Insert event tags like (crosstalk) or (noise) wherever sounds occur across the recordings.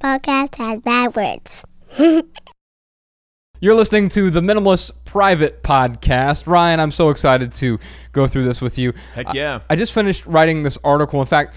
podcast has bad words. (laughs) You're listening to the Minimalist Private Podcast. Ryan, I'm so excited to go through this with you. Heck yeah. I, I just finished writing this article. In fact,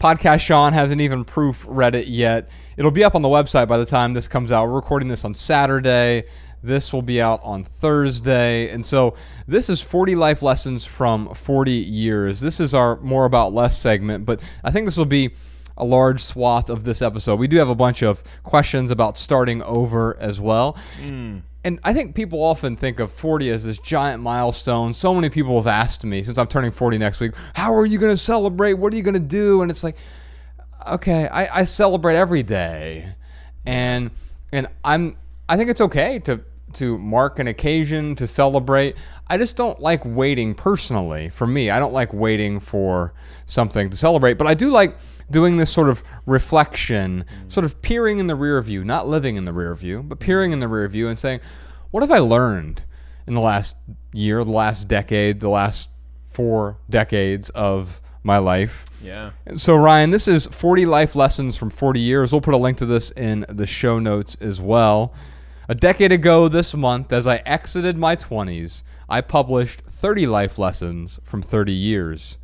Podcast Sean hasn't even proofread it yet. It'll be up on the website by the time this comes out. We're recording this on Saturday. This will be out on Thursday. And so this is 40 life lessons from 40 years. This is our more about less segment, but I think this will be a large swath of this episode. We do have a bunch of questions about starting over as well. Hmm. And I think people often think of 40 as this giant milestone. So many people have asked me since I'm turning 40 next week, how are you going to celebrate? What are you going to do? And it's like, okay, I, I celebrate every day. And and I'm I think it's okay to to mark an occasion, to celebrate. I just don't like waiting personally for me. I don't like waiting for something to celebrate, but I do like doing this sort of reflection, mm. sort of peering in the rear view, not living in the rear view, but peering in the rear view and saying, what have I learned in the last year, the last decade, the last four decades of my life? Yeah. And So, Ryan, this is 40 life lessons from 40 years. We'll put a link to this in the show notes as well. A decade ago this month, as I exited my 20s, I published 30 life lessons from 30 years.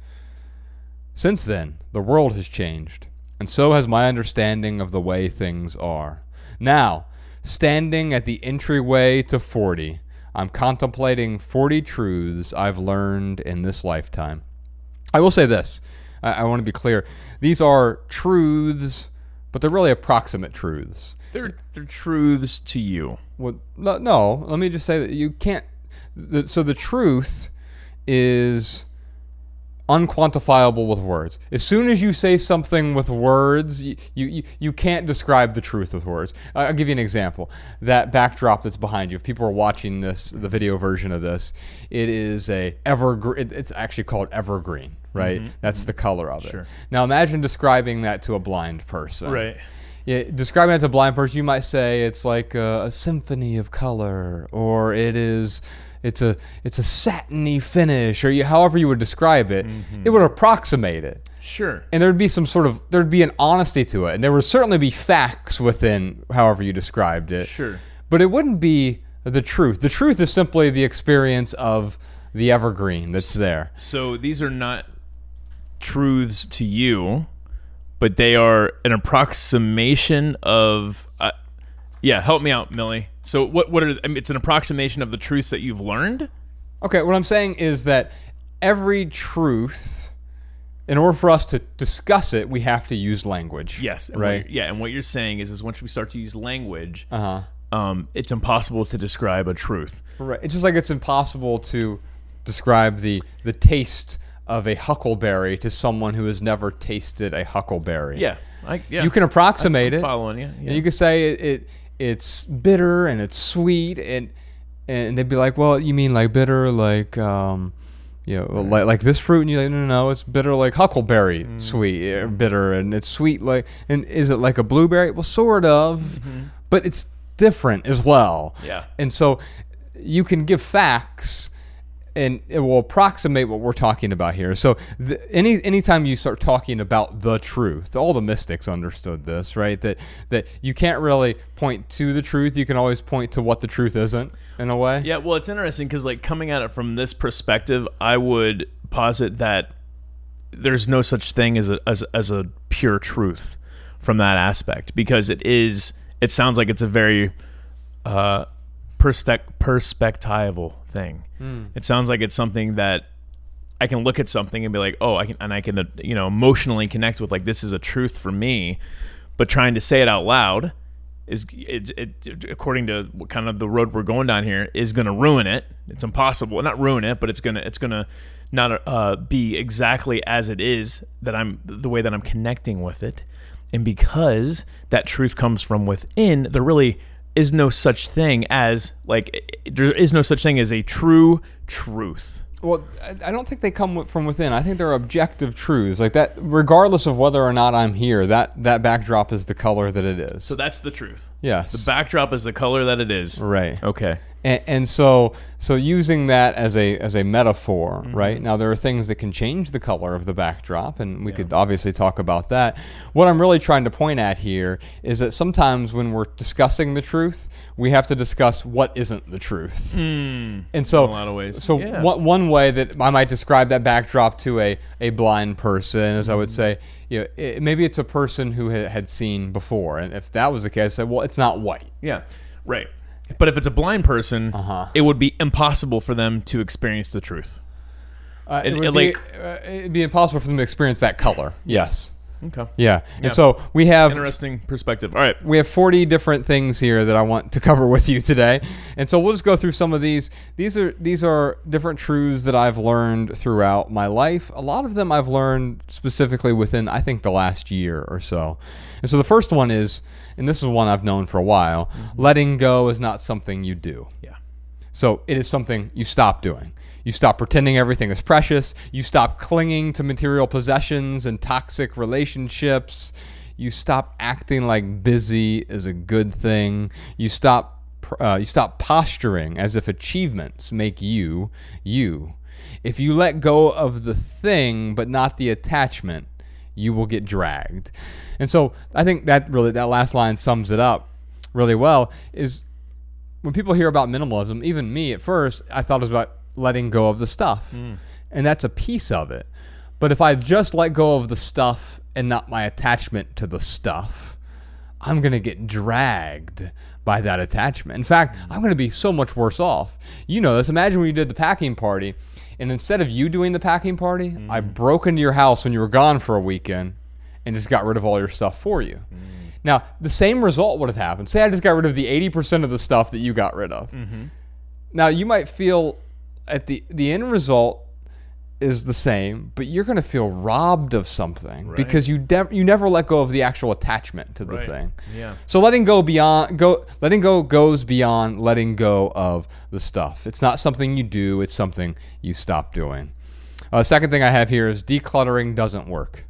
Since then, the world has changed, and so has my understanding of the way things are. Now, standing at the entryway to 40, I'm contemplating 40 truths I've learned in this lifetime. I will say this. I, I want to be clear. These are truths, but they're really approximate truths. They're they're truths to you. Well, no, no, let me just say that you can't. The, so the truth is unquantifiable with words. As soon as you say something with words, you, you, you can't describe the truth with words. I'll give you an example. That backdrop that's behind you, if people are watching this, the video version of this, it is a evergreen, it's actually called evergreen, right? Mm-hmm. That's the color of it. Sure. Now imagine describing that to a blind person. Right. Yeah, describing it to a blind person, you might say it's like a, a symphony of color, or it is, it's a, it's a satiny finish, or you, however you would describe it. It would approximate it, Sure. and there'd be some sort of, there'd be an honesty to it, and there would certainly be facts within however you described it. Sure. But it wouldn't be the truth. The truth is simply the experience of the evergreen that's there. So these are not truths to you, but they are an approximation of. Uh, yeah, help me out, Millie. So what? What are? I mean, it's an approximation of the truths that you've learned. Okay, what I'm saying is that every truth, in order for us to discuss it, we have to use language. Yes. And what Right. you're- yeah, and what you're saying is, is once we start to use language, Uh um, it's impossible to describe a truth. Right. It's just like it's impossible to describe the the taste of a huckleberry to someone who has never tasted a huckleberry. Yeah. I, yeah. You can approximate I'm it. following you. And you could say it, it it's bitter and it's sweet and and they'd be like, well, you mean like bitter like um you know, like, like this fruit, and you're like, no, no, no, it's bitter like huckleberry Mm. sweet, uh, bitter, and it's sweet like, and is it like a blueberry? Well, sort of, but it's different as well. Mm-hmm. Yeah. And so you can give facts and it will approximate what we're talking about here. So the, any anytime you start talking about the truth, all the mystics understood this, right? That that you can't really point to the truth. You can always point to what the truth isn't in a way. Yeah, well, it's interesting because, like, coming at it from this perspective, I would posit that there's no such thing as a as, as a pure truth from that aspect because it is. It sounds like it's a very uh, perspec- perspectival thing. It sounds like it's something that I can look at something and be like, oh, I can, and I can, uh, you know, emotionally connect with like this is a truth for me, but trying to say it out loud is it, it according to what kind of the road we're going down here is going to ruin it. It's impossible, not ruin it, but it's gonna it's gonna not uh, be exactly as it is that I'm the way that I'm connecting with it, and because that truth comes from within, there really is no such thing as like there is no such thing as a true truth. Well, I, don't think they come from within. I think they're objective truths, like that. Regardless of whether or not I'm here, that that backdrop is the color that it is. So that's the truth. yes, The backdrop is the color that it is. right. Okay. And, and so, so using that as a as a metaphor, Mm-hmm. right? Now there are things that can change the color of the backdrop, and we could obviously talk about that. What I'm really trying to point at here is that sometimes when we're discussing the truth, we have to discuss what isn't the truth. And so. In a lot of ways. so Yeah. one, one way that I might describe that backdrop to a, a blind person is I Mm-hmm. would say, you know, it, maybe it's a person who ha- had seen before, and if that was the case, I say, well, it's not white. Yeah, right. But if it's a blind person, Uh-huh. it would be impossible for them to experience the truth. Uh, It- it would it, be, like- uh, it'd be impossible for them to experience that color. Yes. Okay. Yeah. Yeah. And so we have Interesting perspective. All right. we have 40 different things here that I want to (laughs) cover with you today. And so we'll just go through some of these. These are these are different truths that I've learned throughout my life. A lot of them I've learned specifically within I think the last year or so. And so the first one is and this is one I've known for a while, mm-hmm. letting go is not something you do. Yeah. So it is something you stop doing. You stop pretending everything is precious. You stop clinging to material possessions and toxic relationships. You stop acting like busy is a good thing. You stop uh, you stop posturing as if achievements make you you. If you let go of the thing but not the attachment, you will get dragged. And so I think that really that last line sums it up really well is when people hear about minimalism, even me at first, I thought it was about letting go of the stuff. Mm. And that's a piece of it. But if I just let go of the stuff and not my attachment to the stuff, I'm going to get dragged by that attachment. In fact, mm. I'm going to be so much worse off. You know this. Imagine when you did the packing party, and instead of you doing the packing party, I mm. broke into your house when you were gone for a weekend and just got rid of all your stuff for you. Now, the same result would have happened. Say I just got rid of the 80% of the stuff that you got rid of. Mm-hmm. Now, you might feel at the the end result is the same, but you're going to feel robbed of something because you de- you never let go of the actual attachment to the Right. thing. Yeah. So letting go beyond go letting go goes beyond letting go of the stuff. It's not something you do, it's something you stop doing. Uh, second thing I have here is decluttering doesn't work.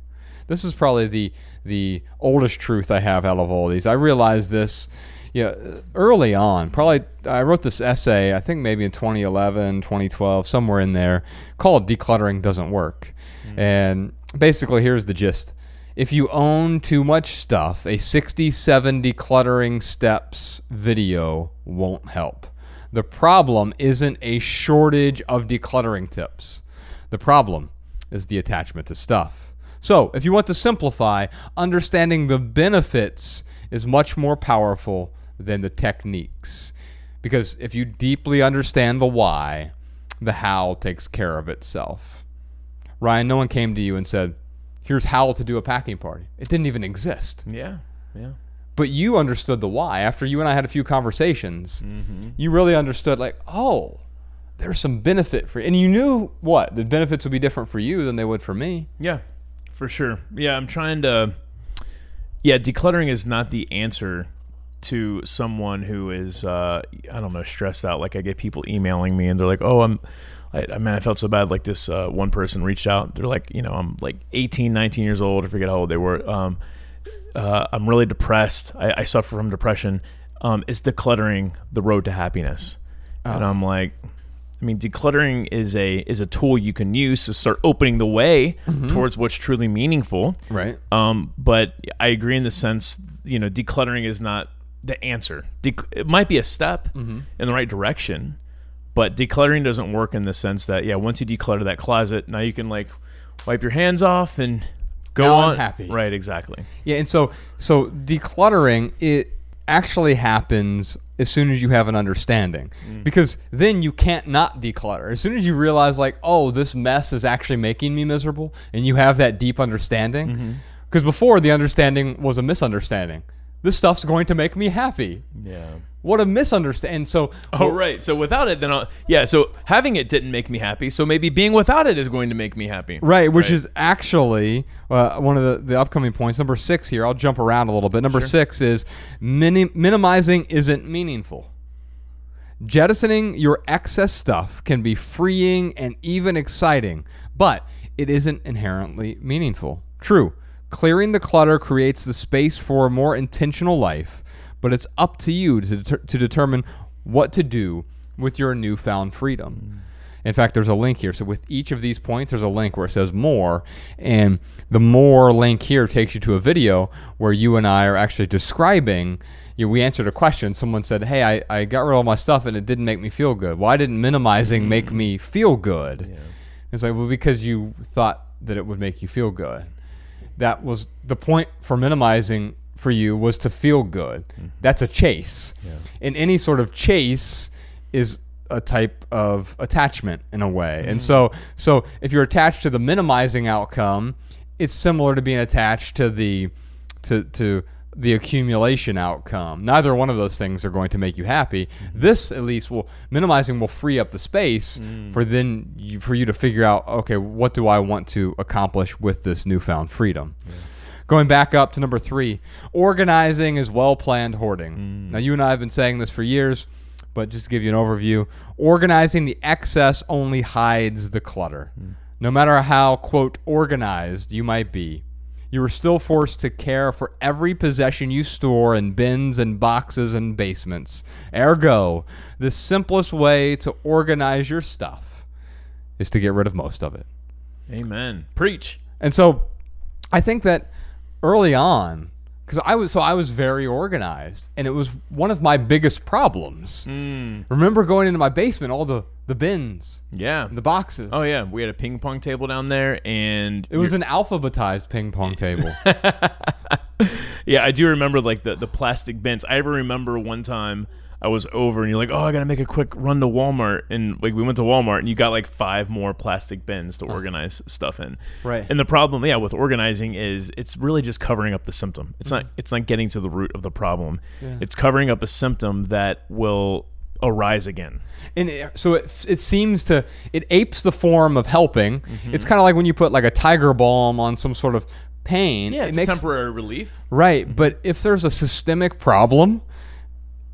This is probably the the oldest truth I have out of all these. I realized this yeah, early on, probably I wrote this essay, I think maybe in 2011, 2012, somewhere in there, called Decluttering Doesn't Work. Mm. And basically, here's the gist. If you own too much stuff, a 67 decluttering steps video won't help. The problem isn't a shortage of decluttering tips. The problem is the attachment to stuff. So, if you want to simplify, understanding the benefits is much more powerful than the techniques. Because if you deeply understand the why, the how takes care of itself. Ryan, no one came to you and said, Here's how to do a packing party. It didn't even exist. Yeah. Yeah. But you understood the why. After you and I had a few conversations, mm-hmm. you really understood, like, oh, there's some benefit for And you knew what? The benefits would be different for you than they would for me. Yeah, for sure. Yeah, I'm trying to. Yeah, decluttering is not the answer to someone who is, uh, I don't know, stressed out. Like I get people emailing me and they're like, "Oh, I'm." I, I mean, I felt so bad. Like this uh, one person reached out. They're like, you know, I'm like 18, 19 years old. I forget how old they were. Um, uh, I'm really depressed. I, I suffer from depression. Um, is decluttering the road to happiness? And I'm like, I mean, decluttering is a is a tool you can use to start opening the way towards what's truly meaningful. Right. Um, but I agree in the sense, you know, decluttering is not the answer. Dec- it might be a step mm-hmm. in the right direction, but decluttering doesn't work in the sense that yeah, once you declutter that closet, now you can like wipe your hands off and go Now I'm on. happy. Right. Exactly. Yeah, and so so decluttering it actually happens as soon as you have an understanding. Mm. Because then you can't not declutter. As soon as you realize like, "Oh, this mess is actually making me miserable," and you have that deep understanding. Mm-hmm. Because before the understanding was a misunderstanding. This stuff's going to make me happy. Yeah. What a misunderstanding. So Oh right. So without it, then I'll, yeah. So having it didn't make me happy. So maybe being without it is going to make me happy. Right, which is actually uh, one of the, the upcoming points. Number six here, I'll jump around a little bit. Number six is minim- minimizing isn't meaningful. Jettisoning your excess stuff can be freeing and even exciting, but it isn't inherently meaningful. True, clearing the clutter creates the space for a more intentional life, but it's up to you to, deter- to determine what to do with your newfound freedom. Mm. In fact, there's a link here. So with each of these points, there's a link where it says more, and the more link here takes you to a video where you and I are actually describing. You know, we answered a question. Someone said, "Hey, I, I got rid of all my stuff and it didn't make me feel good. Why didn't minimizing make mm. me feel good?" It's like, well, because you thought that it would make you feel good. That was the point for minimizing for you was to feel good. Mm-hmm. That's a chase. And any sort of chase is a type of attachment in a way. And mm. so so if you're attached to the minimizing outcome, it's similar to being attached to the to to the accumulation outcome. Neither one of those things are going to make you happy. Mm-hmm. This at least will minimizing will free up the space mm. for then you, for you to figure out okay, what do I want to accomplish with this newfound freedom? Going back up to number three, organizing is well planned hoarding. Mm. Now, you and I have been saying this for years, but just to give you an overview organizing the excess only hides the clutter. Mm. No matter how, quote, organized you might be, you are still forced to care for every possession you store in bins and boxes and basements. Ergo, the simplest way to organize your stuff is to get rid of most of it. Amen. Preach. And so I think that early on, because I was so I was very organized, and it was one of my biggest problems. Mm. Remember going into my basement, all the the bins, Yeah. the boxes. Oh yeah, we had a ping pong table down there, and It was an alphabetized ping pong table. (laughs) yeah, I do remember like the the plastic bins. I ever remember one time I was over and you're like, oh, I gotta make a quick run to Walmart, and like we went to Walmart and you got like five more plastic bins to organize stuff in. Right. And the problem, yeah, with organizing is it's really just covering up the symptom. It's not it's not getting to the root of the problem. It's covering up a symptom that will arise again. and it, so it, it seems to it apes the form of helping. Mm-hmm. It's kind of like when you put like a tiger balm on some sort of pain. Yeah, it it's makes temporary relief. right. But if there's a systemic problem,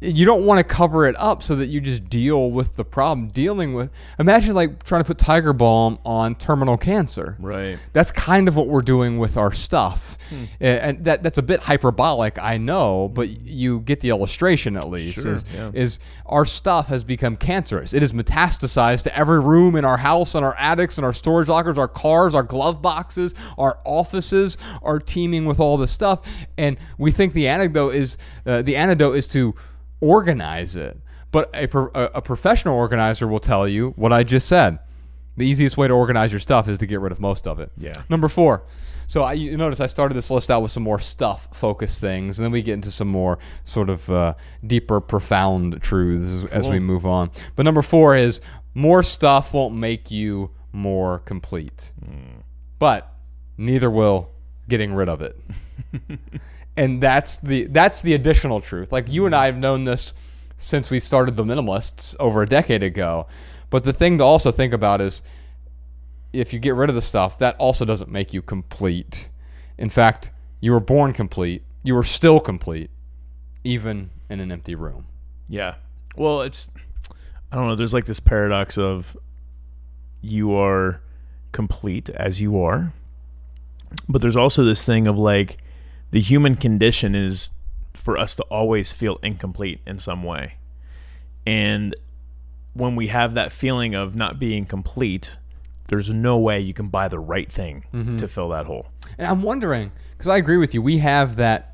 you don't want to cover it up so that you just deal with the problem. Dealing with imagine like trying to put tiger balm on terminal cancer. Right. That's kind of what we're doing with our stuff, Hmm. And that that's a bit hyperbolic, I know, but you get the illustration at least. Sure, is, yeah. is our stuff has become cancerous. It is metastasized to every room in our house, and our attics, and our storage lockers, our cars, our glove boxes, our offices are teeming with all this stuff, and we think the antidote is uh, the antidote is to organize it. But a, a, professional organizer will tell you what I just said. The easiest way to organize your stuff is to get rid of most of it. Yeah. Number four. So I, you notice I started this list out with some more stuff focused things, and then we get into some more sort of uh, deeper, profound truths as, as we move on. But number four is more stuff won't make you more complete, but neither will getting rid of it. (laughs) and that's the that's the additional truth. Like you and I have known this since we started the minimalists over a decade ago. But the thing to also think about is if you get rid of the stuff, that also doesn't make you complete. In fact, you were born complete. You were still complete, even in an empty room. Yeah. Well, it's I don't know, there's like this paradox of you are complete as you are. But there's also this thing of like the human condition is for us to always feel incomplete in some way. And when we have that feeling of not being complete, there's no way you can buy the right thing mm-hmm. to fill that hole. And I'm wondering, because I agree with you, we have that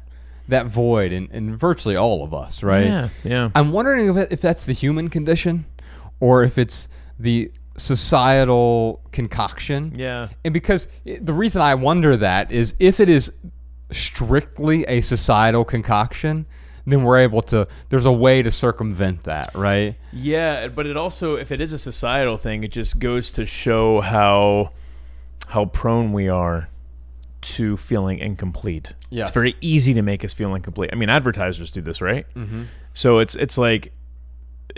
that void in, in virtually all of us, right? Yeah, yeah. I'm wondering if, it, if that's the human condition or if it's the societal concoction. Yeah. And because eh, the reason I wonder that is if it is strictly a societal concoction, then we're able to, there's a way to circumvent that, right? Yeah, but it also, if it is a societal thing, it just goes to show how how prone we are to feeling incomplete. Yes. It's very easy to make us feel incomplete. I mean, advertisers do this, right? Mm-hmm. So it's it's like,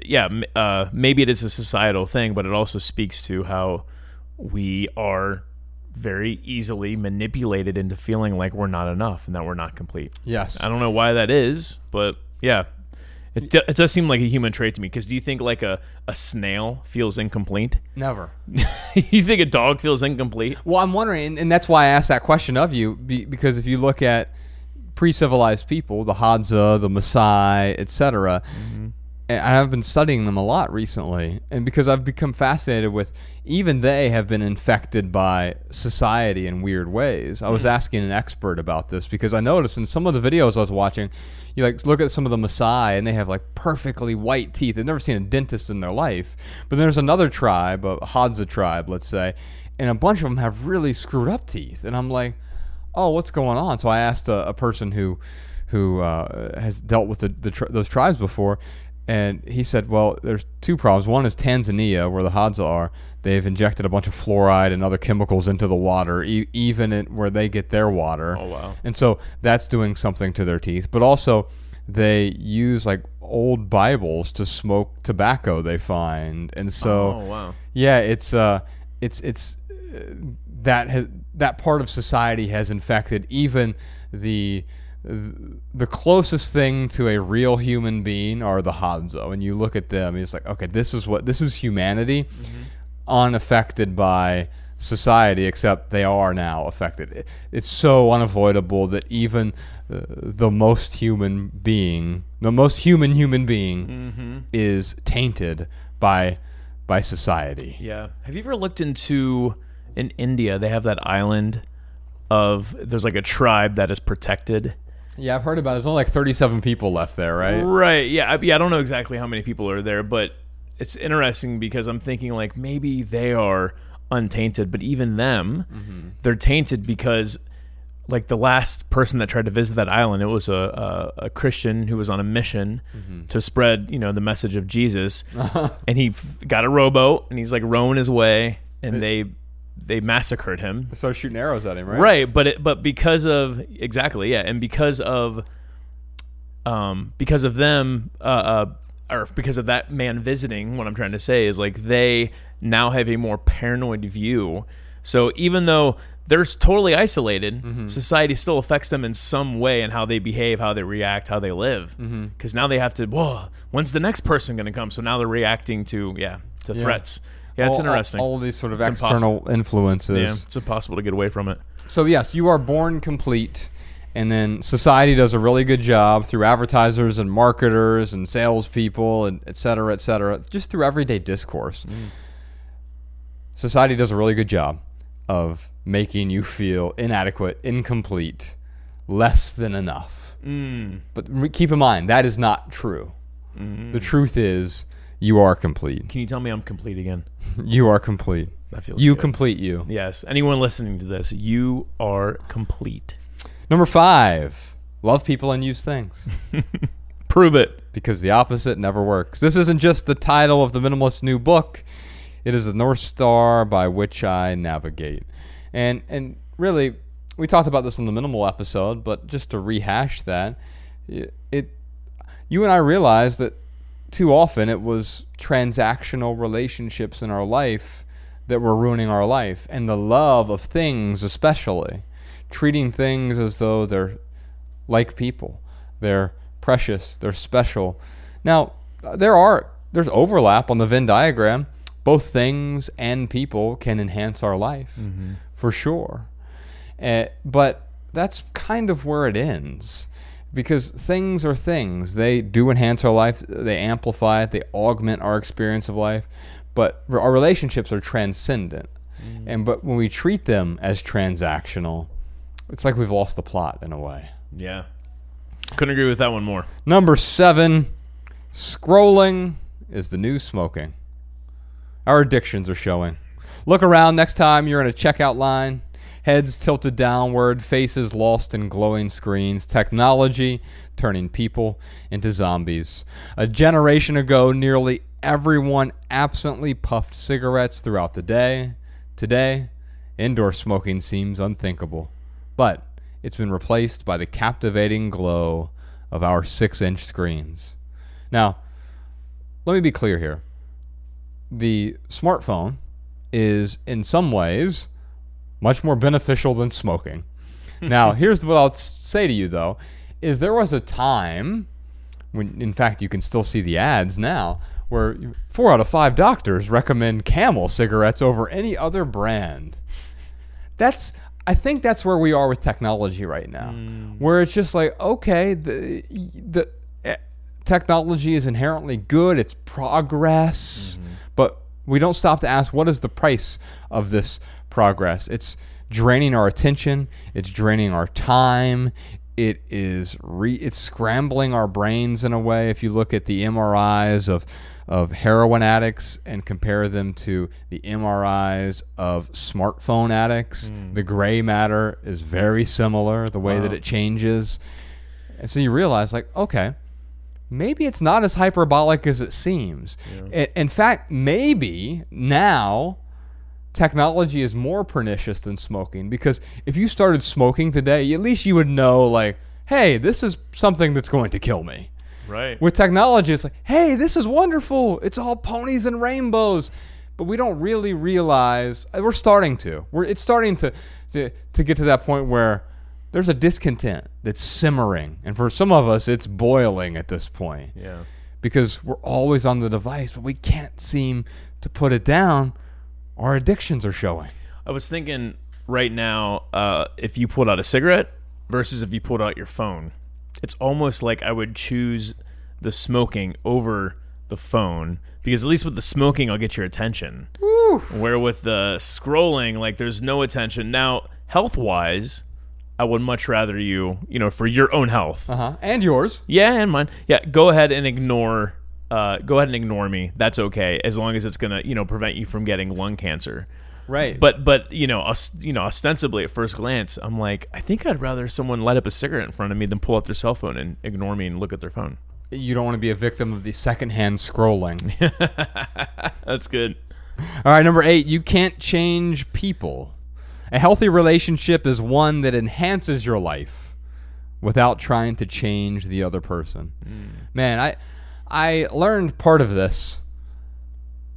yeah, uh, maybe it is a societal thing, but it also speaks to how we are very easily manipulated into feeling like we're not enough and that we're not complete. Yes. I don't know why that is, but yeah, it, do, it does seem like a human trait to me. Because do you think like a, a snail feels incomplete? (laughs) Never. you think a dog feels incomplete? Well, I'm wondering, and, that's why I asked that question of you, be, because if you look at pre-civilized people, the Hadza, the Maasai, etc., and I've been studying them a lot recently, and because I've become fascinated with even they have been infected by society in weird ways. I was asking an expert about this because I noticed in some of the videos I was watching, you like look at some of the Maasai and they have like perfectly white teeth. They've never seen a dentist in their life. But there's another tribe, a Hadza tribe, let's say, and a bunch of them have really screwed up teeth. And I'm like, oh, what's going on? So I asked a, a person who who uh, has dealt with the, the tri- those tribes before, and he said, well, there's two problems. One is Tanzania, where the Hadza are. They've injected a bunch of fluoride and other chemicals into the water, e- even in, where they get their water. Oh, wow. And so that's doing something to their teeth. But also, they use like old Bibles to smoke tobacco. They find, and so oh wow. yeah, it's uh, it's it's uh, that has that part of society has infected even the the closest thing to a real human being are the Hadza, and you look at them, it's like, okay, this is what this is humanity, unaffected by society, except they are now affected. It- It's so unavoidable that even uh, the most human being, the most human human being, is tainted by by society. Yeah. Have you ever looked into in India? They have that island of there's like a tribe that is protected. Yeah, I've heard about it. There's only like 37 people left there, right? Right. Yeah. I, yeah. I don't know exactly how many people are there, but it's interesting because I'm thinking like maybe they are untainted, but even them, mm-hmm. they're tainted because like the last person that tried to visit that island, it was a a, a Christian who was on a mission mm-hmm. to spread you know the message of Jesus, (laughs) and he f- got a rowboat and he's like rowing his way, and they they massacred him. They started shooting arrows at him, right? Right, but it, but because of exactly, yeah, and because of um because of them uh, uh or because of that man visiting, what I'm trying to say is like they now have a more paranoid view. So even though they're totally isolated, society still affects them in some way and how they behave, how they react, how they live. Because now they have to, whoa, when's the next person going to come? So now they're reacting to, yeah, to threats. Yeah, it's All- interesting. All, all these sort of It's external influences. yeah, it's impossible to get away from it. So yes, you are born complete, and then society does a really good job through advertisers and marketers and salespeople and et cetera, et cetera, just through everyday discourse. Society does a really good job of making you feel inadequate, incomplete, less than enough. Mm. But re- keep in mind that is not true. The truth is you are complete. Can you tell me I'm complete again? (laughs) You are complete. That feels You good. complete you. Yes. Anyone listening to this, you are complete. Number five, love people and use things. (laughs) Prove it. because the opposite never works. This isn't just the title of the minimalist new book. It is the North Star by which I navigate. And and really, we talked about this in the minimal episode, but just to rehash that, it, it you and I realized that too often it was transactional relationships in our life that were ruining our life and the love of things especially treating things as though they're like people. They're precious. They're special. Now, uh, there are there's overlap on the Venn diagram. Both things and people can enhance our life, for sure. Uh, but that's kind of where it ends, because things are things. They do enhance our life. They amplify it. They augment our experience of life. But our relationships are transcendent, mm. and but when we treat them as transactional, it's like we've lost the plot in a way. Yeah. Couldn't agree with that one more. Number seven, scrolling is the new smoking. Our addictions are showing. Look around next time you're in a checkout line, heads tilted downward, faces lost in glowing screens, technology turning people into zombies. A generation ago, nearly everyone absently puffed cigarettes throughout the day. Today, indoor smoking seems unthinkable. But it's been replaced by the captivating glow of our six inch screens. Now, let me be clear here. The smartphone is, in some ways, much more beneficial than smoking. (laughs) now, here's what I'll say to you, though, is there was a time when, in fact, you can still see the ads now, where four out of five doctors recommend Camel cigarettes over any other brand. That's I think that's where we are with technology right now, where it's just like okay, the the eh, technology is inherently good, it's progress, but we don't stop to ask what is the price of this progress? It's draining our attention, it's draining our time, it is re- it's scrambling our brains in a way if you look at the MRIs of of heroin addicts and compare them to the MRIs of smartphone addicts, hmm. the gray matter is very similar, the way that it changes. And so you realize, like, okay, maybe it's not as hyperbolic as it seems. I- In fact, maybe now technology is more pernicious than smoking because if you started smoking today, at least you would know, like, hey, this is something that's going to kill me. Right. With technology, it's like, hey, this is wonderful. It's all ponies and rainbows. But we don't really realize uh, we're starting to. We're it's starting to to, to get to that point where there's a discontent that's simmering. And for some of us it's boiling at this point. yeah. Because we're always on the device, but we can't seem to put it down. Our addictions are showing. I was thinking right now, uh, if you pulled out a cigarette versus if you pulled out your phone, it's almost like I would choose the smoking over the phone because at least with the smoking, I'll get your attention. Where with the scrolling, like there's no attention. Now, health wise, I would much rather you, you know, for your own health. Uh-huh. And yours. Yeah, and mine. Yeah, go ahead and ignore. Uh, go ahead and ignore me. That's okay, as long as it's gonna, you know, prevent you from getting lung cancer. Right. But but you know, os- you know, ostensibly at first glance, I'm like, I think I'd rather someone light up a cigarette in front of me than pull out their cell phone and ignore me and look at their phone. you don't want to be a victim of the secondhand scrolling. (laughs) That's good. All right, number eight, you can't change people. A healthy relationship is one that enhances your life without trying to change the other person. Man, I I learned part of this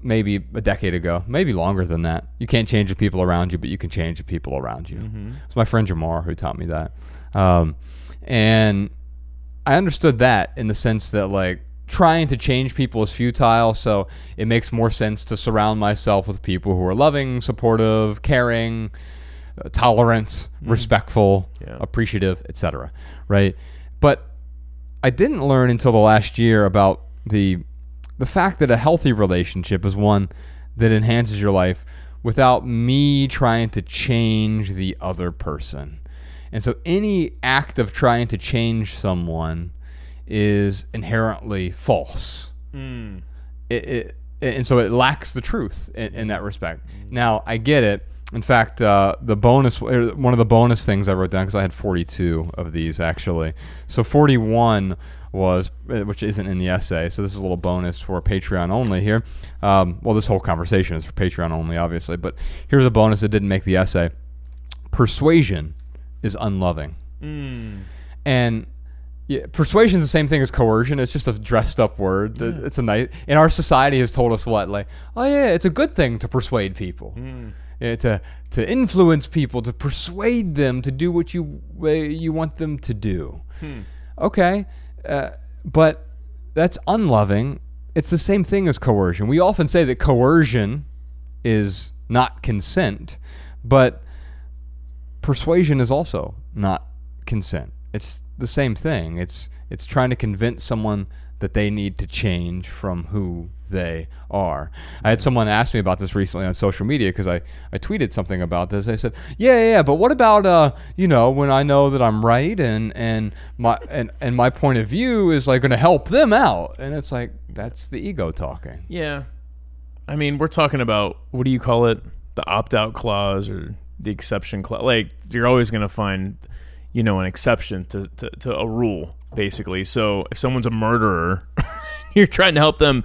maybe a decade ago, maybe longer than that. You can't change the people around you, but you can change the people around you. It's my friend Jamar who taught me that. Um, and I understood that in the sense that like trying to change people is futile, so it makes more sense to surround myself with people who are loving, supportive, caring, uh, tolerant, respectful, Yeah. appreciative, etc. Right? But I didn't learn until the last year about the the fact that a healthy relationship is one that enhances your life without me trying to change the other person. And so any act of trying to change someone is inherently false. Mm. It, it, and so it lacks the truth in, in that respect. Now, I get it. In fact, uh, the bonus, er, one of the bonus things I wrote down, because I had 42 of these actually. So 41 was, uh, which isn't in the essay. So this is a little bonus for Patreon only here. Um, well, this whole conversation is for Patreon only, obviously. But here's a bonus that didn't make the essay. Persuasion is unloving. Mm. And yeah, persuasion is the same thing as coercion. It's just a dressed up word. Th- It's a nice. And our society has told us what, like, oh yeah, it's a good thing to persuade people, Yeah, to to influence people, to persuade them to do what you uh, you want them to do. Okay, uh, but that's unloving. It's the same thing as coercion. We often say that coercion is not consent, but persuasion is also not consent. It's the same thing. It's it's trying to convince someone that they need to change from who they are. I had someone ask me about this recently on social media because I, I tweeted something about this. They said, "Yeah, yeah, yeah, but what about uh, you know, when I know that I'm right and and my and, and my point of view is like going to help them out?" And it's like that's the ego talking. Yeah. I mean, we're talking about what do you call it? The opt out clause or the exception clause. Like, you're always going to find, you know, an exception to, to, to a rule, basically. So if someone's a murderer, (laughs) (laughs) you're trying to help them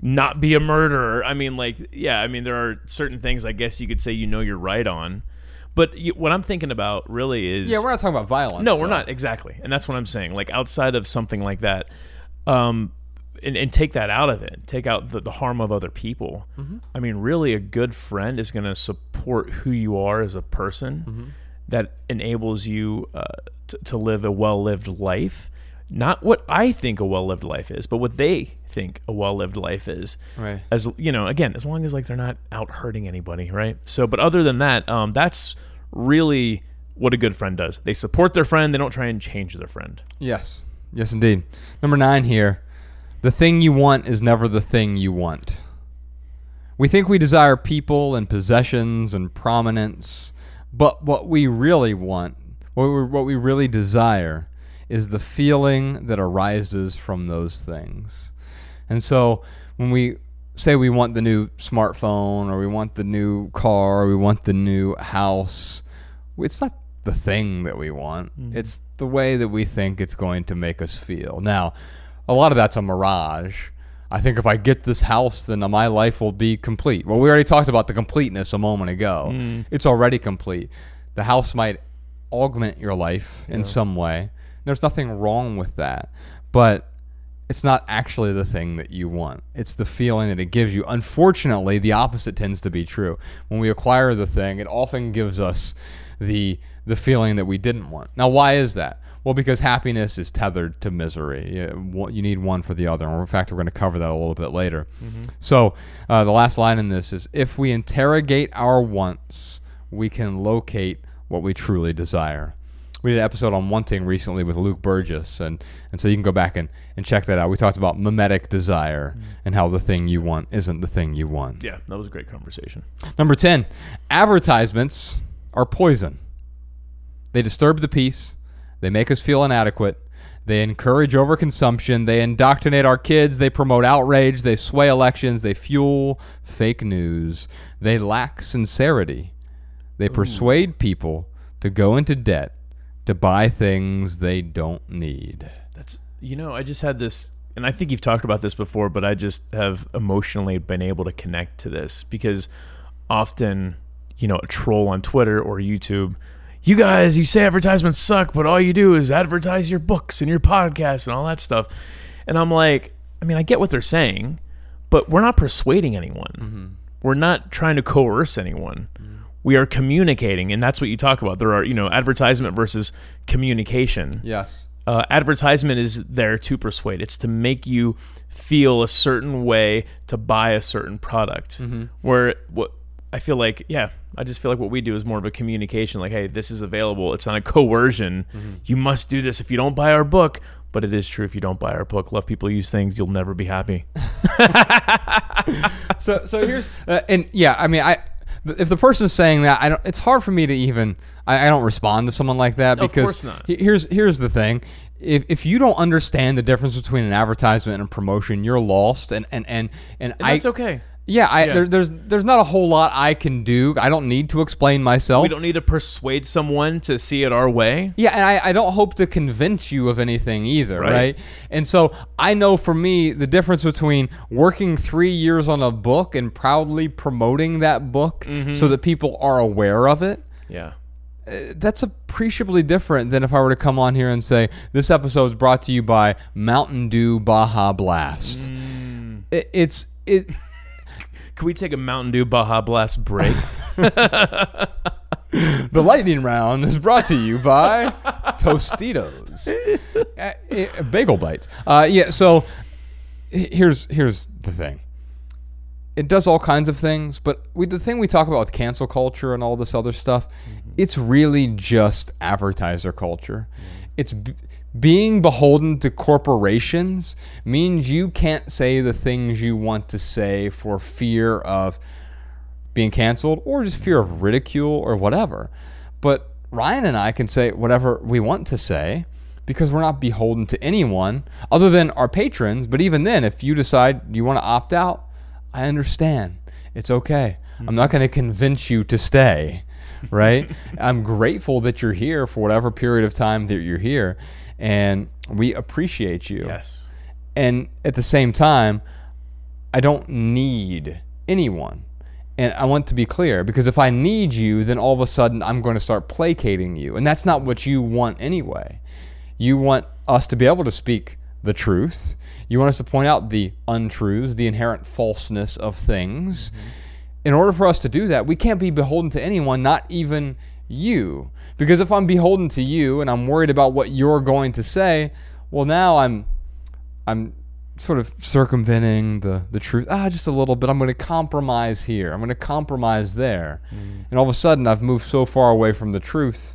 not be a murderer. I mean, like, yeah, I mean, there are certain things I guess you could say you know you're right on. But you, what I'm thinking about really is. Yeah, we're not talking about violence. No, we're though. not exactly, and that's what I'm saying. Like outside of something like that, um, and, and take that out of it. Take out the, the harm of other people. Mm-hmm. I mean, really, a good friend is going to support who you are as a person. Mm-hmm. That enables you uh, to, to live a well-lived life. Not what I think a well-lived life is, but what they think a well-lived life is. Right. As you know, again, as long as like they're not out hurting anybody, right? So, but other than that, um, that's really what a good friend does. They support their friend. They don't try and change their friend. Yes. Yes, indeed. Number nine here. The thing you want is never the thing you want. We think we desire people and possessions and prominence, but what we really want, what we, what we really desire, is the feeling that arises from those things. And so when we say we want the new smartphone or we want the new car or we want the new house, it's not the thing that we want. Mm-hmm. It's the way that we think it's going to make us feel. Now, a lot of that's a mirage. I think if I get this house, then my life will be complete. Well, we already talked about the completeness a moment ago. Mm. It's already complete. The house might augment your life in some way. There's nothing wrong with that. But it's not actually the thing that you want. It's the feeling that it gives you. Unfortunately, the opposite tends to be true. When we acquire the thing, it often gives us the the feeling that we didn't want. Now, why is that? Well, because happiness is tethered to misery. You, you need one for the other. And in fact, we're going to cover that a little bit later. So, uh, the last line in this is if we interrogate our wants, we can locate what we truly desire. We did an episode on wanting recently with Luke Burgis, and, and so you can go back and, and check that out. We talked about mimetic desire mm. and how the thing you want isn't the thing you want. Yeah, that was a great conversation. Number 10, advertisements are poison. They disturb the peace, they make us feel inadequate, they encourage overconsumption, they indoctrinate our kids, they promote outrage, they sway elections, they fuel fake news, they lack sincerity, they persuade people to go into debt to buy things they don't need. That's you know, I just had this and I think you've talked about this before, but I just have emotionally been able to connect to this because often, you know, a troll on Twitter or YouTube, you guys, you say advertisements suck, but all you do is advertise your books and your podcasts and all that stuff. And I'm like, I mean, I get what they're saying, but we're not persuading anyone. Mm-hmm. We're not trying to coerce anyone. Mm-hmm. We are communicating, and that's what you talk about. There are, you know, advertisement versus communication Yes. uh, advertisement is there to persuade. It's to make you feel a certain way to buy a certain product. Where what I feel like, yeah, I just feel like what we do is more of a communication. Like, hey, this is available. It's not a coercion. You must do this if you don't buy our book. But it is true if you don't buy our book. Love people use things. You'll never be happy. (laughs) so so here's uh, and yeah i mean i if the person is saying that i don't it's hard for me to even i, I don't respond to someone like that Of because course not. he- here's here's the thing if, if you don't understand the difference between an advertisement and a promotion you're lost and and and, and, And I, that's okay. Yeah, I, Yeah. There, there's there's not a whole lot I can do. I don't need to explain myself. We don't need to persuade someone to see it our way. Yeah, and I, I don't hope to convince you of anything either, right. Right. And so I know for me the difference between working three years on a book and proudly promoting that book Mm-hmm. so that people are aware of it. Yeah. That's appreciably different than if I were to come on here and say this episode is brought to you by Mountain Dew Baja Blast. Mm. It, it's it. Can we take a Mountain Dew Baja Blast break? (laughs) (laughs) The lightning round is brought to you by Tostitos, (laughs) Uh, uh, bagel bites. Uh, yeah. So here's here's the thing. It does all kinds of things, but we, the thing we talk about with cancel culture and all this other stuff, it's really just advertiser culture. It's b- being beholden to corporations means you can't say the things you want to say for fear of being canceled or just fear of ridicule or whatever. But Ryan and I can say whatever we want to say because we're not beholden to anyone other than our patrons. But even then, if you decide you want to opt out, I understand. It's okay. Hmm. I'm not going to convince you to stay, right? (laughs) I'm grateful that you're here for whatever period of time that you're here. And we appreciate you. yes. And at the same time, I don't need anyone. And I want to be clear because if I need you, then all of a sudden I'm going to start placating you. And that's not what you want anyway. You want us to be able to speak the truth. You want us to point out the untruths, the inherent falseness of things. Mm-hmm. In order for us to do that, we can't be beholden to anyone, not even you. Because if I'm beholden to you and I'm worried about what you're going to say, well now I'm I'm sort of circumventing the, the truth. Ah, just a little bit. I'm going to compromise here. I'm going to compromise there. And all of a sudden, I've moved so far away from the truth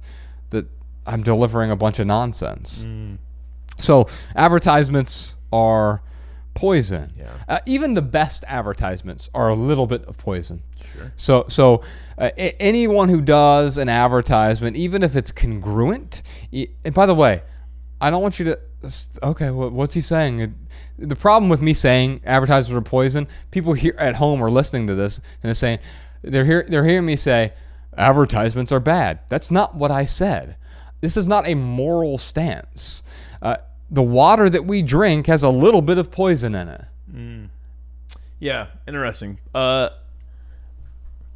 that I'm delivering a bunch of nonsense. So, advertisements are poison. Yeah. Uh, even the best advertisements are a little bit of poison. Sure. So, so uh, a- anyone who does an advertisement, even if it's congruent, and by the way, I don't want you to. Okay, wha- what's he saying? It- The problem with me saying advertisements are poison, people here at home are listening to this and they're saying they're hear, they're hearing me say advertisements are bad. That's not what I said. This is not a moral stance. Uh, the water that we drink has a little bit of poison in it. Yeah, interesting. Uh,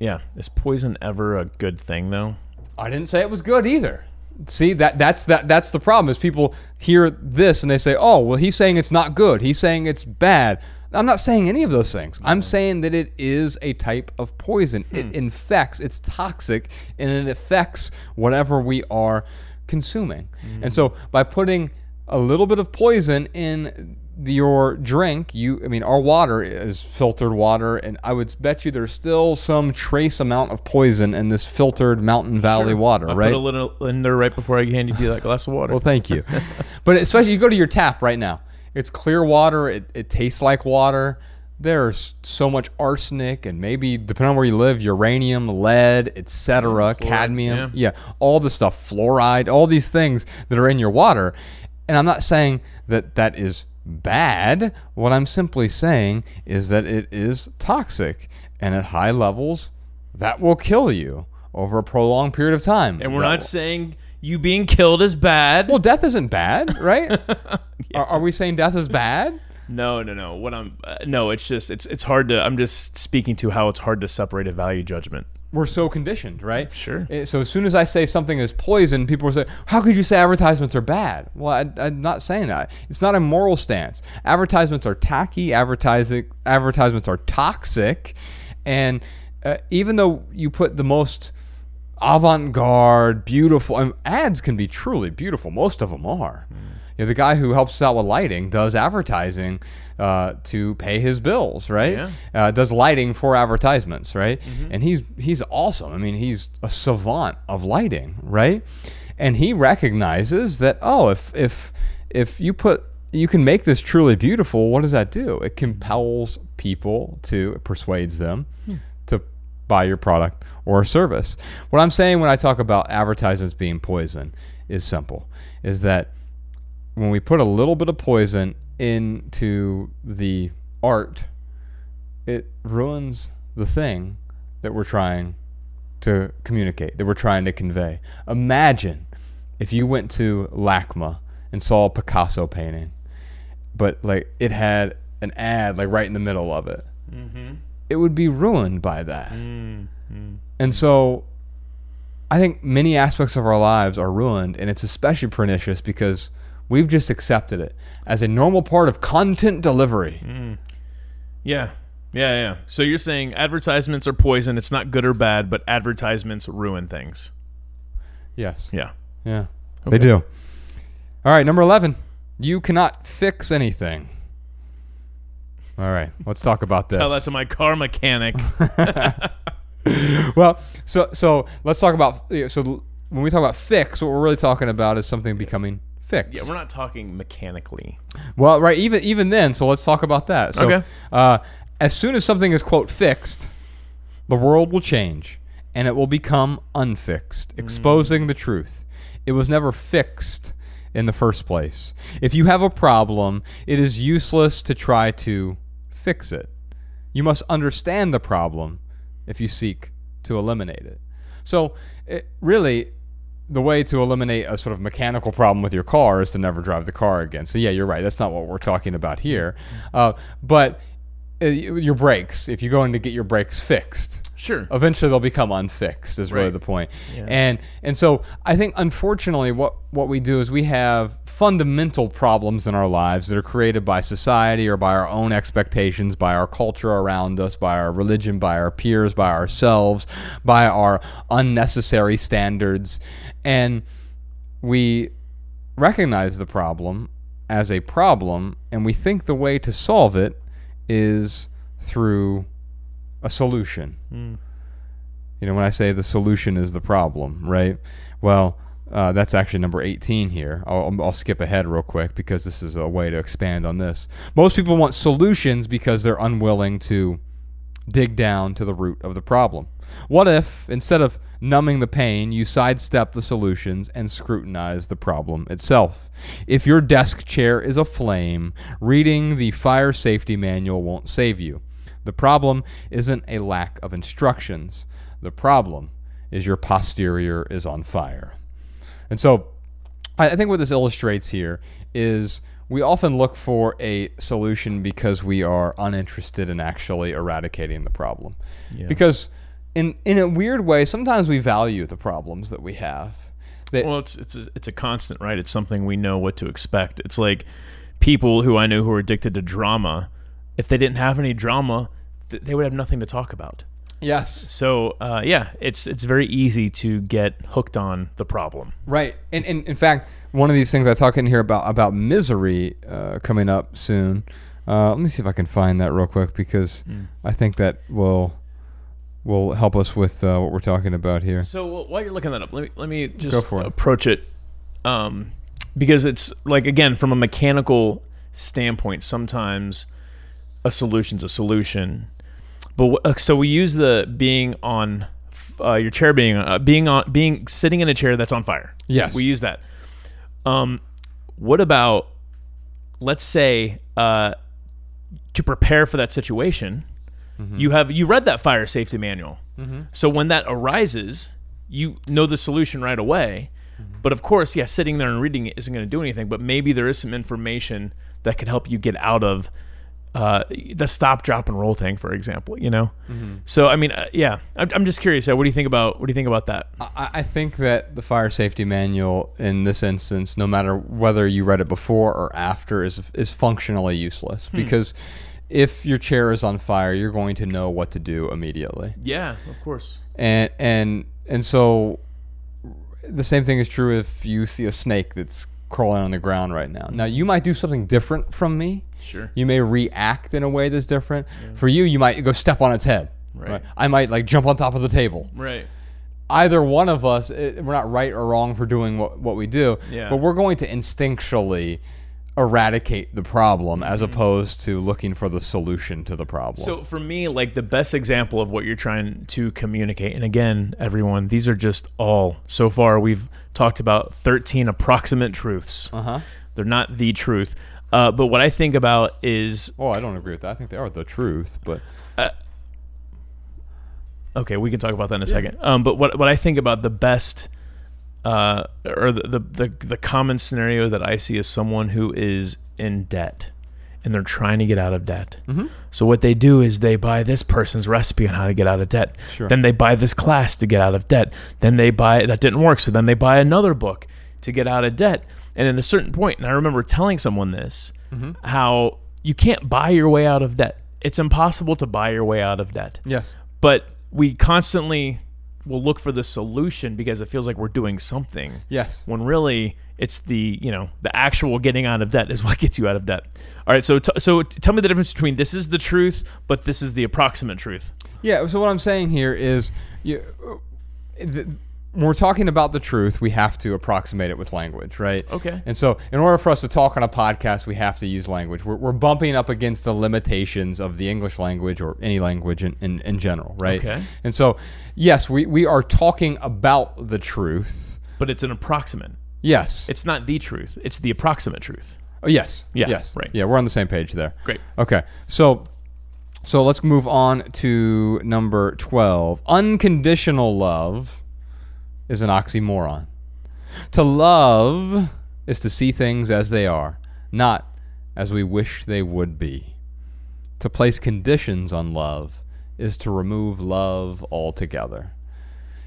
yeah, is poison ever a good thing though? I didn't say it was good either. See that that's that that's the problem is people hear this and they say, "Oh, well he's saying it's not good. He's saying it's bad." I'm not saying any of those things. I'm saying that it is a type of poison. It hmm. infects, it's toxic, and it affects whatever we are consuming. Hmm. And so by putting a little bit of poison in your drink, you I mean our water is filtered water and I would bet you there's still some trace amount of poison in this filtered mountain valley water, I right? put a little in there right before I handed you that glass of water. Well, thank you. (laughs) but especially you go to your tap right now. It's clear water. It, it tastes like water. There's so much arsenic and maybe depending on where you live, uranium, lead, etc., cadmium, yeah. all the stuff, fluoride, all these things that are in your water. And I'm not saying that that is bad. What I'm simply saying is that it is toxic and at high levels that will kill you over a prolonged period of time. and we're That not will- saying you being killed is bad. well, death isn't bad, right? (laughs) are, are we saying death is bad? no, no, no. What I'm uh, no, it's just it's it's hard to. I'm just speaking to how it's hard to separate a value judgment. We're so conditioned, right? Sure. Eh, So as soon as I say something is poison, people will say, "How could you say advertisements are bad?" Well, I, I'm not saying that. It's not a moral stance. Advertisements are tacky. Advertising advertisements are toxic, and uh, even though you put the most avant-garde, beautiful and ads can be truly beautiful. Most of them are. You know, the guy who helps us out with lighting does advertising uh, to pay his bills, right? Yeah. Uh, does lighting for advertisements, right? And he's he's awesome. I mean, he's a savant of lighting, right? And he recognizes that oh, if if if you put you can make this truly beautiful, what does that do? It compels people to it persuades them to buy your product or service. What I'm saying when I talk about advertisements being poison is simple. Is that when we put a little bit of poison into the art, it ruins the thing that we're trying to communicate, that we're trying to convey. Imagine if you went to LACMA and saw a Picasso painting, but like it had an ad like right in the middle of it. Mm-hmm. It would be ruined by that. Mm-hmm. And so I think many aspects of our lives are ruined, and it's especially pernicious because we've just accepted it as a normal part of content delivery. Mm. Yeah. Yeah, yeah. So you're saying advertisements are poison. It's not good or bad, but advertisements ruin things. Yes. Yeah. Yeah. They do. All right, number 11. You cannot fix anything. All right, let's talk about this. Tell that to my car mechanic. (laughs) well, so so let's talk about so when we talk about fix, what we're really talking about is something becoming fixed. yeah, we're not talking mechanically. Well, right, even even then, so let's talk about that. So, Okay. uh, as soon as something is quote fixed, the world will change and it will become unfixed, exposing the truth. It was never fixed in the first place. If you have a problem, it is useless to try to fix it. You must understand the problem if you seek to eliminate it. So, it, really, the way to eliminate a sort of mechanical problem with your car is to never drive the car again. So, yeah, you're right. That's not what we're talking about here. Uh, but uh, your brakes, if you go in to get your brakes fixed, Sure. eventually they'll become unfixed is really the point Yeah. and and so i think unfortunately what what we do is we have fundamental problems in our lives that are created by society or by our own expectations by our culture around us by our religion by our peers by ourselves by our unnecessary standards and we recognize the problem as a problem and we think the way to solve it is through a solution. You know, when I say the solution is the problem, right? Well, Uh, that's actually number 18 here. I'll, I'll skip ahead real quick because this is a way to expand on this. Most people want solutions because they're unwilling to dig down to the root of the problem. What if, instead of numbing the pain, you sidestep the solutions and scrutinize the problem itself? If your desk chair is aflame, reading the fire safety manual won't save you. The problem isn't a lack of instructions, the problem is your posterior is on fire. And so I think what this illustrates here is we often look for a solution because we are uninterested in actually eradicating the problem. Yeah. Because in in a weird way, sometimes we value the problems that we have. That, Well, it's it's a, it's a constant, right? It's something we know what to expect. It's like people who I know who are addicted to drama. If they didn't have any drama, th- they would have nothing to talk about. yes, So uh, yeah, it's it's very easy to get hooked on the problem. Right, and, and in fact, one of these things I talk in here about about misery uh, coming up soon. Uh, let me see if I can find that real quick because I think that will will help us with uh, what we're talking about here. So while you're looking that up, let me let me just it. approach it, um, because it's like again from a mechanical standpoint, sometimes a solution's a solution, but uh, so we use the being on uh, your chair being uh, being on being sitting in a chair that's on fire. Yes. we use that. Um, what about let's say uh, to prepare for that situation, you have you read that fire safety manual. So when that arises, you know the solution right away. But of course, yeah, sitting there and reading it isn't going to do anything. But maybe there is some information that could help you get out of uh, the stop, drop, and roll thing, for example. You know. So I mean, uh, yeah, I'm, I'm just curious. Uh, what do you think about what do you think about that? I, I think that the fire safety manual in this instance, no matter whether you read it before or after, is is functionally useless because if your chair is on fire, you're going to know what to do immediately. Yeah, of course. and and and so the same thing is true if you see a snake that's crawling on the ground right now. Now you might do something different from me. Sure. You may react in a way that's different. For you, you might go step on its head. Right. I might like jump on top of the table. Right. Either one of us, eh, we're not right or wrong for doing what, what we do, Yeah. but we're going to instinctually eradicate the problem as opposed to looking for the solution to the problem. Mm-hmm. So for me, like the best example of what you're trying to communicate, and again, everyone, these are just all so far we've talked about 13 approximate truths. uh-huh. They're not the truth. Uh, but what I think about is Oh, I don't agree with that. I think they are the truth, but okay, we can talk about that in a second. Um, but what what I think about the best uh, or the, the the the common scenario that I see is someone who is in debt and they're trying to get out of debt. Mm-hmm. So what they do is they buy this person's recipe on how to get out of debt. Sure. Then they buy this class to get out of debt. Then they buy that didn't work, so then they buy another book to get out of debt. And at a certain point, and I remember telling someone this, Mm-hmm. how you can't buy your way out of debt. It's impossible to buy your way out of debt yes. but we constantly will look for the solution because it feels like we're doing something Yes. when really it's the you know the actual getting out of debt is (laughs) what gets you out of debt all right so t- so t- tell me the difference between this is the truth but this is the approximate truth Yeah. So what I'm saying here is, you, the, when we're talking about the truth, we have to approximate it with language, right? Okay. And so, in order for us to talk on a podcast, we have to use language. We're, we're bumping up against the limitations of the English language or any language in, in, in general, right? Okay. And so, yes, we, we are talking about the truth. but it's an approximate Yes. it's not the truth it's the approximate truth Oh, yes. Yeah, Yes. right. Yeah, we're on the same page there. Great. Okay. So so let's move on to number 12. Unconditional love is an oxymoron. To love is to see things as they are, not as we wish they would be. To place conditions on love is to remove love altogether.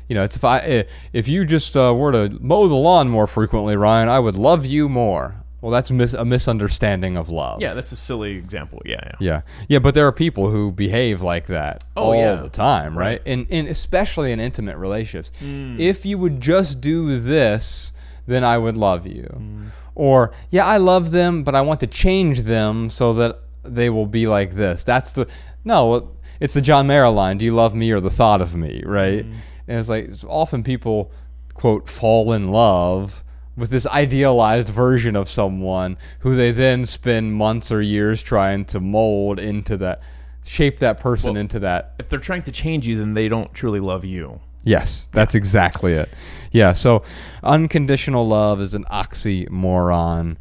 You know, it's if I if you just uh, were to mow the lawn more frequently, Ryan, I would love you more. Well, that's mis- a misunderstanding of love. yeah that's a silly example yeah yeah Yeah. Yeah, but there are people who behave like that Oh, all yeah. the time, right? And and especially in intimate relationships. Hmm. If you would just do this, then I would love you. Hmm. Or, yeah, I love them, but I want to change them so that they will be like this. That's the No, it's the John Mayer line, do you love me or the thought of me, right? Hmm. And it's like it's often people quote fall in love with this idealized version of someone who they then spend months or years trying to mold into that shape that person Well- into that If they're trying to change you, then they don't truly love you. Yes, that's exactly it. Yeah, so unconditional love is an oxymoron.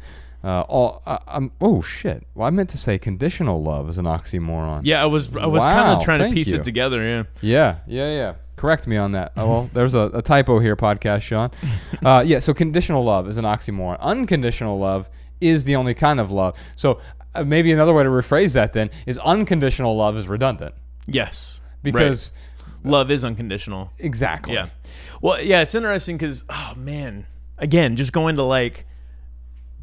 Uh, all, uh, um, oh shit! Well, I meant to say conditional love is an oxymoron. Yeah, I was I was kind of trying to piece you. it together. Yeah. yeah, yeah, yeah. Correct me on that. Oh, well, there's a, a typo here, podcast Sean. (laughs) Uh, yeah, so conditional love is an oxymoron. Unconditional love is the only kind of love. So uh, maybe another way to rephrase that then is unconditional love is redundant Yes. because Right. love is unconditional. exactly. Yeah. Well, yeah, it's interesting because oh man, again, just going to like,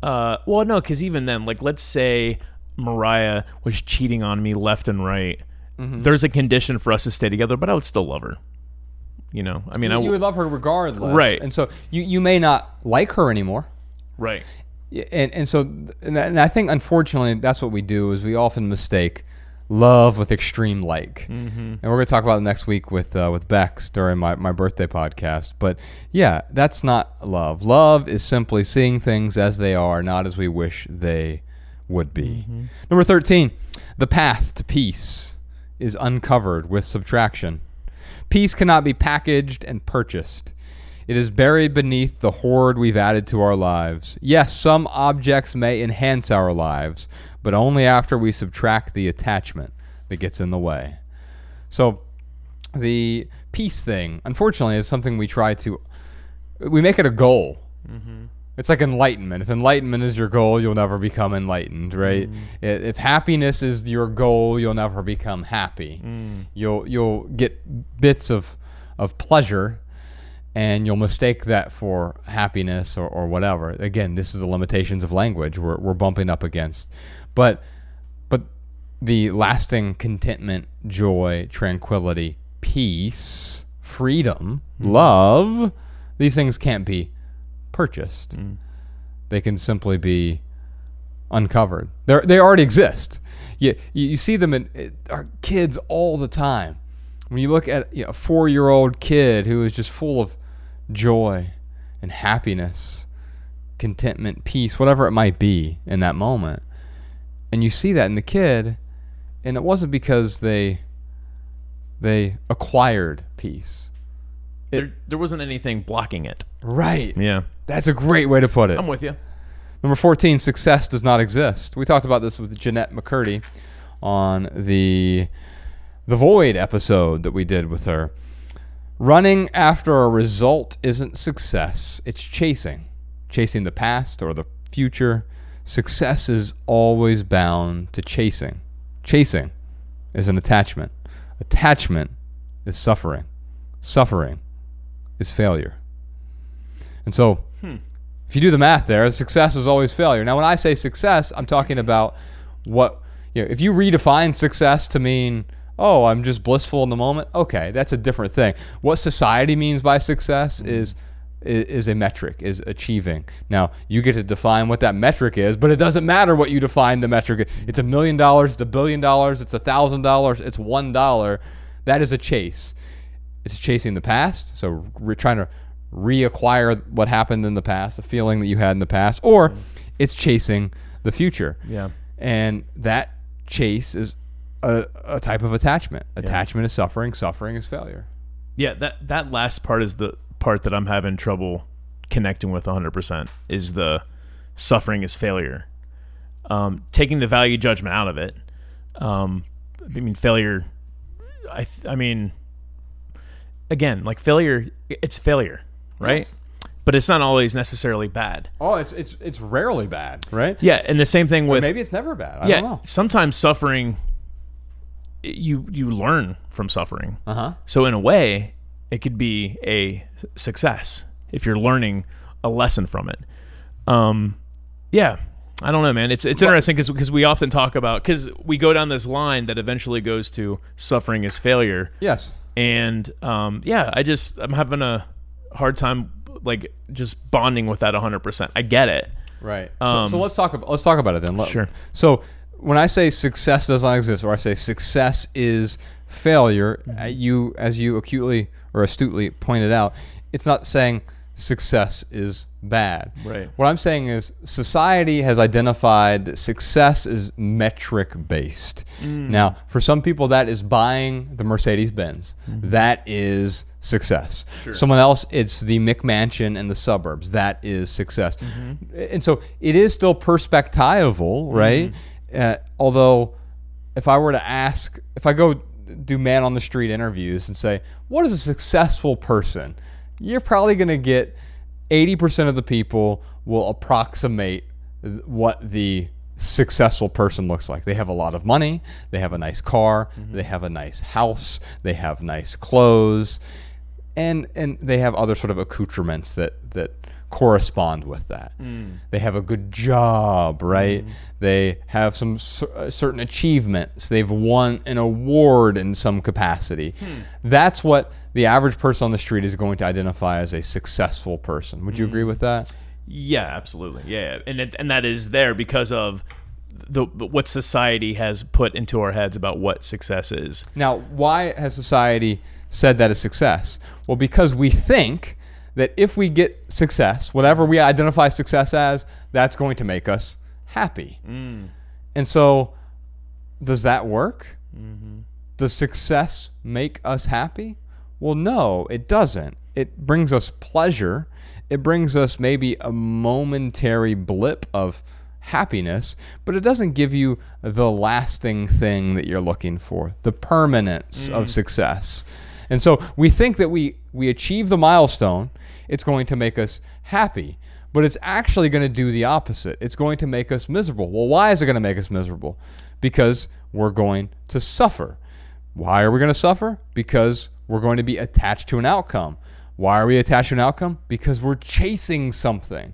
uh, well, no, because even then, like, let's say Mariah was cheating on me left and right. Mm-hmm. There's a condition for us to stay together, but I would still love her. You know, I mean, I you would love her regardless, Right. And so you you may not like her anymore. right. And and so and I think unfortunately that's what we do is we often mistake love with extreme like, Mm-hmm. and we're going to talk about it next week with uh, with Bex during my my birthday podcast. But yeah, that's not love. Love is simply seeing things as they are, not as we wish they would be. Mm-hmm. Number thirteen, the path to peace is uncovered with subtraction. Peace cannot be packaged and purchased. It is buried beneath the hoard we've added to our lives. Yes, some objects may enhance our lives, but only after we subtract the attachment that gets in the way. So, the peace thing, unfortunately, is something we try to. We make it a goal. Mm-hmm. It's like enlightenment. If enlightenment is your goal, you'll never become enlightened, right? Mm. I- If happiness is your goal, you'll never become happy. Mm. You'll you'll get bits of of pleasure and you'll mistake that for happiness or, or whatever. Again, this is the limitations of language we're, we're bumping up against. But but the lasting contentment, joy, tranquility, peace, freedom, mm. love, these things can't be purchased. Mm. They can simply be uncovered. They they already exist. You, you see them in it, our kids all the time. When you look at you know, a four year old kid who is just full of joy and happiness, contentment, peace, whatever it might be in that moment, and you see that in the kid, and it wasn't because they they acquired peace. It- there, there wasn't anything blocking it. Right. Yeah. That's a great way to put it. I'm with you. Number 14, success does not exist. We talked about this with Jennette McCurdy on the the Void episode that we did with her. Running after a result isn't success, it's chasing. Chasing the past or the future. Success is always bound to chasing. Chasing is an attachment. Attachment is suffering. Suffering is failure. And so, hmm. if you do the math there, success is always failure. Now, when I say success, I'm talking about what, you know, if you redefine success to mean, oh, I'm just blissful in the moment, okay, that's a different thing. What society means by success mm-hmm. is, is is a metric, is achieving. Now, you get to define what that metric is, but it doesn't matter what you define the metric. It's a million dollars, it's a billion dollars, it's a thousand dollars, it's one dollar. That is a chase. It's chasing the past, so we're trying to reacquire what happened in the past, a feeling that you had in the past, or it's chasing the future. Yeah. And that chase is a, a type of attachment. Attachment is suffering, suffering is failure. Yeah, that that last part is the part that I'm having trouble connecting with 100% is the suffering is failure. Um, taking the value judgment out of it. Um, I mean, failure. I th- I mean, again, like failure, it's failure, right? Yes. But it's not always necessarily bad. Oh, it's it's it's rarely bad, right? Yeah, and the same thing with Maybe it's never bad. I yeah. don't know. Sometimes suffering, you you learn from suffering. Uh huh. So in a way, it could be a success if you're learning a lesson from it. Um, yeah, I don't know, man. It's it's interesting because because we often talk about because we go down this line that eventually goes to suffering is failure, Yes. and um, yeah, I just I'm having a hard time like just bonding with that 100. percent I get it. Right. So, Um, so let's talk about let's talk about it then. Let- Sure. So when I say success does not exist, or I say success is failure, uh, you as you acutely or astutely pointed out, it's not saying success is bad. Right. What I'm saying is society has identified that success is metric based. Mm. Now, for some people that is buying the Mercedes Benz. Mm-hmm. That is success. Sure. Someone else it's the McMansion in the suburbs. That is success. Mm-hmm. And so it is still perspectival, right? Mm-hmm. Uh, although if I were to ask, if I go do man on the street interviews and say, what is a successful person? You're probably going to get 80% of the people will approximate what the successful person looks like. They have a lot of money, they have a nice car, mm-hmm. they have a nice house, they have nice clothes, and and they have other sort of accoutrements that that correspond with that. Mm. They have a good job, right? Mm. They have some cer- uh, certain achievements. They've won an award in some capacity. Hmm. That's what the average person on the street is going to identify as a successful person. Would you agree mm. with that? Yeah, absolutely. Yeah, and it, and that is there because of the what society has put into our heads about what success is. Now, why has society said that is success? Well, because we think that if we get success, whatever we identify success as, that's going to make us happy. Mm. And so, does that work? Mm-hmm. Does success make us happy? Well, no, it doesn't. It brings us pleasure. It brings us maybe a momentary blip of happiness, but it doesn't give you the lasting thing that you're looking for, the permanence of mm. success. And so we think that we we achieve the milestone, it's going to make us happy, but it's actually going to do the opposite. It's going to make us miserable. Well, why is it going to make us miserable? Because we're going to suffer. Why are we going to suffer? Because we're going to be attached to an outcome. Why are we attached to an outcome? Because we're chasing something.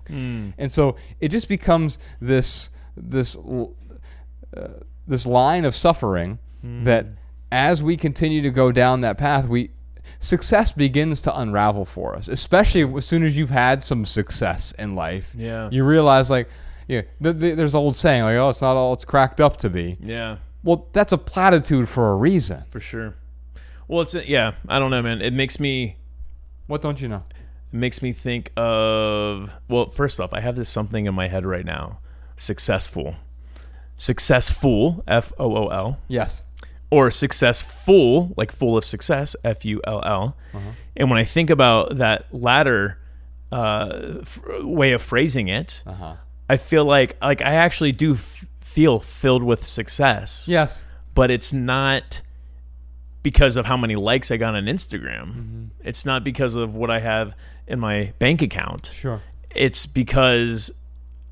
And so it just becomes this this uh, this line of suffering that as we continue to go down that path, we success begins to unravel for us. Especially as soon as you've had some success in life, Yeah. you realize like, yeah, th- th- there's an old saying like, oh, it's not all it's cracked up to be. Yeah, Well, that's a platitude for a reason. for sure. Well, it's yeah. I don't know, man. It makes me What don't you know? it makes me think of well. First off, I have this something in my head right now. Successful, successful. F O O L. Yes. Or successful, like full of success, F U L L. And when I think about that latter uh, f- way of phrasing it, Uh-huh. I feel like like I actually do f- feel filled with success. Yes. But it's not because of how many likes I got on Instagram. Mm-hmm. It's not because of what I have in my bank account Sure. it's because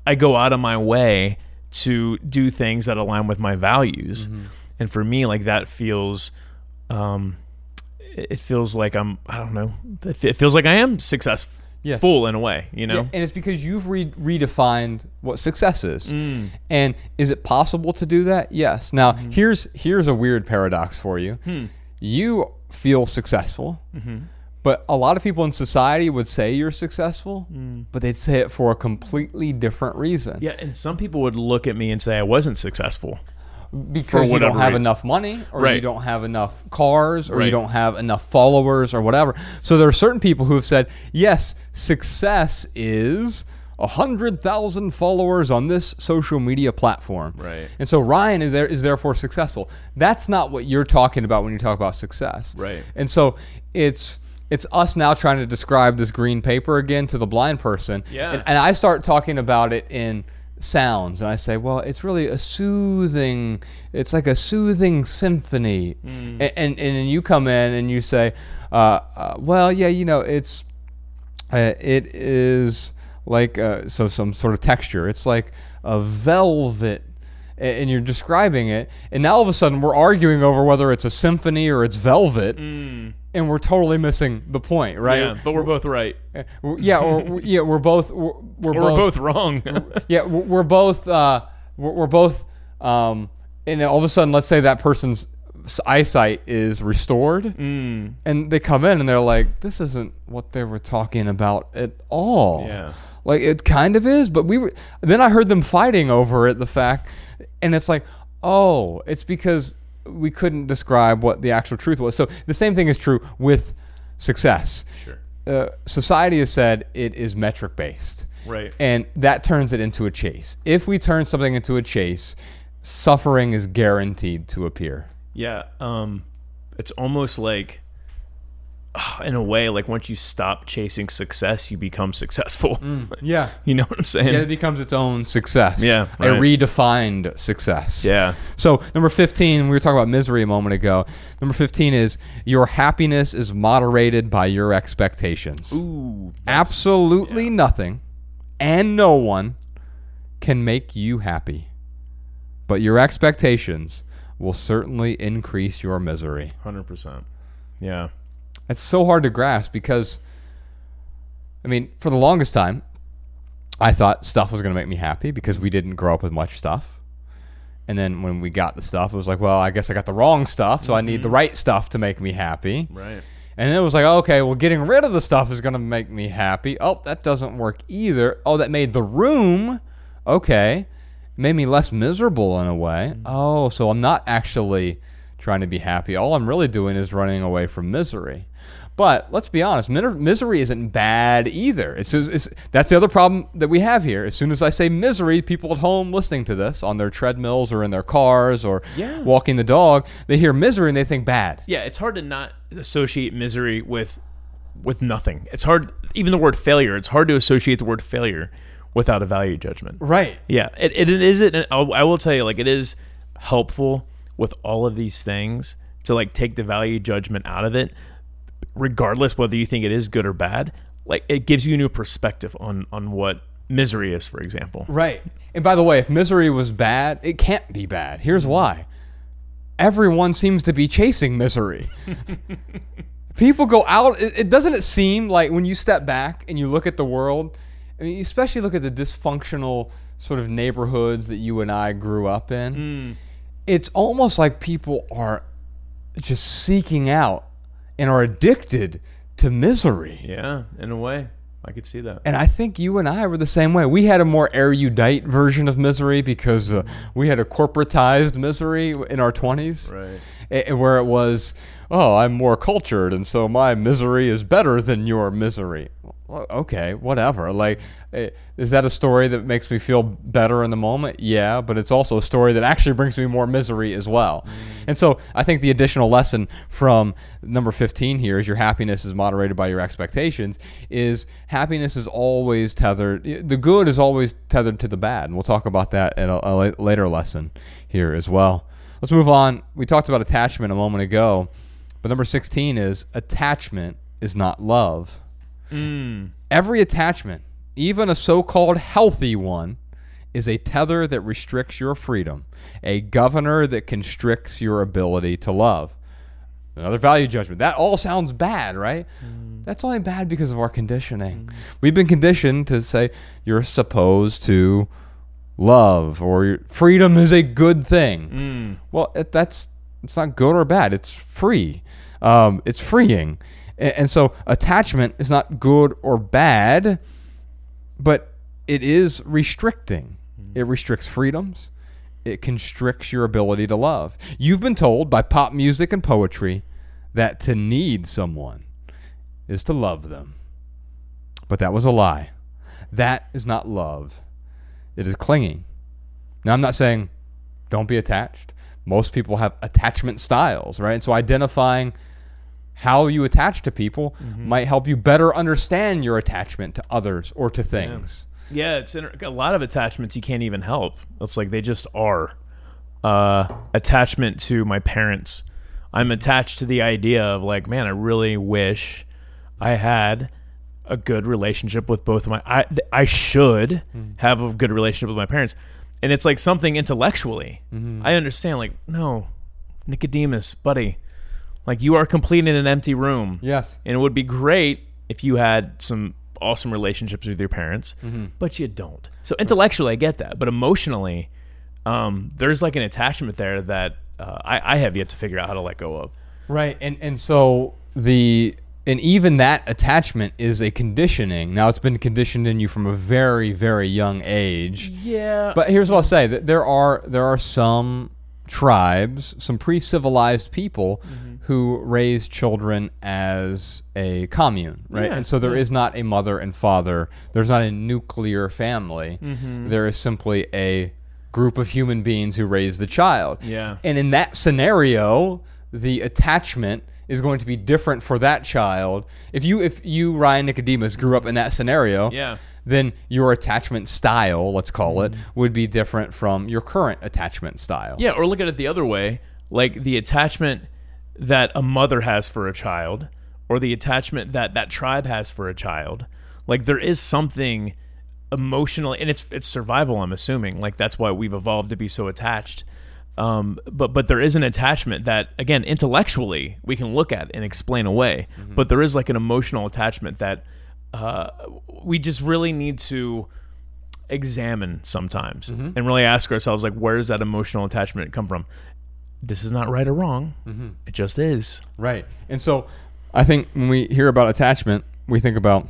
I go out of my way to do things that align with my values. Mm-hmm. And for me, like that feels, um, it feels like I'm, I don't know, it feels like I am successful Yes. in a way, you know? Yeah, and it's because you've re- redefined what success is. Mm. And is it possible to do that? Yes. Now, Mm-hmm. here's here's a weird paradox for you. Hmm. You feel successful, Mm-hmm. but a lot of people in society would say you're successful, but they'd say it for a completely different reason. Mm. Yeah. And some people would look at me and say I wasn't successful. Because you don't have reason. enough money or you don't have enough cars or you don't have enough followers or whatever. So there are certain people who have said, yes, success is a hundred thousand followers on this social media platform. Right. And so Ryan is there is therefore successful. That's not what you're talking about when you talk about success. Right. And so it's it's us now trying to describe this green paper again to the blind person. Yeah. And, and I start talking about it in sounds and I say, well, it's really a soothing, it's like a soothing symphony. Mm. And, and, and then you come in and you say, uh, uh, well, yeah, you know, it's, uh, it is like, uh, so some sort of texture. It's like a velvet and you're describing it, and now all of a sudden we're arguing over whether it's a symphony or it's velvet, and we're totally missing the point, right? Yeah. But we're both right. We're- yeah, or we're- (laughs) yeah, we're both we're, we're Or we're both wrong. (laughs) yeah, we're, we're both uh, we're, we're both um, and all of a sudden, let's say that person's eyesight is restored, Mm. and they come in and they're like, "This isn't what they were talking about at all." Yeah. like it kind of is, but we were. Then I heard them fighting over it. The fact, and it's like, oh, it's because we couldn't describe what the actual truth was. So the same thing is true with success Sure. uh, society has said it is metric based. Right. And that turns it into a chase. If we turn something into a chase, suffering is guaranteed to appear. Yeah, um, it's almost like, (sighs) in a way, like once you stop chasing success, you become successful. Mm. (laughs) Yeah. You know what I'm saying? Yeah, it becomes its own success. Yeah, A redefined success. Yeah. So, number 15, we were talking about misery a moment ago. Number 15 is your happiness is moderated by your expectations. Ooh. Absolutely nothing and no one can make you happy. But your expectations will certainly increase your misery. Hundred percent. Yeah. It's so hard to grasp because, I mean, for the longest time, I thought stuff was going to make me happy because we didn't grow up with much stuff. And then when we got the stuff, it was like, well, I guess I got the wrong stuff, so I need the mm-hmm. right stuff to make me happy. Right. And then it was like, okay, well, getting rid of the stuff is going to make me happy. Oh, that doesn't work either. Oh, that made the room, okay, made me less miserable in a way. Mm-hmm. Oh, so I'm not actually trying to be happy. All I'm really doing is running away from misery. But let's be honest, misery isn't bad either. It's, it's that's the other problem that we have here. As soon as I say misery, people at home listening to this on their treadmills or in their cars or Yeah. walking the dog, they hear misery and they think bad. Yeah, it's hard to not associate misery with with nothing. It's hard even the word failure, it's hard to associate the word failure without a value judgment. Right. Yeah, it, it, it is. It, I will tell you, like, it is helpful with all of these things to like take the value judgment out of it, regardless whether you think it is good or bad. Like, it gives you a new perspective on on what misery is, for example. Right. And by the way, if misery was bad, it can't be bad. Here's why. Everyone seems to be chasing misery. (laughs) People go out. It, it doesn't it seem like when you step back and you look at the world, I mean, especially look at the dysfunctional sort of neighborhoods that you and I grew up in. Hmm. It's almost like people are just seeking out and are addicted to misery. Yeah, in a way, I could see that. And I think you and I were the same way. We had a more erudite version of misery because uh, we had a corporatized misery in our 20s. Right. a- where it was, oh, I'm more cultured, and so my misery is better than your misery. Well, okay, whatever. Like, eh, is that a story that makes me feel better in the moment? Yeah, but it's also a story that actually brings me more misery as well. And so I think the additional lesson from number 15 here is your happiness is moderated by your expectations, is happiness is always tethered, the good is always tethered to the bad. And we'll talk about that in a, a later lesson here as well. Let's move on. We talked about attachment a moment ago, but number 16 is attachment is not love. Mm. Every attachment, even a so called healthy one, is a tether that restricts your freedom, a governor that constricts your ability to love. Another value judgment. That all sounds bad, right? Mm. That's only bad because of our conditioning. Mm. We've been conditioned to say you're supposed to love or freedom is a good thing. Well, it, that's it's not good or bad. It's free. Um, it's freeing, and, so attachment is not good or bad, but it is restricting. Mm-hmm. It restricts freedoms. It constricts your ability to love. You've been told by pop music and poetry that to need someone is to love them. But that was a lie. That is not love. It is clinging. Now, I'm not saying don't be attached. Most people have attachment styles, right? And so identifying how you attach to people mm-hmm. might help you better understand your attachment to others or to things. Yeah, it's inter- a lot of attachments you can't even help. It's like they just are. Uh, attachment to my parents. I'm attached to the idea of like, man, I really wish I had a good relationship with both of my. I I should mm. have a good relationship with my parents, and it's like something intellectually. Mm-hmm. I understand. Like, no, Nicodemus, buddy, like you are completing an empty room. Yes. And it would be great if you had some awesome relationships with your parents, Mm-hmm. but you don't. So intellectually, I get that, but emotionally, um, there's like an attachment there that uh, I, I have yet to figure out how to let go of. Right, and and so the and even that attachment is a conditioning. Now it's been conditioned in you from a very very young age. Yeah, But here's what I'll say: that there are there are some tribes, some pre-civilized people who raise children as a commune, right? Yeah, and so there yeah. is not a mother and father. There's not a nuclear family. Mm-hmm. There is simply a group of human beings who raise the child. Yeah. And in that scenario, the attachment is going to be different for that child. If you if you Ryan Nicodemus grew up in that scenario, Yeah. then your attachment style, let's call it, would be different from your current attachment style. Yeah, or look at it the other way, like the attachment that a mother has for a child, or the attachment that that tribe has for a child. Like there is something emotionally, and it's it's survival. I'm assuming, like that's why we've evolved to be so attached. Um, but but there is an attachment that again intellectually we can look at and explain away. But there is like an emotional attachment that uh, we just really need to examine sometimes and really ask ourselves like where does that emotional attachment come from this is not right or wrong mm-hmm. it just is Right. And so I think when we hear about attachment, we think about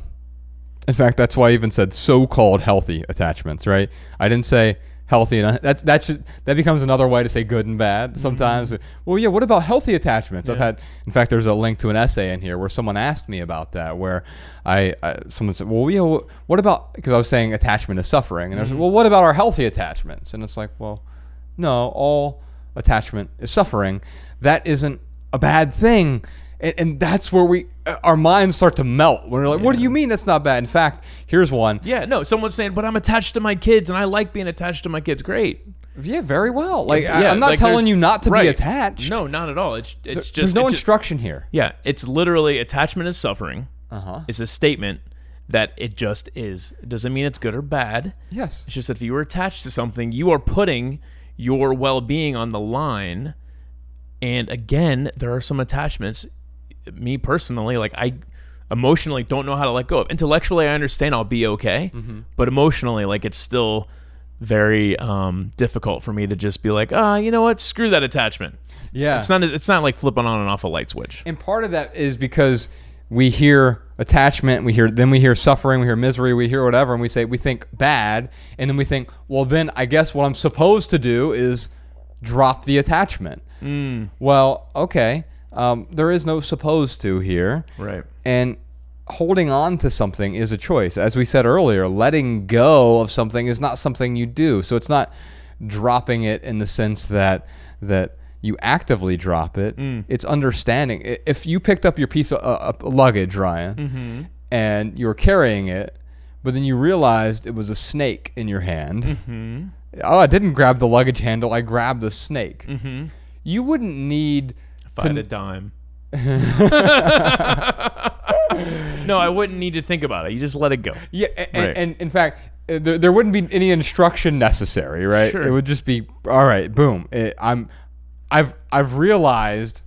in fact that's why I even said so-called healthy attachments, right? I didn't say healthy and uh, that's that should that becomes another way to say good and bad mm-hmm. sometimes. Well, yeah, what about healthy attachments? I've had in fact there's a link to an essay in here where someone asked me about that where I, I someone said, "Well, yeah, what about because I was saying attachment is suffering." And I was like, "Well, what about our healthy attachments?" And it's like, "Well, no, all attachment is suffering. That isn't a bad thing. And, and that's where we, uh, our minds start to melt. When we're like, what do you mean that's not bad? In fact, here's one. yeah no someone's saying but i'm attached to my kids and i like being attached to my kids great Yeah, very well. Like, I, yeah I'm not like, telling you not to right. be attached. no not at all it's it's just There's no it's just- instruction here. yeah it's literally attachment is suffering Uh huh. it's a statement that it just is it doesn't mean it's good or bad Yes. It's just that if you are attached to something, you are putting your well being on the line. And again, there are some attachments. Me personally, like I emotionally don't know how to let go of. Intellectually, I understand I'll be okay, but emotionally, like it's still very um, difficult for me to just be like, ah, you know what, screw that attachment. Yeah. It's not. It's not like flipping on and off a light switch. And part of that is because we hear attachment, we hear then we hear suffering, we hear misery, we hear whatever, and we say we think bad, and then we think, well, then I guess what I'm supposed to do is drop the attachment. Well, okay, um, there is no supposed to here, Right. and holding on to something is a choice. As we said earlier, letting go of something is not something you do. So it's not dropping it in the sense that that you actively drop it. It's understanding. If you picked up your piece of uh, uh, luggage, Ryan, and you were carrying it, but then you realized it was a snake in your hand. Oh, I didn't grab the luggage handle. I grabbed the snake. You wouldn't need If I had a dime. (laughs) (laughs) no, I wouldn't need to think about it. You just let it go. Yeah, and, Right. and in fact, uh, there, there wouldn't be any instruction necessary, right? Sure. It would just be all right. Boom. It, I'm, I've I've realized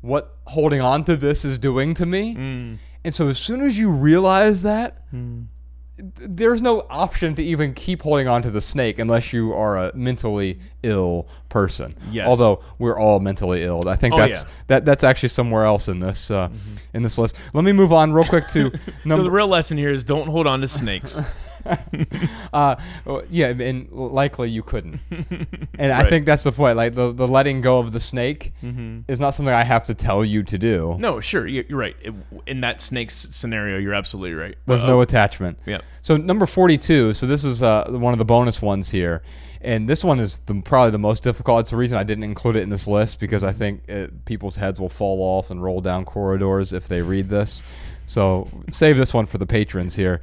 what holding on to this is doing to me, Mm. and so as soon as you realize that, th- there's no option to even keep holding on to the snake unless you are a mentally ill person. Yes. Although we're all mentally ill, I think Oh, that's yeah. Mm-hmm. that that's actually somewhere else in this uh, in this list. Let me move on real quick to (laughs) So the real lesson here is don't hold on to snakes. (laughs) (laughs) uh, yeah, and likely you couldn't. (laughs) And I think that's the point. Like the, the letting go of the snake is not something I have to tell you to do. no, sure, you- you're right. In that snakes scenario, you're absolutely right. There's Uh, no attachment. Yep. So number 42. So this is uh, one of the bonus ones here, and this one is the, probably the most difficult. It's the reason I didn't include it in this list because I think it, people's heads will fall off and roll down corridors if they read this. So save this one for the patrons here.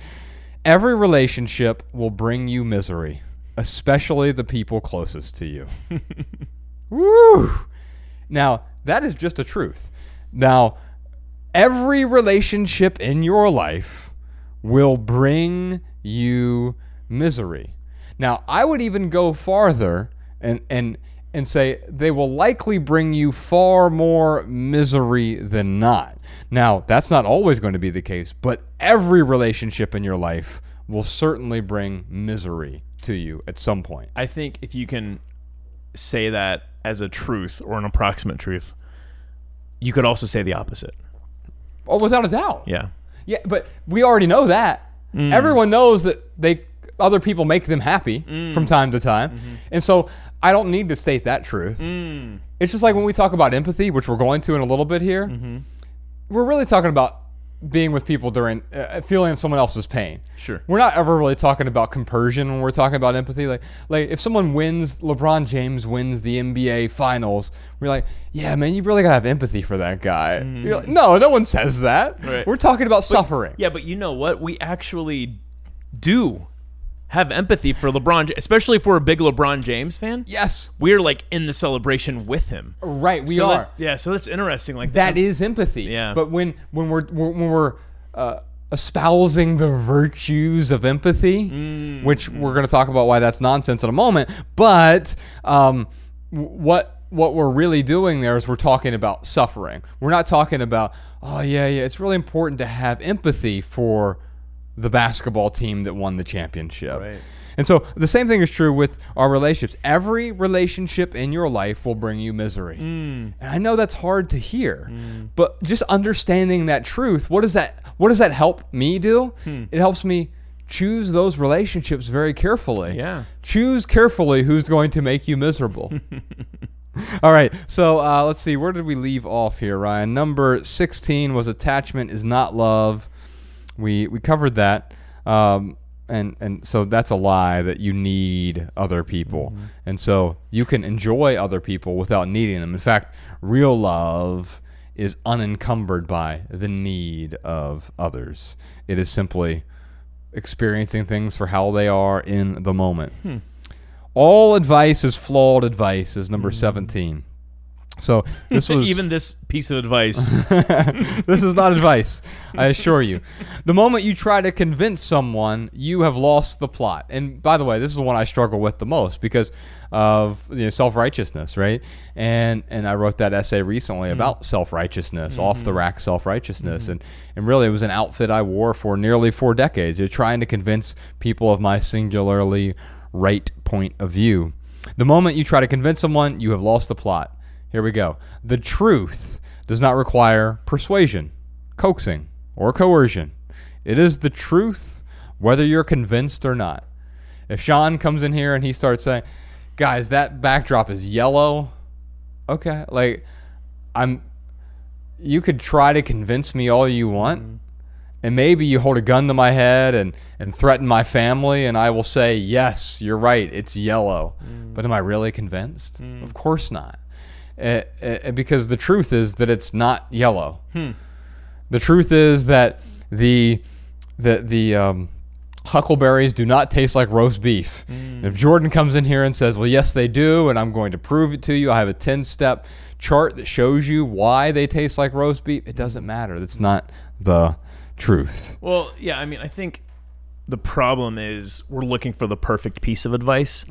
Every relationship will bring you misery, especially the people closest to you. (laughs) Woo! Now, that is just a truth. Now, every relationship in your life will bring you misery. Now, I would even go farther and and and say they will likely bring you far more misery than not. Now, that's not always going to be the case, but every relationship in your life will certainly bring misery to you at some point. I think if you can say that as a truth or an approximate truth, you could also say the opposite. Oh, without a doubt. Yeah. Yeah, but we already know that. Mm. Everyone knows that they other people make them happy mm. from time to time. Mm-hmm. And so I don't need to state that truth. Mm. It's just like when we talk about empathy, which we're going to in a little bit here. Mm-hmm. We're really talking about being with people during uh, uh, feeling someone else's pain. Sure. We're not ever really talking about compersion when we're talking about empathy. Like, like if someone wins, LeBron James wins the NBA Finals, we're like, yeah, man, you really gotta have empathy for that guy. Mm-hmm. You're like, no, no one says that. Right. We're talking about suffering. Yeah, but you know what? We actually do have empathy for LeBron, especially if we're a big LeBron James fan. Yes, We're like in the celebration with him. right. We So are. that- yeah, so that's interesting. Like that is empathy. Yeah. But when when we're when we're uh, espousing the virtues of empathy, Mm, which we're going to talk about why that's nonsense in a moment, but um, what what we're really doing there is we're talking about suffering. We're not talking about oh yeah yeah. It's really important to have empathy for the basketball team that won the championship. Right. And so the same thing is true with our relationships. Every relationship in your life will bring you misery. Mm. And I know that's hard to hear, mm. but just understanding that truth, what does that what does that help me do? Hmm. It helps me choose those relationships very carefully. Yeah. Choose carefully who's going to make you miserable. (laughs) All right, so uh, let's see. Where did we leave off here, Ryan? Number sixteen was attachment is not love. We we covered that, um, and and so that's a lie that you need other people, mm-hmm. and so you can enjoy other people without needing them. In fact, real love is unencumbered by the need of others. It is simply experiencing things for how they are in the moment. Hmm. All advice is flawed advice is number hmm. 17. So this (laughs) was even this piece of advice. (laughs) this is not advice, I assure you. The moment you try to convince someone, you have lost the plot. And by the way, this is the one I struggle with the most because of you know, self-righteousness, right? And and I wrote that essay recently mm-hmm. about self-righteousness, mm-hmm. off the rack self-righteousness, mm-hmm. and and really it was an outfit I wore for nearly four decades. You're trying to convince people of my singularly right point of view. The moment you try to convince someone, you have lost the plot. Here we go. The truth does not require persuasion, coaxing, or coercion. It is the truth whether you're convinced or not. If Sean comes in here and he starts saying, "Guys, that backdrop is yellow." Okay, like I'm you could try to convince me all you want. Mm-hmm. And maybe you hold a gun to my head and, and threaten my family, and I will say, Yes, you're right, it's yellow. Mm. But am I really convinced? Mm. Of course not. Uh, uh, because the truth is that it's not yellow. The truth is that the the the um, huckleberries do not taste like roast beef. And if Jordan comes in here and says, "Well, yes, they do," and I'm going to prove it to you, I have a 10-step chart that shows you why they taste like roast beef. It doesn't matter. That's not the truth. Well, yeah, I mean, I think the problem is we're looking for the perfect piece of advice.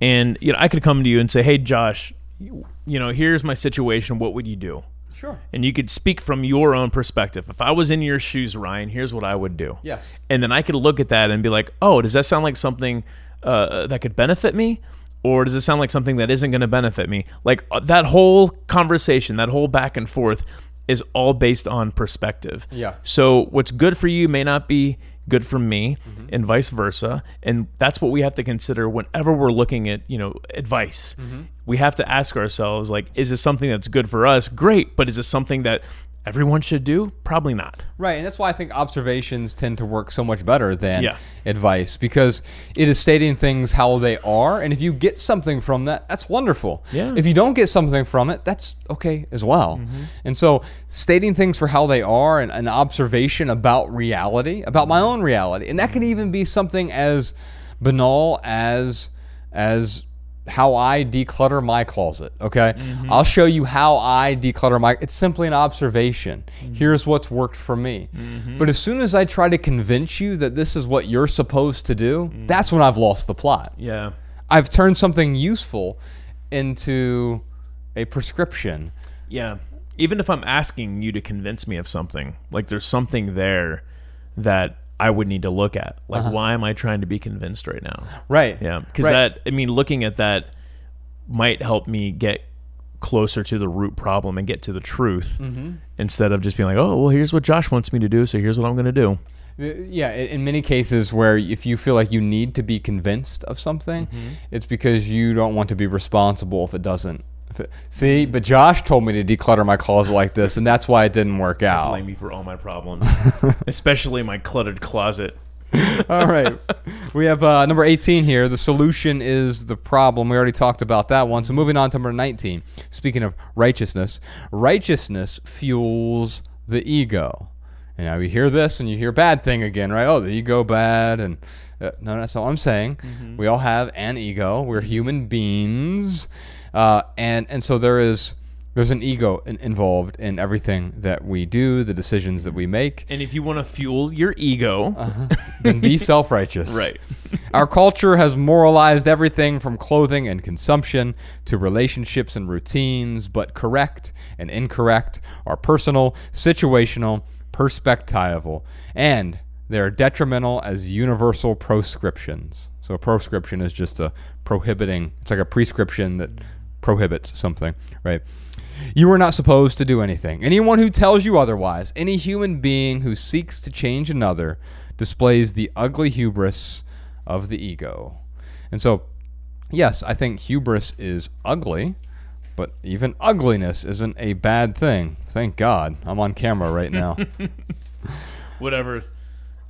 And you know, I could come to you and say, "Hey, Josh, you, you know, here's my situation. What would you do?" Sure. And you could speak from your own perspective. If I was in your shoes, Ryan, here's what I would do. Yes. And then I could look at that and be like, "Oh, does that sound like something uh, that could benefit me?" Or does it sound like something that isn't going to benefit me? Like uh, that whole conversation, that whole back and forth is all based on perspective. Yeah. So what's good for you may not be good for me Mm-hmm. and vice versa. And that's what we have to consider whenever we're looking at, you know, advice. Mm-hmm. We have to ask ourselves like is this something that's good for us? Great, but is this something that everyone should do? Probably not. Right, and that's why I think observations tend to work so much better than Yeah. advice because it is stating things how they are, and if you get something from that, that's wonderful. Yeah. If you don't get something from it, that's okay as well. Mm-hmm. And so, stating things for how they are and an observation about reality, about my own reality, and that can even be something as banal as as how I declutter my closet. Okay, mm-hmm. I'll show you how I declutter my. It's simply an observation. Mm-hmm. Here's what's worked for me. Mm-hmm. But as soon as I try to convince you that this is what you're supposed to do, mm. that's when I've lost the plot. Yeah. I've turned something useful into a prescription. Yeah. Even if I'm asking you to convince me of something, like there's something there that I would need to look at. Like, why am I trying to be convinced right now? Right. Yeah. Because Right. that, I mean, looking at that might help me get closer to the root problem and get to the truth instead of just being like, oh, well, here's what Josh wants me to do. So here's what I'm going to do. Yeah, in many cases where if you feel like you need to be convinced of something, Mm-hmm. it's because you don't want to be responsible if it doesn't. See, but Josh told me to declutter my closet like this, and that's why it didn't work out. Blame me for all my problems, (laughs) especially my cluttered closet. All right. (laughs) We have uh, number 18 here. The solution is the problem. We already talked about that one. So moving on to number 19. Speaking of righteousness, righteousness fuels the ego. And now you hear this and you hear bad thing again, right? Oh, the ego bad. And uh, no, that's not what I'm saying. We all have an ego. We're human beings. Uh, and, and so there is. There's an ego in, involved in everything that we do, the decisions that we make. And if you want to fuel your ego, Then be (laughs) self-righteous. right? (laughs) Our culture has moralized everything from clothing and consumption to relationships and routines, but correct and incorrect are personal, situational, perspectival, and they are detrimental as universal proscriptions. So a proscription is just a prohibiting, it's like a prescription that prohibits something, right? You are not supposed to do anything. Anyone who tells you otherwise, any human being who seeks to change another, displays the ugly hubris of the ego. And so, yes, I think hubris is ugly, but even ugliness isn't a bad thing. Thank God. I'm on camera right now. (laughs) Whatever.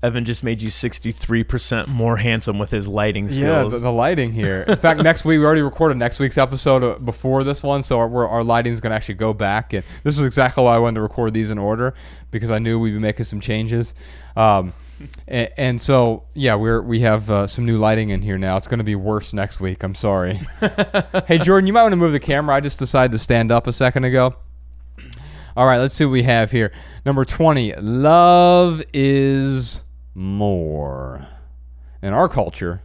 Evan just made you 63% more handsome with his lighting yeah, skills. the, the lighting here. In fact, next week we already recorded next week's episode uh, before this one, so our, our lighting is going to actually go back. And this is exactly why I wanted to record these in order because I knew we'd be making some changes. Um, and, and so, yeah, we're we have uh, some new lighting in here now. It's going to be worse next week. I'm sorry. (laughs) hey, Jordan, you might want to move the camera. I just decided to stand up a second ago. All right, let's see what we have here. Number 20, love is more. In our culture,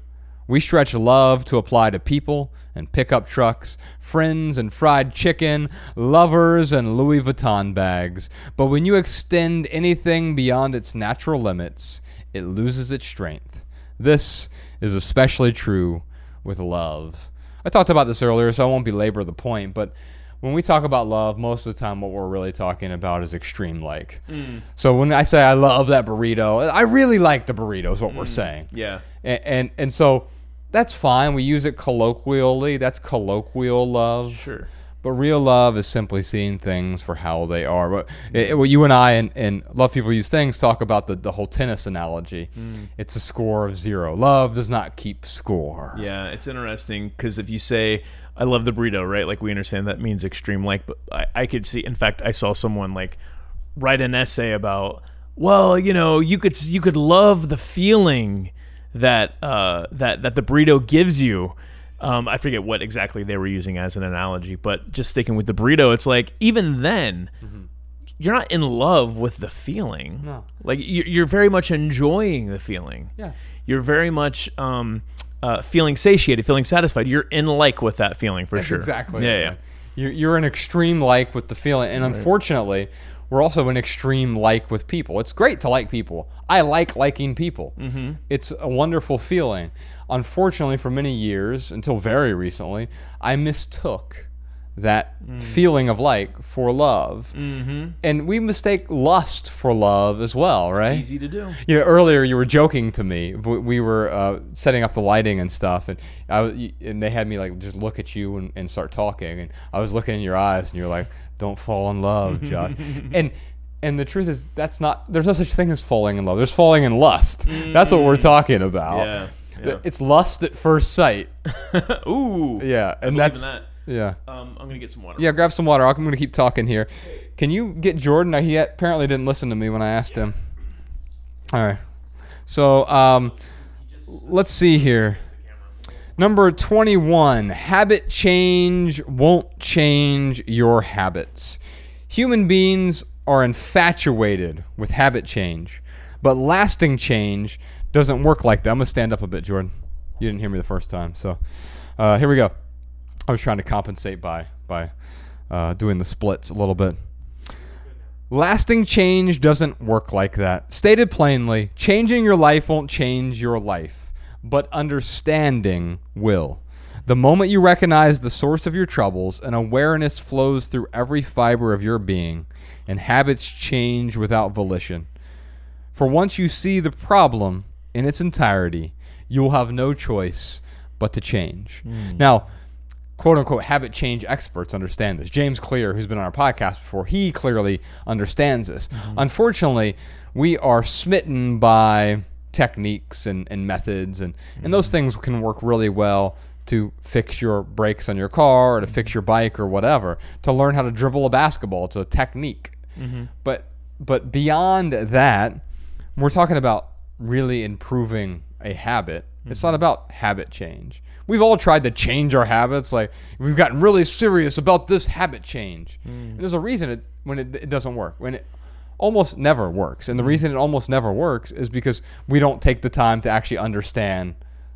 we stretch love to apply to people and pickup trucks, friends and fried chicken, lovers and Louis Vuitton bags. But when you extend anything beyond its natural limits, it loses its strength. This is especially true with love. I talked about this earlier, so I won't belabor the point, but when we talk about love, most of the time what we're really talking about is extreme like. Mm. So when I say I love that burrito, I really like the burrito is what we're mm. saying. yeah. And, and and so that's fine. We use it colloquially. That's colloquial love. Sure. But real love is simply seeing things for how they are. But it, well, you and I and, and love people use things talk about the, the whole tennis analogy. Mm. It's a score of zero. Love does not keep score. Yeah, it's interesting because if you say I love the burrito, right? Like we understand that means extreme like, but I, I could see. In fact, I saw someone like write an essay about, well, you know, you could you could love the feeling that uh, that that the burrito gives you. Um, I forget what exactly they were using as an analogy, but just sticking with the burrito, it's like even then, you're not in love with the feeling. No. Like you're, you're very much enjoying the feeling Yeah. you're very much um, uh, feeling satiated, feeling satisfied. You're in like with that feeling for That's sure. exactly. Yeah, yeah. You're, you're an extreme like with the feeling, and unfortunately, we're also an extreme like with people. It's great to like people. I like liking people. Mm-hmm. It's a wonderful feeling. Unfortunately, for many years until very recently, I mistook that feeling of like for love, mm-hmm. and we mistake lust for love as well, right? Easy to do. You know, earlier you were joking to me. We were uh, setting up the lighting and stuff, and I and they had me like just look at you and, and start talking, and I was looking in your eyes, and you're like, "Don't fall in love, (laughs) John." and and the truth is, that's not. There's no such thing as falling in love. There's falling in lust. That's what we're talking about. Yeah, Th- It's lust at first sight. (laughs) Ooh. Yeah, and that's that. Yeah. Um, I'm gonna get some water. Yeah, grab some water. I'm going to keep talking here. Can you get Jordan? He apparently didn't listen to me when I asked him. All right. So, um, let's see here. Number 21 Habit change won't change your habits. Human beings are infatuated with habit change, but lasting change doesn't work like that. I'm going to stand up a bit, Jordan. You didn't hear me the first time. So, uh, here we go. I was trying to compensate by by uh, doing the splits a little bit. Lasting change doesn't work like that. Stated plainly, changing your life won't change your life, but understanding will. The moment you recognize the source of your troubles, an awareness flows through every fiber of your being, and habits change without volition. For once you see the problem in its entirety, you will have no choice but to change. Now, quote unquote habit change experts understand this. James Clear, who's been on our podcast before, he clearly understands this. Mm-hmm. Unfortunately, we are smitten by techniques and, and methods, and, and those mm-hmm. things can work really well to fix your brakes on your car or to fix mm-hmm. your bike or whatever. To learn how to dribble a basketball, it's a technique. But but beyond that, we're talking about really improving a habit. It's not about habit change. We've all tried to change our habits. Like we've gotten really serious about this habit change. Mm. And there's a reason it when it, it doesn't work. When it almost never works. And the mm. reason it almost never works is because we don't take the time to actually understand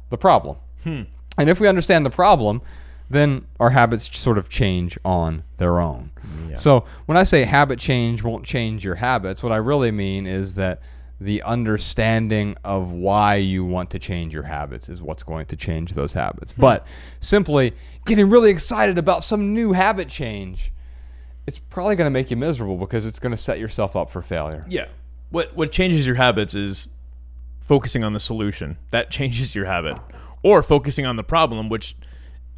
the problem. Hmm. And if we understand the problem, then our habits sort of change on their own. So when I say habit change won't change your habits, what I really mean is that the understanding of why you want to change your habits is what's going to change those habits. But simply getting really excited about some new habit change, it's probably going to make you miserable because it's going to set yourself up for failure. Yeah. What what changes your habits is focusing on the solution. That changes your habit. Or focusing on the problem which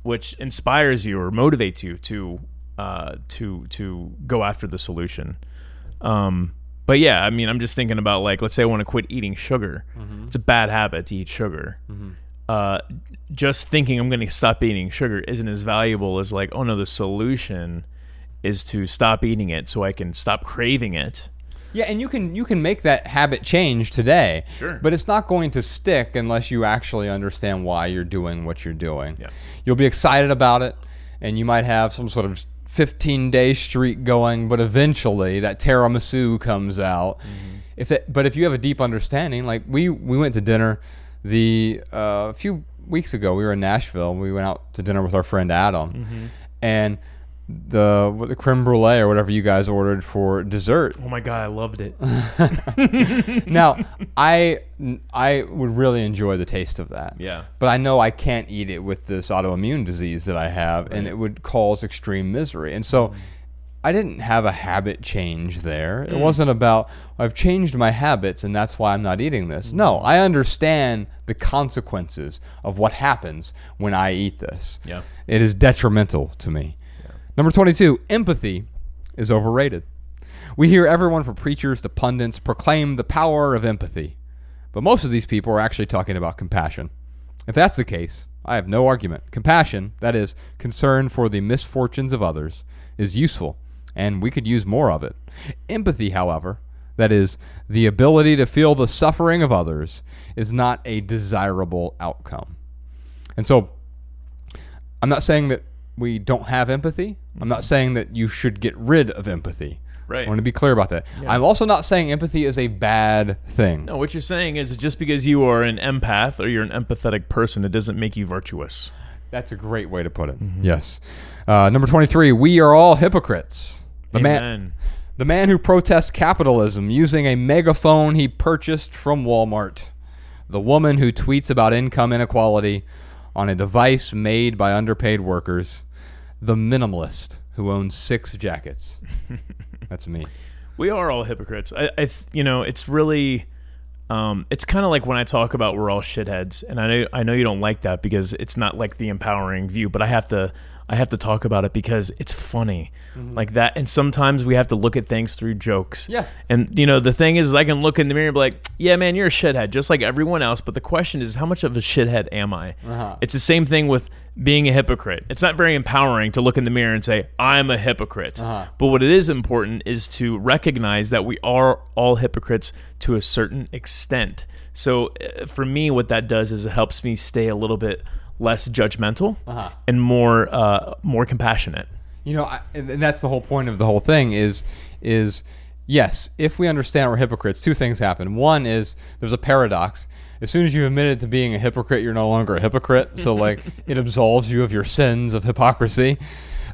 which inspires you or motivates you to uh, to to go after the solution. Um, but yeah, I mean, I'm just thinking about like, let's say I want to quit eating sugar. It's a bad habit to eat sugar. Uh, just thinking I'm going to stop eating sugar isn't as valuable as like, oh no, the solution is to stop eating it so I can stop craving it. Yeah, and you can you can make that habit change today. Sure. But it's not going to stick unless you actually understand why you're doing what you're doing. Yeah. You'll be excited about it and you might have some sort of 15 day streak going, but eventually that tiramisu comes out. If it, but if you have a deep understanding, like we we went to dinner the uh, a few weeks ago, we were in Nashville. We went out to dinner with our friend Adam, and the what, the creme brulee or whatever you guys ordered for dessert Oh my god, I loved it. (laughs) now, I I would really enjoy the taste of that. Yeah. But I know I can't eat it with this autoimmune disease that I have, and it would cause extreme misery. And so, mm. I didn't have a habit change there. It mm. wasn't about I've changed my habits and that's why I'm not eating this. No, mm. I understand the consequences of what happens when I eat this. Yeah. It is detrimental to me. Number 22, empathy is overrated. We hear everyone from preachers to pundits proclaim the power of empathy. But most of these people are actually talking about compassion. If that's the case, I have no argument. Compassion, that is, concern for the misfortunes of others, is useful, and we could use more of it. Empathy, however, that is, the ability to feel the suffering of others, is not a desirable outcome. And so, I'm not saying that we don't have empathy. I'm not saying that you should get rid of empathy. Right. I want to be clear about that. I'm also not saying empathy is a bad thing. No, what you're saying is just because you are an empath or you're an empathetic person, it doesn't make you virtuous. That's a great way to put it. Yes. Uh, number 23, we are all hypocrites. The man, the man who protests capitalism using a megaphone he purchased from Walmart. The woman who tweets about income inequality on a device made by underpaid workers. The minimalist who owns six jackets. (laughs) That's me. We are all hypocrites. I, I you know, it's really, um, it's kind of like when I talk about we're all shitheads, and I know I know you don't like that because it's not like the empowering view, but I have to I have to talk about it because it's funny, like that. And sometimes we have to look at things through jokes. Yes. And you know, the thing is, I can look in the mirror and be like, "Yeah, man, you're a shithead, just like everyone else." But the question is, how much of a shithead am I? Uh-huh. It's the same thing with being a hypocrite. It's not very empowering to look in the mirror and say, "I'm a hypocrite." Uh-huh. But what it is important is to recognize that we are all hypocrites to a certain extent. So uh, for me, what that does is it helps me stay a little bit less judgmental Uh-huh. and more uh, more compassionate. You know, I, and that's the whole point of the whole thing is is yes, if we understand we're hypocrites, two things happen. One is there's a paradox. As soon as you've admitted to being a hypocrite, you're no longer a hypocrite. So (laughs) like it absolves you of your sins of hypocrisy.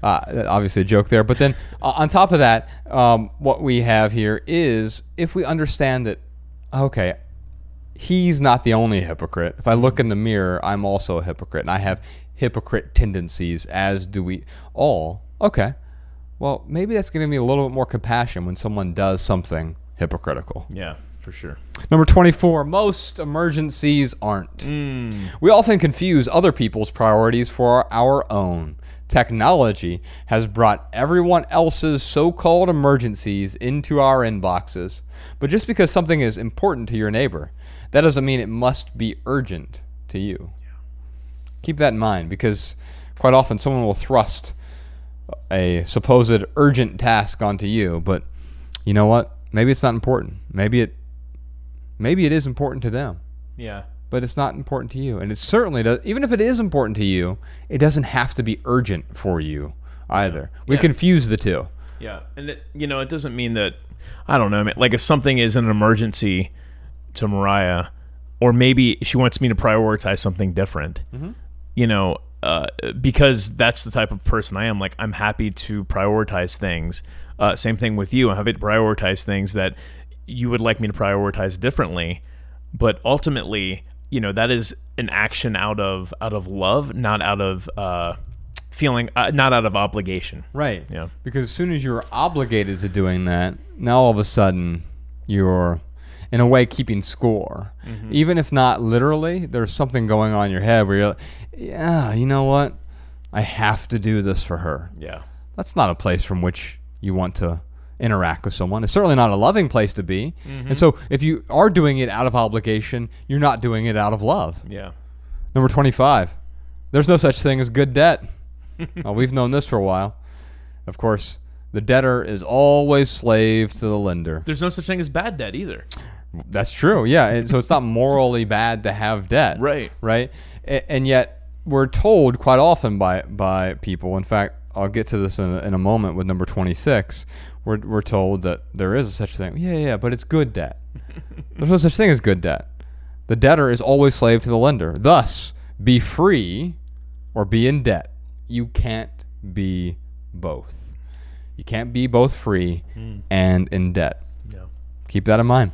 Uh, obviously a joke there, but then uh, on top of that, um, what we have here is if we understand that, okay, he's not the only hypocrite. If I look in the mirror, I'm also a hypocrite, and I have hypocrite tendencies, as do we all. Okay, well, maybe that's giving me a little bit more compassion when someone does something hypocritical. Yeah. for sure. Number 24, most emergencies aren't. Mm. We often confuse other people's priorities for our own. Technology has brought everyone else's so called emergencies into our inboxes. But just because something is important to your neighbor, that doesn't mean it must be urgent to you. Keep that in mind because quite often someone will thrust a supposed urgent task onto you, but you know what? Maybe it's not important. Maybe it maybe it is important to them, Yeah. but it's not important to you. And it certainly does even if it is important to you, it doesn't have to be urgent for you either. We Yeah. confuse the two. Yeah, and it, you know, it doesn't mean that I don't know. Like if something is an emergency to Mariah, or maybe she wants me to prioritize something different. You know, uh, because that's the type of person I am. Like I'm happy to prioritize things. Uh, same thing with you. I'm happy to prioritize things that you would like me to prioritize differently. But ultimately, you know, that is an action out of out of love, not out of uh, feeling, uh, not out of obligation. Right. Yeah. Because as soon as you're obligated to doing that, now all of a sudden you're in a way keeping score. Mm-hmm. Even if not literally, there's something going on in your head where you're like, yeah, you know what? I have to do this for her. Yeah. That's not a place from which you want to interact with someone. It's certainly not a loving place to be. Mm-hmm. And so if you are doing it out of obligation, you're not doing it out of love. Yeah. Number 25. There's no such thing as good debt. (laughs) well, we've known this for a while. Of course, the debtor is always slave to the lender. There's no such thing as bad debt either. That's true. Yeah. And so it's not morally bad to have debt. Right. Right. A- And yet we're told quite often by by people. In fact, I'll get to this in a, in a moment with number 26. We're, we're told that there is such a thing. Yeah, yeah, but it's good debt. (laughs) There's no such thing as good debt. The debtor is always slave to the lender. Thus, be free or be in debt. You can't be both. You can't be both free hmm. and in debt. No. Keep that in mind.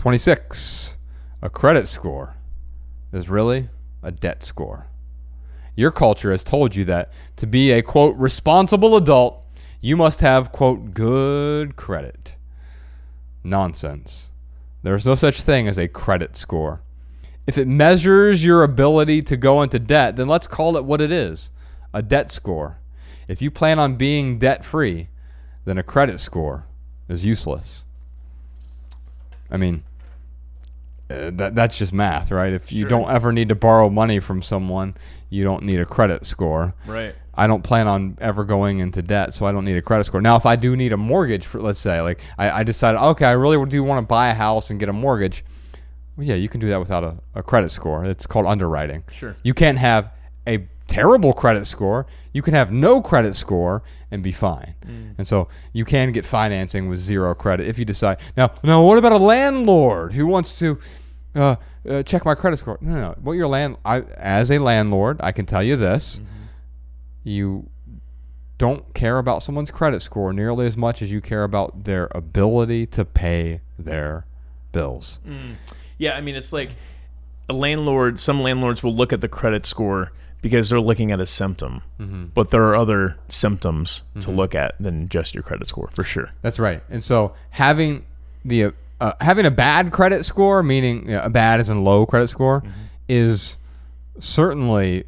26. A credit score is really a debt score. Your culture has told you that to be a quote responsible adult, you must have quote good credit. Nonsense. There's no such thing as a credit score. If it measures your ability to go into debt, then let's call it what it is a debt score. If you plan on being debt free, then a credit score is useless. I mean, uh, that that's just math, right? If you Sure. don't ever need to borrow money from someone, you don't need a credit score. Right. I don't plan on ever going into debt, so I don't need a credit score. Now, if I do need a mortgage, for let's say, like I, I decided, okay, I really do want to buy a house and get a mortgage. Well, yeah, you can do that without a, a credit score. It's called underwriting. Sure. You can't have a terrible credit score. You can have no credit score and be fine. And so you can get financing with zero credit if you decide. Now, now, what about a landlord who wants to uh, uh, check my credit score? No, no, no. What your land? I, as a landlord, I can tell you this: you don't care about someone's credit score nearly as much as you care about their ability to pay their bills. Yeah, I mean, it's like a landlord. Some landlords will look at the credit score because they're looking at a symptom, mm-hmm. but there are other symptoms to mm-hmm. look at than just your credit score for sure. That's right. And so having the uh, uh having a bad credit score, meaning you know, a bad as in low credit score, mm-hmm. is certainly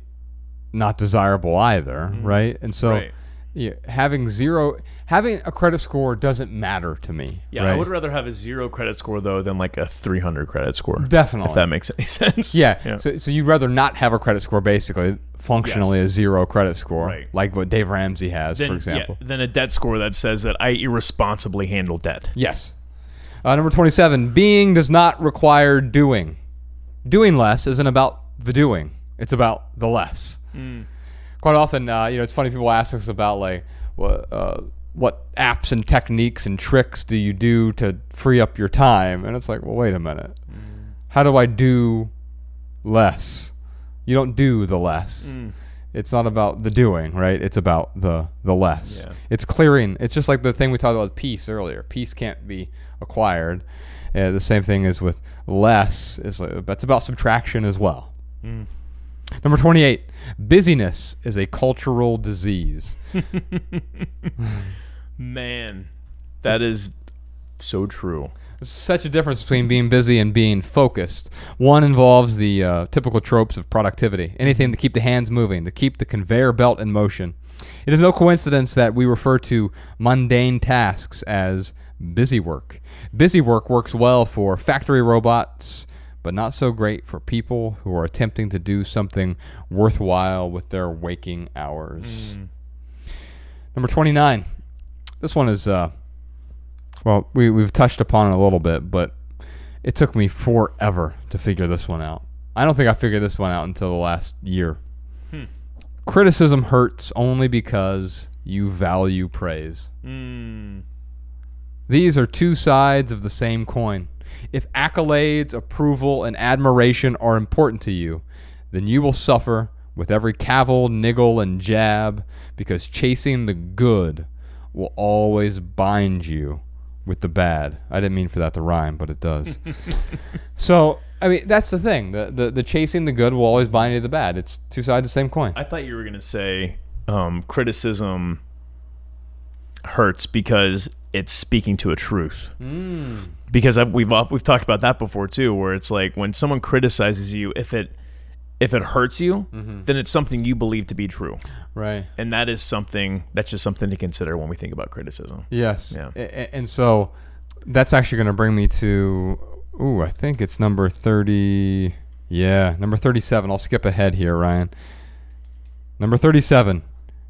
not desirable either, right? And so Right. yeah, having zero, having a credit score doesn't matter to me. Yeah, right? I would rather have a zero credit score though than like a 300 credit score. Definitely. If that makes any (laughs) sense. Yeah. So, so you'd rather not have a credit score, basically, functionally Yes. a zero credit score, Right. like what Dave Ramsey has, then, for example. Yeah, then a debt score that says that I irresponsibly handle debt. Yes. Uh, number 27. Being does not require doing. Doing less isn't about the doing, it's about the less. Quite often, uh, you know, it's funny people ask us about, like, what, uh, what apps and techniques and tricks do you do to free up your time? And it's like, well, wait a minute. Mm. How do I do less? You don't do the less. Mm. It's not about the doing, right? It's about the the less. Yeah. It's clearing. It's just like the thing we talked about with peace earlier. Peace can't be acquired. Uh, the same thing is with less. Is like, that's about subtraction as well. Mm. Number twenty-eight. Busyness is a cultural disease. (laughs) (laughs) Man, that is So true. There's such a difference between being busy and being focused. One involves the uh, typical tropes of productivity anything to keep the hands moving, to keep the conveyor belt in motion. It is no coincidence that we refer to mundane tasks as busy work. Busy work works well for factory robots, but not so great for people who are attempting to do something worthwhile with their waking hours. Number 29. This one is, uh, well, we, we've touched upon it a little bit, but it took me forever to figure this one out. I don't think I figured this one out until the last year. Criticism hurts only because you value praise. Mm. These are two sides of the same coin. If accolades, approval, and admiration are important to you, then you will suffer with every cavil, niggle, and jab because chasing the good will always bind you with the bad. I didn't mean for that to rhyme, but it does. (laughs) so, I mean, that's the thing. The, the, the chasing the good will always bind you to the bad. It's two sides of the same coin. I thought you were gonna say um, criticism hurts because it's speaking to a truth. Because I've, we've we've talked about that before too, where it's like when someone criticizes you, if it if it hurts you, mm-hmm. then it's something you believe to be true, Right. and that is something that's just something to consider when we think about criticism. Yes. Yeah. And so that's actually going to bring me to, ooh, I think it's number 30. Yeah, number 37. I'll skip ahead here, Ryan. Number 37.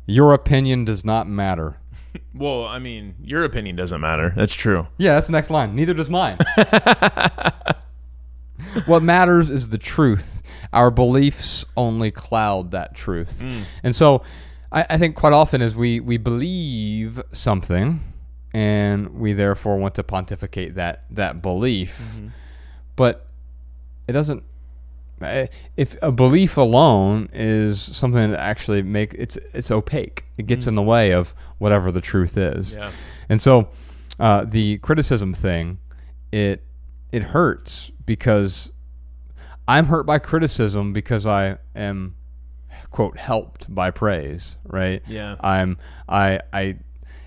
Your opinion does not matter. (laughs) Well, I mean, your opinion doesn't matter. That's true. Yeah, that's the next line. Neither does mine. (laughs) what matters is the truth. Our beliefs only cloud that truth. And so I, I think quite often as we, we believe something and we therefore want to pontificate that, that belief, but it doesn't eh, if a belief alone is something that actually make it's it's opaque. It gets in the way of whatever the truth is. Yeah. and so uh, the criticism thing, it it hurts because I'm hurt by criticism because I am quote helped by praise, right? Yeah. I'm I I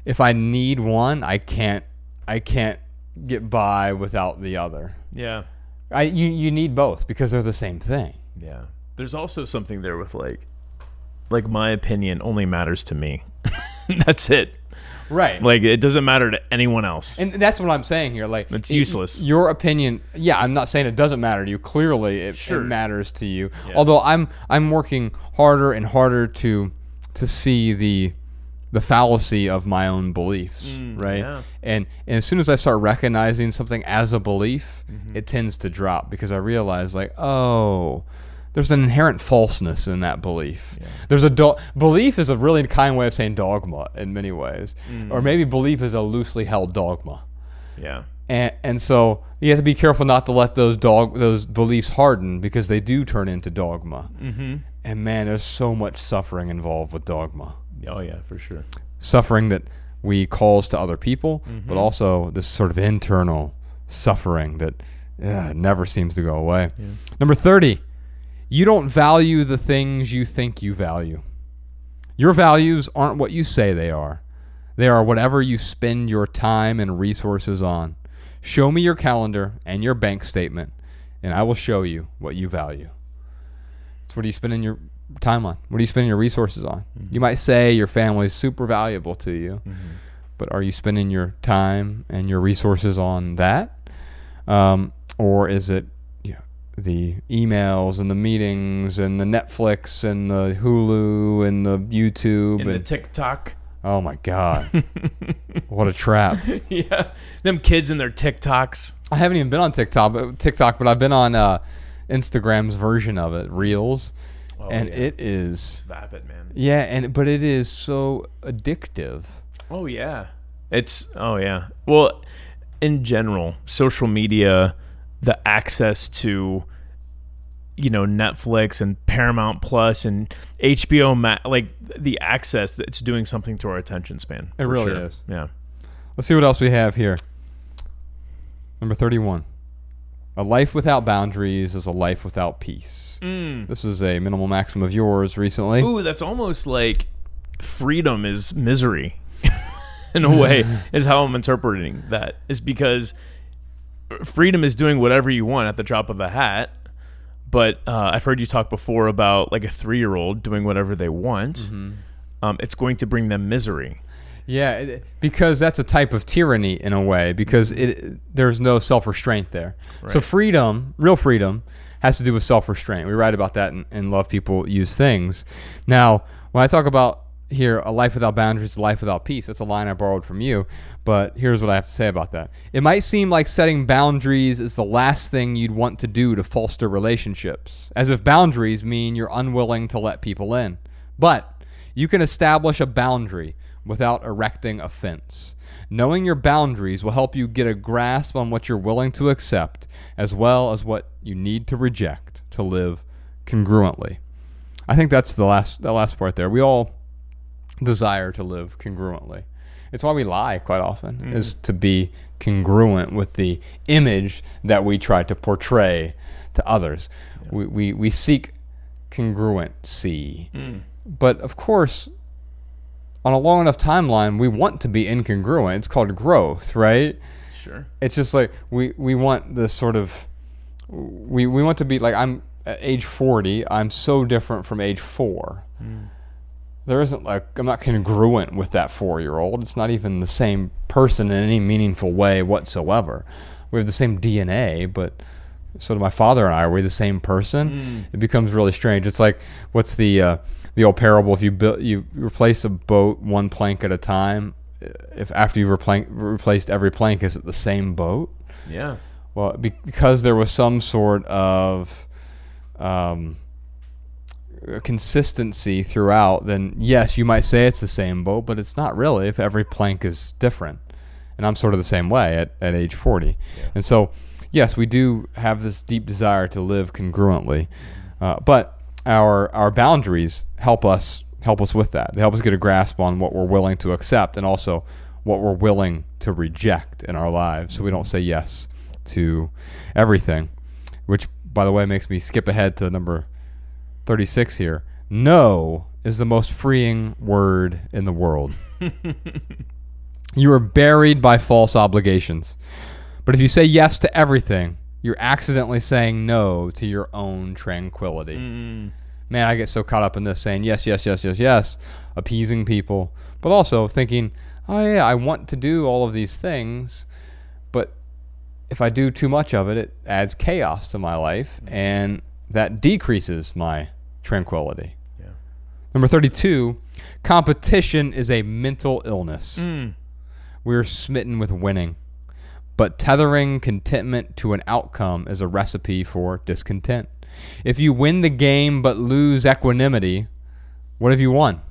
if I need one, I can't I can't get by without the other. Yeah. I you you need both because they're the same thing. Yeah. There's also something there with like like my opinion only matters to me. (laughs) That's it. Right. Like it doesn't matter to anyone else. And that's what I'm saying here. Like It's y- useless. Your opinion, yeah. I'm not saying it doesn't matter to you. Clearly, it, Sure. it matters to you. Yeah. Although I'm I'm working harder and harder to to see the the fallacy of my own beliefs, right? Mm, yeah. And and as soon as I start recognizing something as a belief, Mm-hmm. it tends to drop because I realize like, oh, there's an inherent falseness in that belief. There's a do- belief is a really kind way of saying dogma in many ways, Mm. or maybe belief is a loosely held dogma. yeah. And, and so you have to be careful not to let those dog those beliefs harden because they do turn into dogma. Mm-hmm. And man, there's so much suffering involved with dogma. Oh yeah, for sure. Suffering that we cause to other people, Mm-hmm. but also this sort of internal suffering that yeah, never seems to go away. Number 30, you don't value the things you think you value. Your values aren't what you say they are. They are whatever you spend your time and resources on. Show me your calendar and your bank statement, and I will show you what you value. So, what are you spending your time on? What are you spending your resources on? You might say your family is super valuable to you, but are you spending your time and your resources on that? Um, or is it the emails and the meetings and the Netflix and the Hulu and the YouTube In and the TikTok. oh my god, (laughs) what a trap! (laughs) yeah. Them kids and their TikToks. I haven't even been on TikTok, but TikTok, but I've been on uh, Instagram's version of it, Reels, and yeah. it is Vapid, man. yeah, and but it is so addictive. Oh yeah. It's oh yeah. Well, in general, social media, the access to you know Netflix and Paramount Plus and HBO Ma- like the access it's doing something to our attention span. It for really sure. is. Yeah. Let's see what else we have here. Number 31. A life without boundaries is a life without peace. Mm. This was a minimal maxim of yours recently. Ooh, that's almost like freedom is misery. (laughs) in a way (laughs) is how I'm interpreting that. Is because freedom is doing whatever you want at the drop of a hat. But uh, I've heard you talk before about like a three year old doing whatever they want. Mm-hmm. Um, it's going to bring them misery. Yeah, because that's a type of tyranny in a way. Because it there's no self restraint there. So freedom, real freedom, has to do with self restraint. We write about that in, in Love People Use Things. Now, when I talk about here a life without boundaries, a life without peace, that's a line I borrowed from you. But here's what I have to say about that. It might seem like setting boundaries is the last thing you'd want to do to foster relationships, as if boundaries mean you're unwilling to let people in. But you can establish a boundary without erecting a fence. Knowing your boundaries will help you get a grasp on what you're willing to accept, as well as what you need to reject to live congruently. I think that's the last the last part there. We all desire to live congruently. It's why we lie quite often, mm-hmm. is to be congruent with the image that we try to portray to others. We, we, we seek congruency. Mm. But of course, on a long enough timeline, we want to be incongruent. It's called growth, right? Sure. It's just like we, we want this sort of we, we want to be like I'm at age 40, I'm so different from age 4. Mm. There isn't like I'm not congruent with that 4-year-old. It's not even the same person in any meaningful way whatsoever. We have the same DNA, but so do my father and I. Are we the same person? It becomes really strange. It's like what's the uh, the old parable? If you build you replace a boat one plank at a time, if after you've replank, replaced every plank, is it the same boat? Yeah. Well, because there was some sort of um, consistency throughout, then yes, you might say it's the same boat, but it's not really if every plank is different. And I'm sort of the same way at, at age 40. And so, yes, we do have this deep desire to live congruently, uh, but our our boundaries help us help us with that. They help us get a grasp on what we're willing to accept and also what we're willing to reject in our lives, so we don't say yes to everything. Which, by the way, makes me skip ahead to number 36 here. No is the most freeing word in the world. (laughs) you are buried by false obligations. But if you say yes to everything, you're accidentally saying no to your own tranquility. Man, I get so caught up in this saying yes, yes, yes, yes, yes, appeasing people, but also thinking, oh, yeah, I want to do all of these things, but if I do too much of it, it adds chaos to my life, mm-hmm. and that decreases my tranquility. Yeah. Number 32, competition is a mental illness. Mm. We're smitten with winning, but tethering contentment to an outcome is a recipe for discontent. If you win the game but lose equanimity, what have you won?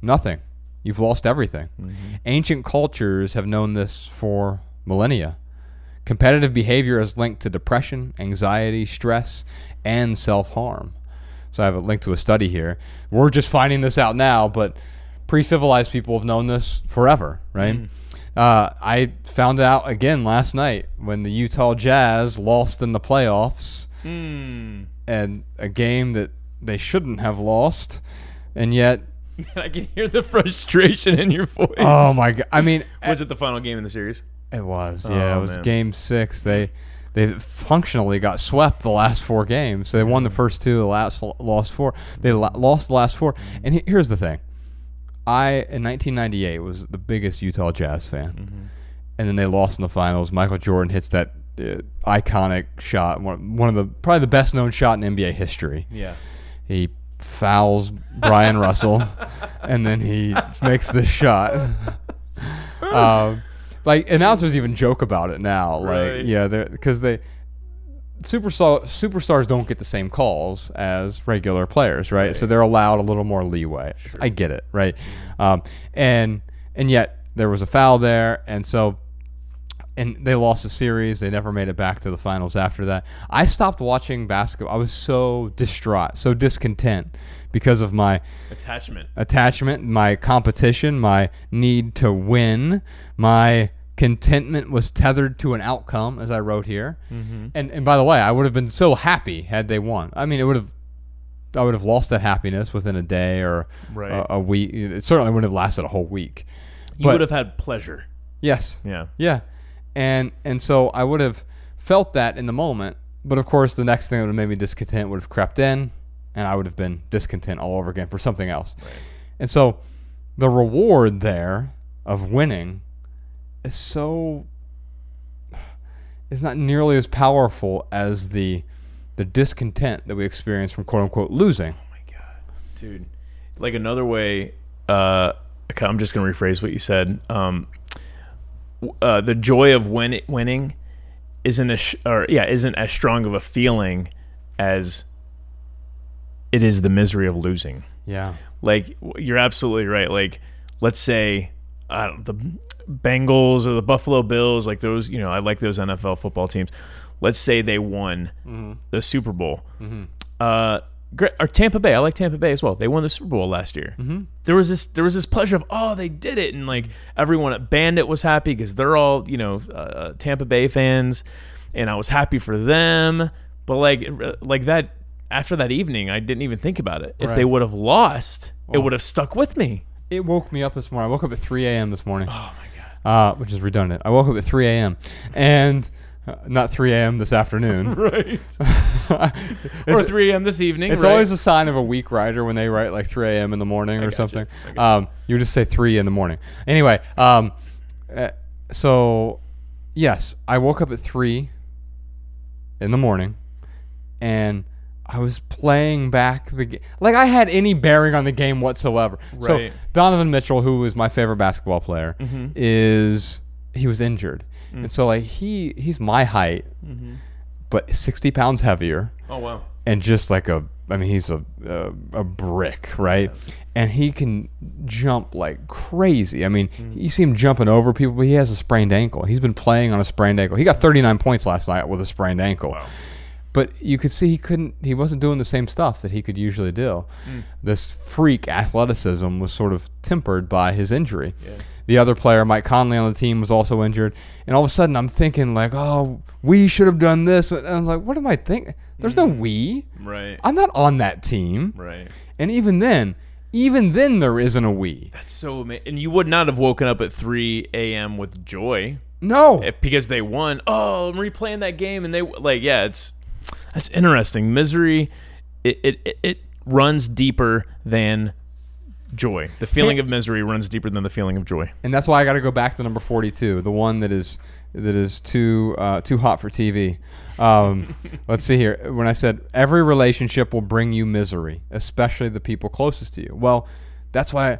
Nothing. You've lost everything. Mm-hmm. Ancient cultures have known this for millennia. Competitive behavior is linked to depression, anxiety, stress, and self harm. So I have a link to a study here. We're just finding this out now, but pre civilized people have known this forever, right? Uh, I found out again last night when the Utah Jazz lost in the playoffs Mm. and a game that they shouldn't have lost. And yet, (laughs) I can hear the frustration in your voice. oh my God. I mean, Was it the final game in the series? It was, yeah. Oh, it was man. game six. They they functionally got swept the last four games. So they won the first two, the last lost four. They lost the last four. And here's the thing: I in 1998 was the biggest Utah Jazz fan, and then they lost in the finals. Michael Jordan hits that uh, iconic shot, one, one of the probably the best known shot in NBA history. Yeah. He fouls Bryon Russell, (laughs) and then he makes this shot. (laughs) um, like announcers even joke about it now. Right. Like, yeah, because they superstar superstars don't get the same calls as regular players, right? So they're allowed a little more leeway. I get it, right? Um, and and yet there was a foul there, and so and they lost the series. They never made it back to the finals after that. I stopped watching basketball. I was so distraught, so discontent because of my Attachment. attachment, my competition, my need to win, my contentment was tethered to an outcome, as I wrote here. Mm-hmm. And and by the way, I would have been so happy had they won. I mean, it would have. I would have lost that happiness within a day or Right. a, a week. It certainly wouldn't have lasted a whole week. You But- would have had pleasure. Yes. Yeah. Yeah. And and so I would have felt that in the moment, but of course the next thing that would have made me discontent would have crept in and I would have been discontent all over again for something else. And so the reward there of winning is so is not nearly as powerful as the the discontent that we experience from quote unquote losing. Oh my god, dude! Like another way, uh, okay, I'm just gonna rephrase what you said. Um, uh, the joy of win- winning isn't as sh- or yeah isn't as strong of a feeling as it is the misery of losing. Yeah. Like you're absolutely right. Like let's say I don't the Bengals or the Buffalo Bills, like those, you know, I like those NFL football teams. Let's say they won the Super Bowl. Uh, or Tampa Bay, I like Tampa Bay as well. They won the Super Bowl last year. There was this, there was this pleasure of, oh, they did it, and like everyone at Bandit was happy because they're all, you know, uh, Tampa Bay fans, and I was happy for them. But like, uh, like that after that evening, I didn't even think about it. If they would have lost, it would have stuck with me. It woke me up this morning. I woke up at 3 a.m. this morning. Oh my god. Uh, which is redundant. I woke up at 3 a.m. and uh, not 3 a.m. this afternoon. (laughs) Right. (laughs) Or 3 a.m. this evening. It's right? always a sign of a weak writer when they write like 3 a.m. in the morning or something. I gotcha. Um, you would just say 3 in the morning. Anyway, um, uh, so yes, I woke up at 3 in the morning and I was playing back the game. Like I had any bearing on the game whatsoever. Right. So Donovan Mitchell, who was my favorite basketball player, Mm-hmm. is he was injured. Mm. And so like he he's my height, Mm-hmm. but 60 pounds heavier Oh wow. and just like a I mean he's a a, a brick, right? And he can jump like crazy. I mean, Mm. you see him jumping over people, but he has a sprained ankle. He's been playing on a sprained ankle. He got 39 points last night with a sprained ankle. Wow. But you could see he couldn't he wasn't doing the same stuff that he could usually do. Mm. This freak athleticism was sort of tempered by his injury. The other player, Mike Conley on the team, was also injured. And all of a sudden I'm thinking like, "Oh, we should have done this." And I'm like, "What am I thinking? There's no mm. we. Right. I'm not on that team." right. And even then, even then there isn't a we. That's so amazing. And you would not have woken up at 3 a.m. with joy No. if because they won. Oh, I'm replaying that game, and they like, yeah, it's that's interesting. Misery, it it, it, runs deeper than joy. The feeling of misery runs deeper than the feeling of joy. and that's why I got to go back to number 42, the one that is that is too uh, too hot for TV. Um, (laughs) let's see here. When I said every relationship will bring you misery, especially the people closest to you. Well, that's why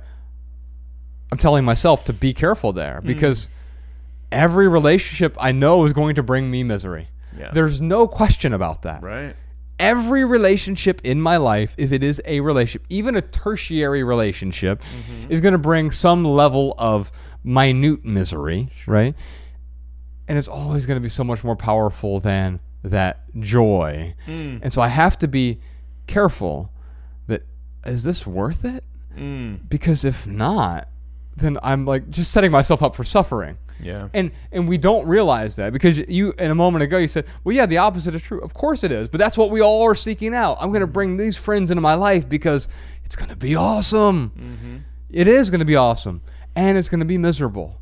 I'm telling myself to be careful there because every relationship I know is going to bring me misery. Yeah. There's no question about that. Right. every relationship in my life, if it is a relationship, even a tertiary relationship, is going to bring some level of minute misery, right? And it's always going to be so much more powerful than that joy. And so I have to be careful that is this worth it? Mm. Because if not, then I'm like just setting myself up for suffering. Yeah. And and we don't realize that because you in a moment ago you said, well, yeah, the opposite is true. Of course it is, but that's what we all are seeking out. I'm going to bring these friends into my life because it's going to be awesome. Mm-hmm. It is going to be awesome, and it's going to be miserable.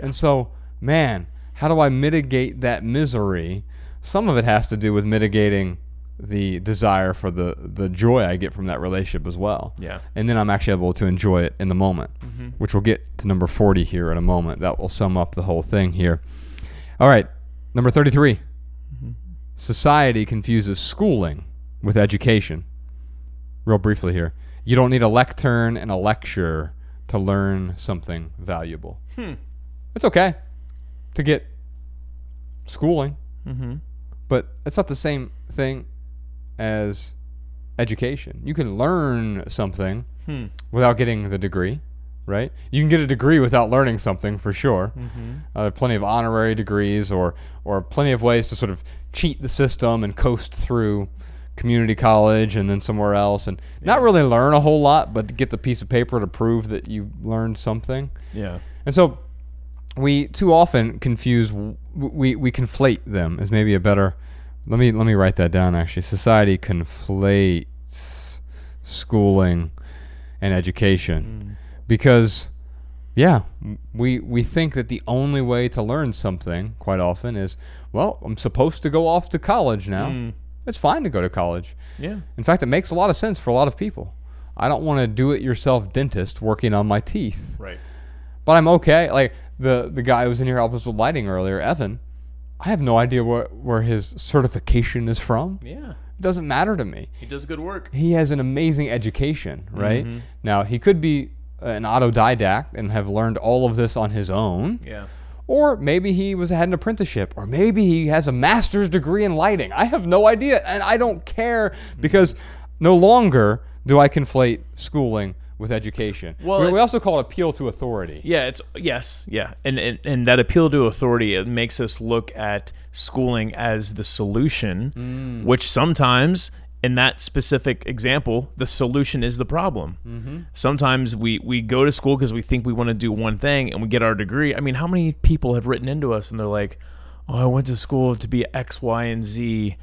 And so, man, how do I mitigate that misery? Some of it has to do with mitigating the desire for the the joy I get from that relationship as well Yeah. and then I'm actually able to enjoy it in the moment, which we'll get to number 40 here in a moment. That will sum up the whole thing here. All right, number 33. Society confuses schooling with education. Real briefly here. You don't need a lectern and a lecture to learn something valuable. Hmm. It's okay to get schooling, Mm-hmm. but it's not the same thing as education. You can learn something Hmm. without getting the degree, right? You can get a degree without learning something for sure. Mm-hmm. Uh, there are plenty of honorary degrees or or plenty of ways to sort of cheat the system and coast through community college and then somewhere else and not really learn a whole lot, but get the piece of paper to prove that you learned something. Yeah. And so we too often confuse we we conflate them as maybe a better let me let me write that down actually. Society conflates schooling and education because Yeah, we we think that the only way to learn something quite often is, well, I'm supposed to go off to college now. Mm. It's fine to go to college. Yeah. In fact, it makes a lot of sense for a lot of people. I don't want to do it yourself dentist working on my teeth. Right. But I'm okay. Like the the guy who was in here helping us with lighting earlier, Evan. I have no idea where where his certification is from. Yeah. It doesn't matter to me. He does good work. He has an amazing education, right? Mhm. Now he could be an autodidact and have learned all of this on his own, Yeah. or maybe he was had an apprenticeship, or maybe he has a master's degree in lighting. I have no idea, and I don't care because no longer do I conflate schooling with education. Well, we, we also call it appeal to authority. Yeah, it's yes, yeah, and, and and that appeal to authority it makes us look at schooling as the solution, Mm. which sometimes, in that specific example, the solution is the problem. Mm-hmm. Sometimes we we go to school because we think we want to do one thing, and we get our degree. I mean, how many people have written into us and they're like, "Oh, I went to school to be X, Y, and Z."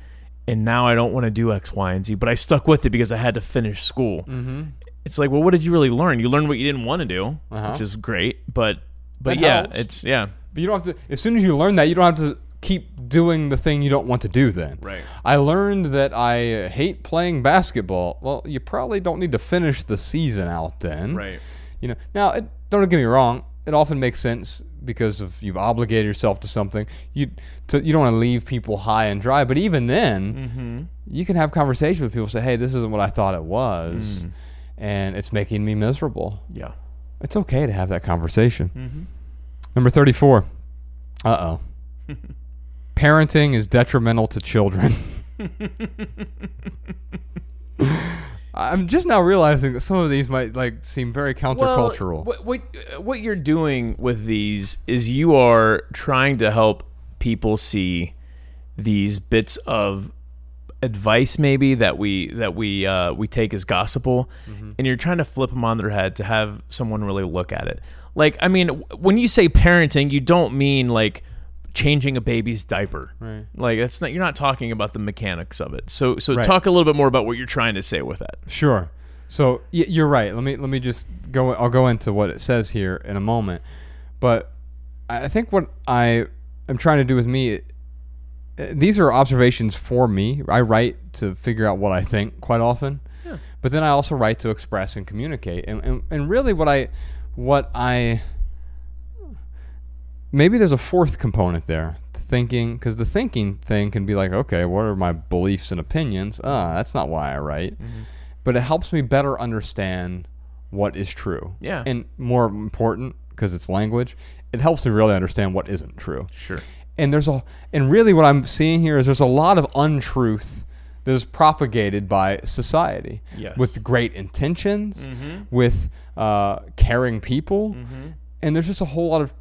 And now I don't want to do X, Y, and Z, but I stuck with it because I had to finish school Mm-hmm. It's like, well, what did you really learn? You learned what you didn't want to do, Uh-huh. which is great, but but That yeah, helps. it's yeah, But you don't have to. As soon as you learn that, you don't have to keep doing the thing you don't want to do. Then. Right. I learned that I hate playing basketball. Well, you probably don't need to finish the season out then. right, You know. Now, it, don't get me wrong. It often makes sense because of you've obligated yourself to something. You to, you don't want to leave people high and dry. But even then, mm-hmm. you can have conversations with people. Say, hey, this isn't what I thought it was, and it's making me miserable. yeah, It's okay to have that conversation. mm-hmm. Number 34. Uh oh. (laughs) Parenting is detrimental to children. (laughs) I'm just now realizing that some of these might like seem very countercultural. what, what what you're doing with these is you are trying to help people see these bits of advice maybe that we that we uh, we take as gospel, Mm-hmm. and you're trying to flip them on their head to have someone really look at it. Like, I mean, w- when you say parenting, you don't mean like changing a baby's diaper. Right. Like that's not you're not talking about the mechanics of it. So so Right. talk a little bit more about what you're trying to say with that. Sure. So y- you're right. Let me let me just go. I'll go into what it says here in a moment. But I think what I am trying to do with me, these are observations for me. I write to figure out what I think quite often. Yeah. But then I also write to express and communicate. And, and, and really, what I what I maybe there's a fourth component there thinking because the thinking thing can be like okay what are my beliefs and opinions ah that's not why i write but it helps me better understand what is true Yeah. and more important because it's language it helps me really understand what isn't true Sure. And there's a and really what i'm seeing here is there's a lot of untruth that is propagated by society Yes. with great intentions Mhm. with uh, caring people Mm-hmm. and there's just a whole lot of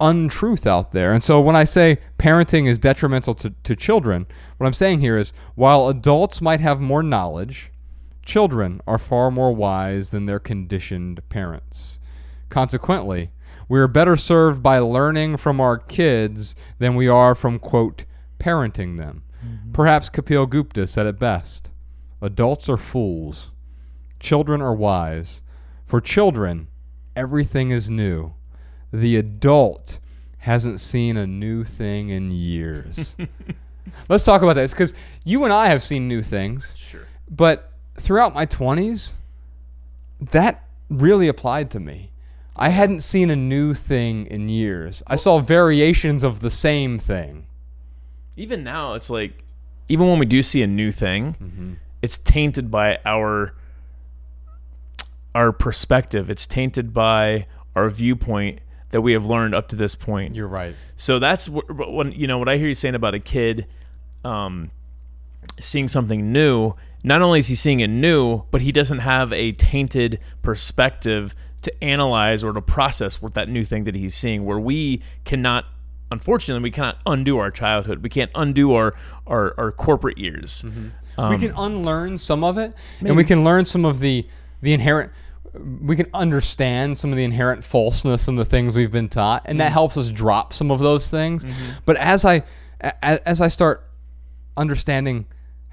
untruth out there. And so when I say parenting is detrimental to, to children, what I'm saying here is while adults might have more knowledge, children are far more wise than their conditioned parents. Consequently, we are better served by learning from our kids than we are from, quote, parenting them. Mm-hmm. Perhaps Kapil Gupta said it best Adults are fools, children are wise. For children, everything is new. The adult hasn't seen a new thing in years. (laughs) Let's talk about this because you and I have seen new things, Sure. but throughout my 20s, that really applied to me. I hadn't seen a new thing in years. I saw variations of the same thing. Even now, it's like, even when we do see a new thing, Mm-hmm. it's tainted by our our perspective. It's tainted by our viewpoint that we have learned up to this point. You're right. So that's wh- wh- when you know what I hear you saying about a kid um, seeing something new. Not only is he seeing it new, but he doesn't have a tainted perspective to analyze or to process what that new thing that he's seeing. Where we cannot, unfortunately, we cannot undo our childhood. We can't undo our our, our corporate years. Um, we can um, unlearn some of it, and we can learn some of the the inherent. We can understand some of the inherent falseness in the things we've been taught, and that mm-hmm. helps us drop some of those things. Mm-hmm. But as I a- as I start understanding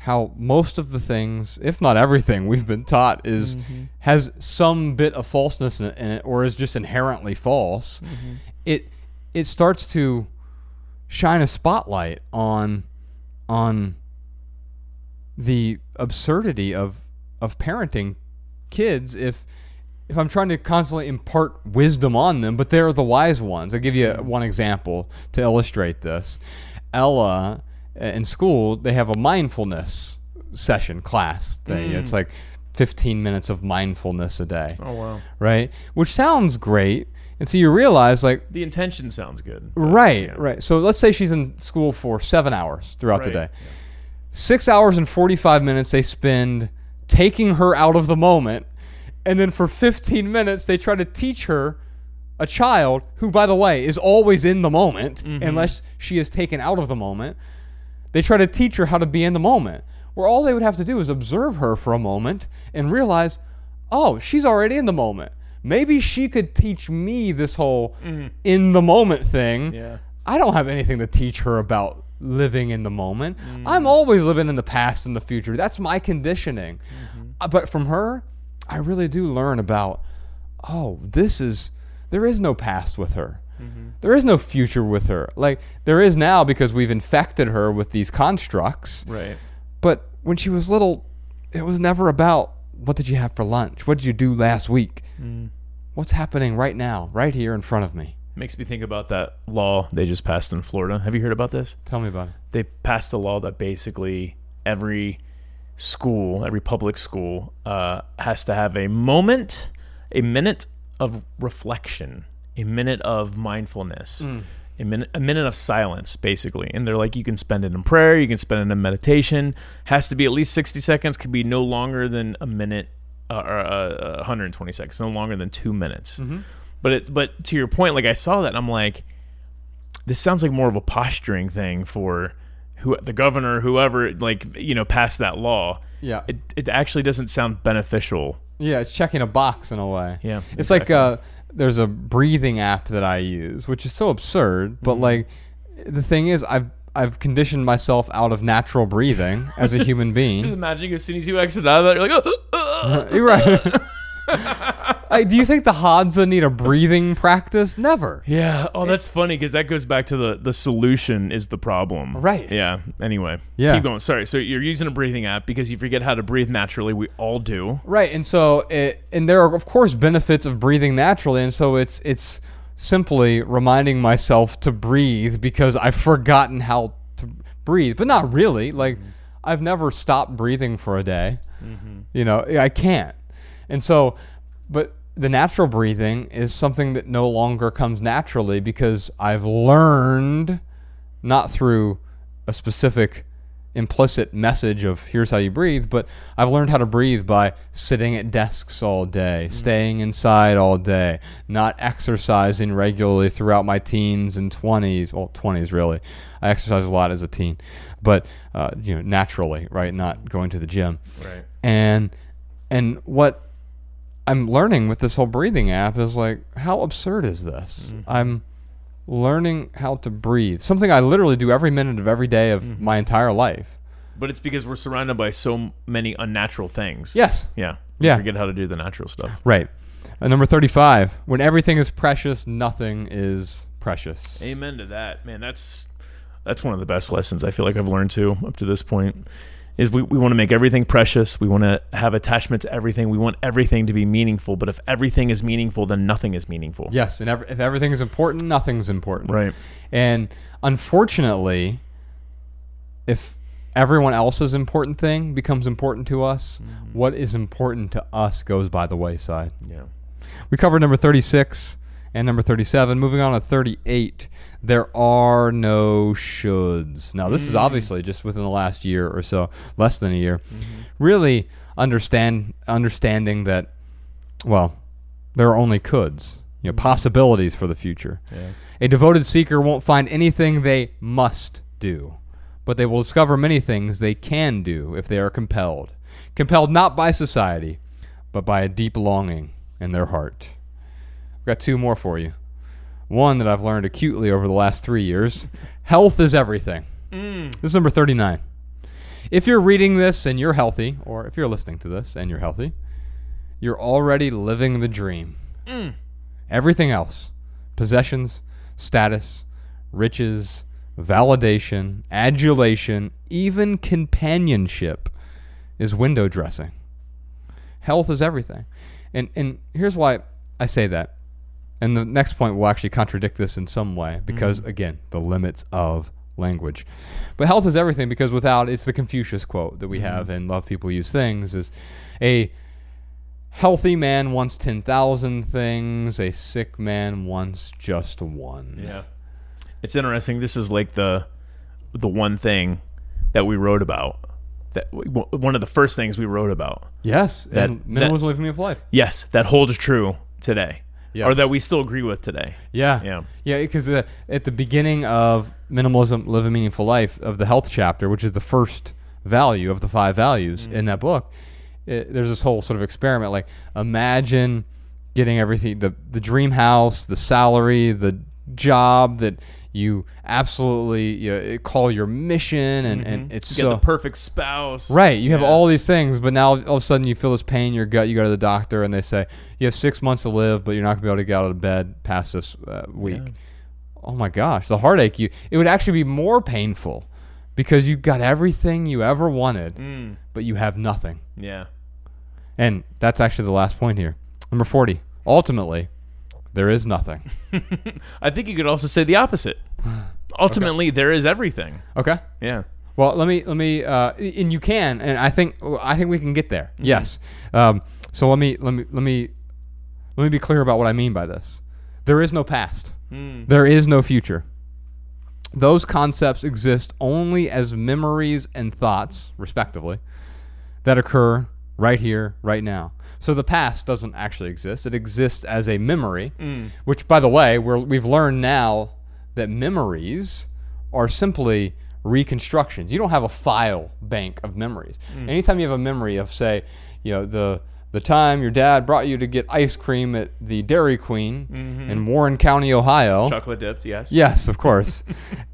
how most of the things, if not everything, we've been taught is mm-hmm. has some bit of falseness in it, or is just inherently false. Mm-hmm. It it starts to shine a spotlight on on the absurdity of of parenting kids if if I'm trying to constantly impart wisdom on them, but they're the wise ones. I'll give you mm-hmm. one example to illustrate this. Ella Uh, in school, they have a mindfulness session class thing. Mm. It's like 15 minutes of mindfulness a day, Oh wow. right? Which sounds great. And so you realize like The intention sounds good. Right, right. So let's say she's in school for seven hours throughout the Right. day. Six hours and 45 minutes they spend taking her out of the moment. And then for 15 minutes, they try to teach her a child who, by the way, is always in the moment mm-hmm. unless she is taken out of the moment. They try to teach her how to be in the moment, where all they would have to do is observe her for a moment and realize, oh, she's already in the moment. Maybe she could teach me this whole mm-hmm. in the moment thing. Yeah. I don't have anything to teach her about living in the moment. Mm. I'm always living in the past and the future. That's my conditioning. Mm-hmm. Uh, But from her, I really do learn about, oh, this is, there is no past with her. There is no future with her. Like, there is now because we've infected her with these constructs. Right. But when she was little, it was never about what did you have for lunch? What did you do last week? What's happening right now, right here in front of me? Makes me think about that law they just passed in Florida. Have you heard about this? Tell me about it. They passed a law that basically every school, every public school, uh, has to have a moment, a minute of reflection, a minute of mindfulness, a minute, a minute of silence, basically. And they're like, you can spend it in prayer, you can spend it in meditation. Has to be at least sixty seconds. Could be no longer than a minute, uh, or uh, 120 seconds, no longer than two minutes. But it, but to your point, like I saw that, and I'm like, this sounds like more of a posturing thing for who the governor, whoever, like you know, passed that law. Yeah. It it actually doesn't sound beneficial. Yeah, it's checking a box in a way. Yeah, It's like uh, there's a breathing app that I use, which is so absurd, but mm-hmm. like the thing is I've I've conditioned myself out of natural breathing as a human (laughs) being. Just imagine as soon as you exit out of that, you're like, "Oh, (gasps) (laughs) You're right. (laughs) like, do you think the Hadza need a breathing practice? Never. yeah. Oh, that's funny because that goes back to the the solution is the problem. Right. Yeah. Anyway. Yeah. Keep going. Sorry. So you're using a breathing app because you forget how to breathe naturally. We all do. Right, and so it, and there are of course benefits of breathing naturally, and so it's it's simply reminding myself to breathe because I've forgotten how to breathe, but not really. Like mm-hmm. I've never stopped breathing for a day. Mm-hmm. You know, I can't, and so, but the natural breathing is something that no longer comes naturally because I've learned not through a specific implicit message of here's how you breathe, but I've learned how to breathe by sitting at desks all day, staying inside all day, not exercising regularly throughout my teens and 20s. Well, 20s really. I exercised a lot as a teen, but uh, you know, naturally, right? Not going to the gym. Right. And and what I'm learning with this whole breathing app is like, how absurd is this? Mm-hmm. I'm learning how to breathe. Something I literally do every minute of every day of mm-hmm. my entire life. But it's because we're surrounded by so many unnatural things. Yes. Yeah. We Yeah. Forget how to do the natural stuff. Right. And number 35, when everything is precious, nothing is precious. Amen to that, man. That's that's one of the best lessons I feel like I've learned too up to this point. Is we, we want to make everything precious. We want to have attachment to everything. We want everything to be meaningful. But if everything is meaningful, then nothing is meaningful. Yes, and if everything is important, nothing's important. Right. And unfortunately, if everyone else's important thing becomes important to us, mm-hmm. what is important to us goes by the wayside. Yeah. We covered number 36 and number 37. Moving on to 38. There are no shoulds. Now, this is mm. obviously just within the last year or so, less than a year. Mm-hmm. Really understand understanding that well, there are only coulds, you know, mm-hmm. possibilities for the future. Yeah. A devoted seeker won't find anything they must do, but they will discover many things they can do if they are compelled. Compelled not by society, but by a deep longing in their heart. I've got two more for you. One that I've learned acutely over the last three years health is everything. Mm. This is number 39. if you're reading this and you're healthy, or if you're listening to this and you're healthy, you're already living the dream. Mm. Everything else possessions, status, riches, validation, adulation, even companionship is window dressing. Health is everything. And, and here's why I say that. And the next point will actually contradict this in some way because, mm. again, the limits of language. But health is everything because without, it's the Confucius quote that we have mm-hmm. in Love People Use Things is a healthy man wants 10,000 things, a sick man wants just one. Yeah. It's interesting. This is like the the one thing that we wrote about. That w- one of the first things we wrote about. Yes. That- and that- minimalism living of life. Yes, that holds true today, Yes. or that we still agree with today. Yeah. Yeah. Yeah, because uh, at the beginning of Minimalism Live a Meaningful Life, of the health chapter, which is the first value of the five values in that book, it, there's this whole sort of experiment. Like, imagine getting everything the, the dream house, the salary, the job that you absolutely you call your mission, and, and it's You get so. the perfect spouse. Right, you have Yeah. all these things, but now all of a sudden you feel this pain in your gut. You go to the doctor, and they say you have six months to live, but you're not gonna be able to get out of bed past this uh, week. Oh my gosh, the heartache! You it would actually be more painful because you've got everything you ever wanted, Mm, but you have nothing. yeah. And that's actually the last point here. Number forty. Ultimately, there is nothing. (laughs) I think you could also say the opposite. (sighs) Ultimately, there is everything. Okay. Yeah. Well, let me let me uh, and you can, and I think I think we can get there. Yes. Um, so let me let me let me let me be clear about what I mean by this. There is no past. There is no future. Those concepts exist only as memories and thoughts, respectively, that occur right here, right now. So the past doesn't actually exist. It exists as a memory, which, by the way, we're, we've learned now that memories are simply reconstructions. You don't have a file bank of memories. Hmm. Anytime you have a memory of, say, you know, the the time your dad brought you to get ice cream at the Dairy Queen mm-hmm. in Warren County, Ohio. Chocolate dipped, yes. Yes, of course.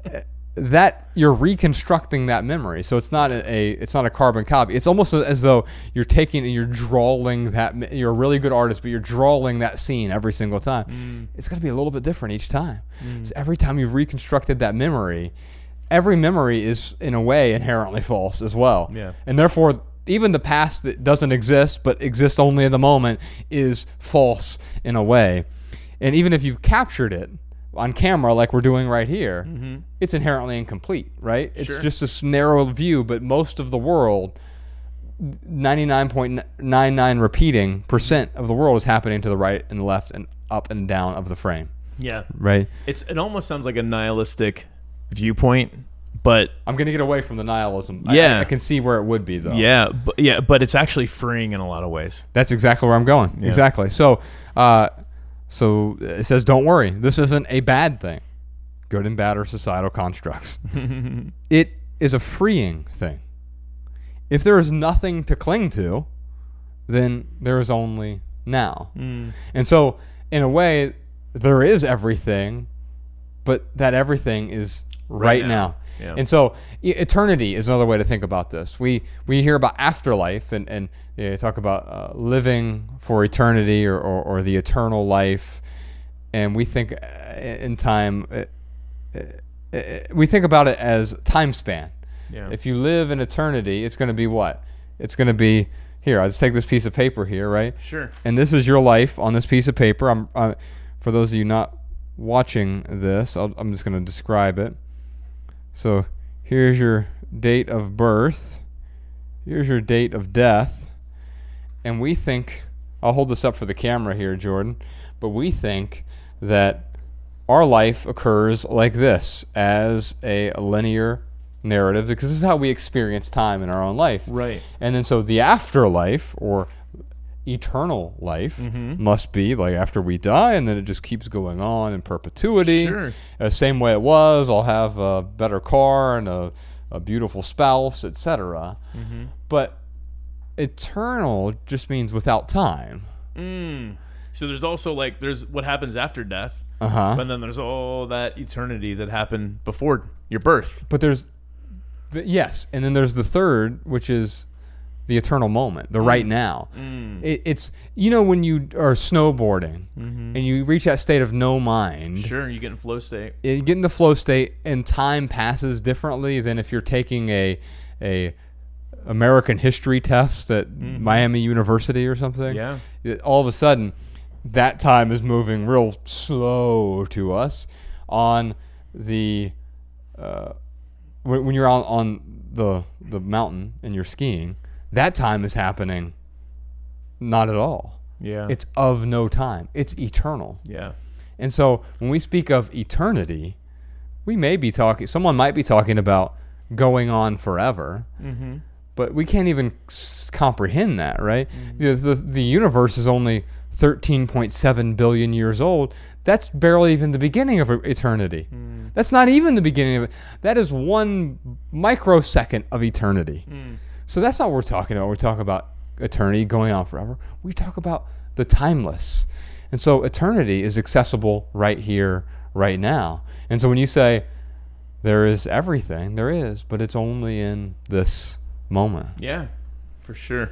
(laughs) that you're reconstructing that memory, so it's not a, a it's not a carbon copy. It's almost as though you're taking and you're drawing that. You're a really good artist, but you're drawing that scene every single time. Mm. It's got to be a little bit different each time. Mm. So every time you've reconstructed that memory, every memory is in a way inherently false as well. Yeah. And therefore, even the past that doesn't exist but exists only in the moment is false in a way. And even if you've captured it on camera, like we're doing right here, it's inherently incomplete, right? It's Sure. just this narrow view, but most of the world, 99.99 repeating percent of the world is happening to the right and left and up and down of the frame, Yeah. right? It's it almost sounds like a nihilistic viewpoint, but I'm going to get away from the nihilism. Yeah. I, can see where it would be, though. yeah, but yeah, but it's actually freeing in a lot of ways. That's exactly where I'm going. Exactly. So, uh, so uh, it says, "Don't worry. This isn't a bad thing. Good and bad are societal constructs. (laughs) it is a freeing thing. If there is nothing to cling to, then there is only now. Hmm. And so, in a way, there is everything, but that everything is right, Right now. now. Yeah. And so, e- eternity is another way to think about this. We we hear about afterlife and and you know, talk about uh, living for eternity or, or, or the eternal life, and we think uh, in time. Uh, uh, uh, we think about it as time span. Yeah. If you live in eternity, it's going to be what? It's going to be here. I'll just take this piece of paper here, right? Sure. and this is your life on this piece of paper. I'm uh, for those of you not watching this, I'll, I'm just going to describe it. So here's your date of birth. Here's your date of death, and we think I'll hold this up for the camera here, Jordan, but we think that our life occurs like this as a linear narrative because this is how we experience time in our own life. Right. And then so the afterlife or eternal life Mm-hmm. must be like after we die and then it just keeps going on in perpetuity. Sure. Uh, same way it was, I'll have a better car and a, a beautiful spouse, etc. Mm-hmm. But eternal just means without time. Mm. So there's also like there's what happens after death, Uh-huh. but then there's all that eternity that happened before your birth. But there's The- yes, and then there's the third, which is the eternal moment, the mm. right now. Mm. It, it's you know when you are snowboarding mm-hmm. and you reach that state of no mind. Sure, you get in flow state. you get in the flow state and time passes differently than if you're taking a a American history test at mm-hmm. Miami University or something. Yeah. All of a sudden, that time is moving real slow to us on the uh, when, when you're on on the the mountain and you're skiing. That time is happening. Not at all. Yeah. It's of no time. It's eternal. yeah. And so when we speak of eternity, we may be talking, someone might be talking about going on forever, Mm-hmm. but we can't even comprehend that, right? Mm. The, the, the universe is only 13.7 billion years old. That's barely even the beginning of eternity. Mm. That's not even the beginning of it. That is one microsecond of eternity. Mm. So that's not what we're talking about. We're talking about eternity going on forever. We talk about the timeless. And so eternity is accessible right here, right now. And so when you say there is everything, there is, but it's only in this moment. Yeah. For sure.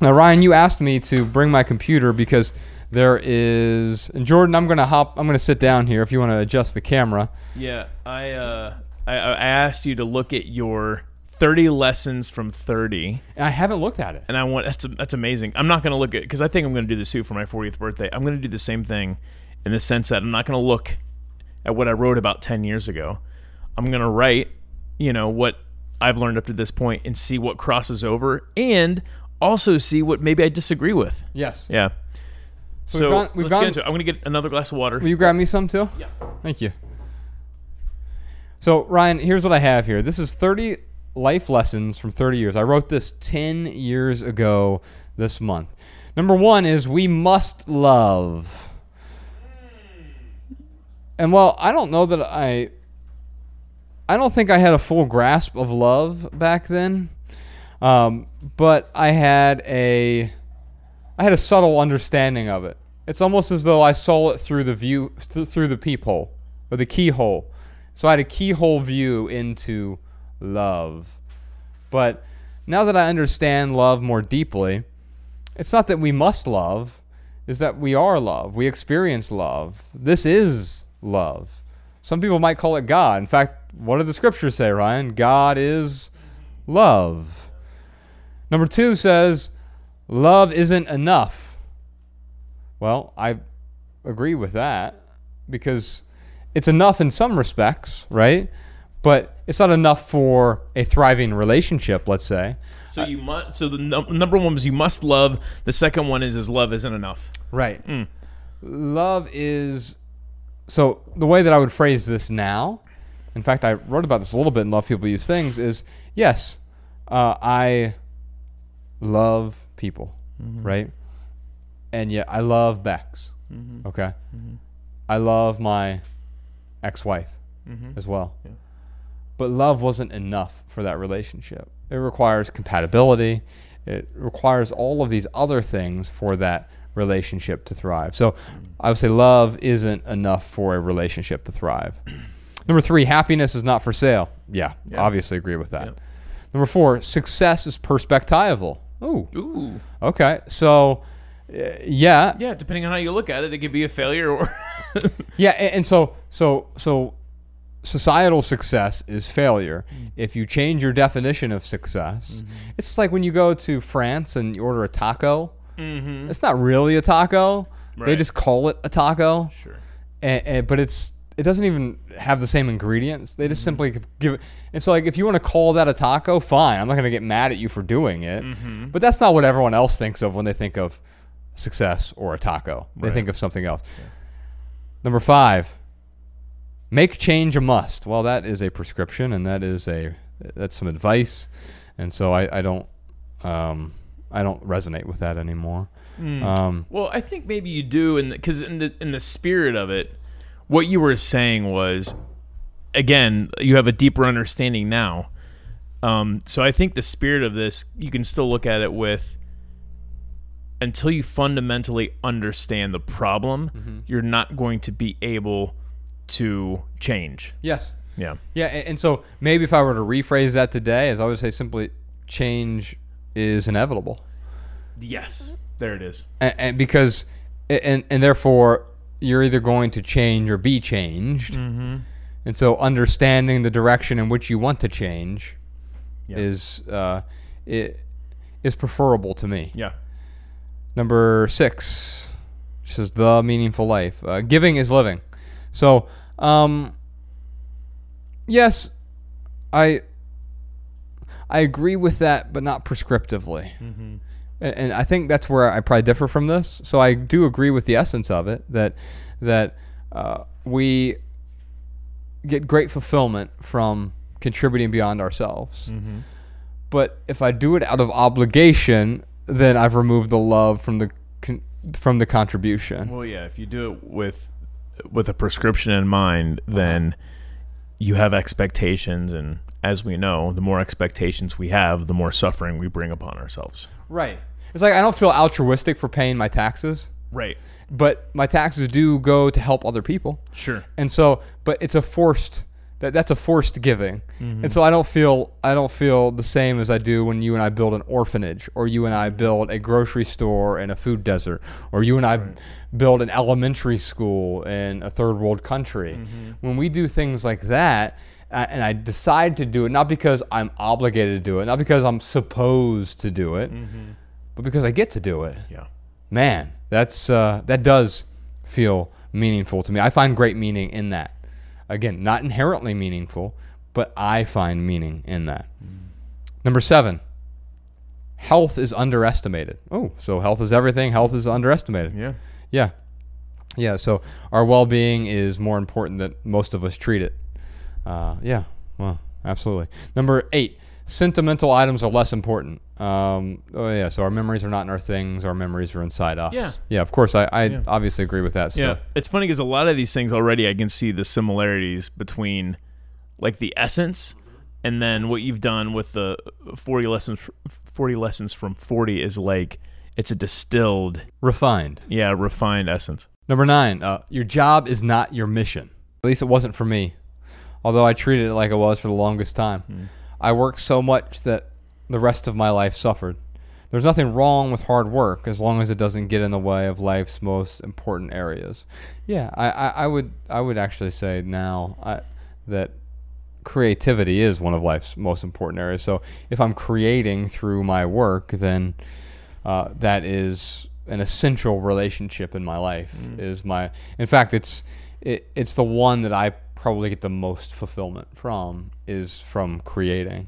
Now, Ryan, you asked me to bring my computer because there is. And Jordan, I'm going to hop, I'm going to sit down here if you want to adjust the camera. Yeah, I uh, I, I asked you to look at your 30 lessons from 30, I haven't looked at it. and I want that's that's amazing. I'm not going to look at because I think I'm going to do this too for my 40th birthday. I'm going to do the same thing in the sense that I'm not going to look at what I wrote about 10 years ago. I'm going to write, you know, what I've learned up to this point and see what crosses over, and also see what maybe I disagree with. Yes. Yeah. So So, we've gone- we've let's gone- get into it. I'm going to get another glass of water. Will you grab me some too? yeah. Thank you. So, Ryan, here's what I have here. This is 30 life lessons from 30 years. I wrote this 10 years ago this month. Number one is we must love. And well, I don't know that I. I don't think I had a full grasp of love back then, um, but I had a. I had a subtle understanding of it. It's almost as though I saw it through the view th- through the peephole or the keyhole. So I had a keyhole view into love. But now that I understand love more deeply, it's not that we must love, is that we are love. We experience love. This is love. Some people might call it God. In fact, what do the scriptures say, Ryan? God is love. Number 2 says love isn't enough. Well, I agree with that because it's enough in some respects, right? But it's not enough for a thriving relationship, let's say. So you must. So the num- number one was you must love. The second one is is love isn't enough. Right. Hmm. Love is so the way that I would phrase this now. In fact, I wrote about this a little bit in Love People Use Things. Is yes, uh, I love people, mm-hmm. right? And yet I love Bex. Mm-hmm. Okay. Mm-hmm. I love my ex-wife as well. But love wasn't enough for that relationship. It requires compatibility. It requires all of these other things for that relationship to thrive. So I would say love isn't enough for a relationship to thrive. (clears throat) Number three, happiness is not for sale. Yeah, Yeah. obviously agree with that. Yep. Number four, success is perspectival. Ooh, Ooh. okay. So, uh, yeah, Yeah, depending on how you look at it, it could be a failure or. (laughs) Yeah, a- and so so so societal success is failure. Mm. If you change your definition of success, Mm-hmm. it's like when you go to France and you order a taco. mm-hmm. It's not really a taco. They just call it a taco, Sure. and, and, but it's it doesn't even have the same ingredients. They Mm-hmm. just simply give it. And so, like, if you want to call that a taco, fine. I'm not going to get mad at you for doing it. Mm-hmm. But that's not what everyone else thinks of when they think of success or a taco. They Right. think of something else. Number five, make change a must. Well, that is a prescription, and that is a that's some advice, and so I, I don't um, I don't resonate with that anymore. Mm. Um, Well, I think maybe you do, and because in the in the spirit of it, what you were saying was, again, you have a deeper understanding now. Um, so I think the spirit of this, you can still look at it with. Until you fundamentally understand the problem, Mm-hmm. you're not going to be able to change. yes, Yeah. Yeah, and, and so maybe if I were to rephrase that today, as I would say, simply change is inevitable, Yes. There it is. and, and because and and therefore you're either going to change or be changed, Mm-hmm. and so understanding the direction in which you want to change Yeah. is uh, it is preferable to me. Yeah. Number six, this is the meaningful life. Uh, giving is living. So, um, yes, I I agree with that, but not prescriptively. Mm-hmm. And, and I think that's where I probably differ from this. So I do agree with the essence of it that that uh, we get great fulfillment from contributing beyond ourselves. Mm-hmm. But if I do it out of obligation, then I've removed the love from the con- from the contribution. Well, yeah. If you do it with with a prescription in mind, uh-huh. then you have expectations, and as we know, the more expectations we have, the more suffering we bring upon ourselves. Right. It's like I don't feel altruistic for paying my taxes, Right. but my taxes do go to help other people. Sure. And so, but it's a forced that that's a forced giving. And so I don't feel I don't feel the same as I do when you and I build an orphanage or you and I build a grocery store in a food desert or you and I build an elementary school in a third world country. When we do things like that uh, and I decide to do it not because I'm obligated to do it, not because I'm supposed to do it, but because I get to do it Yeah. man, that's uh, that does feel meaningful to me. I find great meaning in that. Again, not inherently meaningful, but I find meaning in that. Number seven, health is underestimated. Oh, so health is everything. Health is underestimated. Yeah. Yeah. Yeah. So our well being is more important than most of us treat it. Uh, yeah. Well, absolutely. Number eight, sentimental items are less important. Um, oh, yeah. So our memories are not in our things, our memories are inside us. Yeah. Yeah. Of course, I, I Yeah. obviously agree with that. So. Yeah, it's funny because a lot of these things already I can see the similarities between like the essence and then what you've done with the 40 lessons 40 lessons from 40 is like it's a distilled, Refined. yeah, refined essence. Number nine, uh, your job is not your mission. At least it wasn't for me, although I treated it like it was for the longest time. I worked so much that the rest of my life suffered. There's nothing wrong with hard work as long as it doesn't get in the way of life's most important areas. Yeah, I, I, I would I would actually say now I, that creativity is one of life's most important areas. So if I'm creating through my work, then uh, that is an essential relationship in my life. Is my, in fact, it's it, it's the one that I probably get the most fulfillment from is from creating.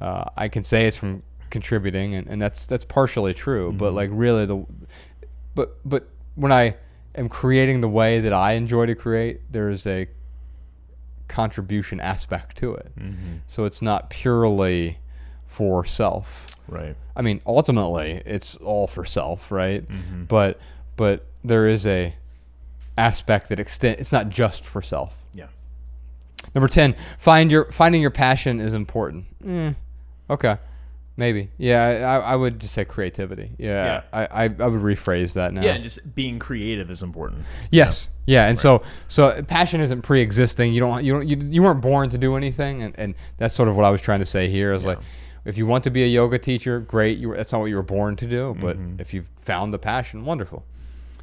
Uh, I can say it's from contributing, and, and that's that's partially true. But like really the, but but when I am creating the way that I enjoy to create, there's a contribution aspect to it. So it's not purely for self. Right. I mean, ultimately, it's all for self, right? But but there is a aspect that extend. It's not just for self. Yeah. Number ten, find your finding your passion is important. Eh, okay, maybe. Yeah, I, I would just say creativity. Yeah, Yeah. I, I, I would rephrase that now. Yeah, and just being creative is important. Yes. Yeah, and so so passion isn't pre-existing. You don't you don't you, you weren't born to do anything, and, and that's sort of what I was trying to say here. Is like, if you want to be a yoga teacher, great. You that's not what you were born to do, but mm-hmm. if you've found the passion, wonderful.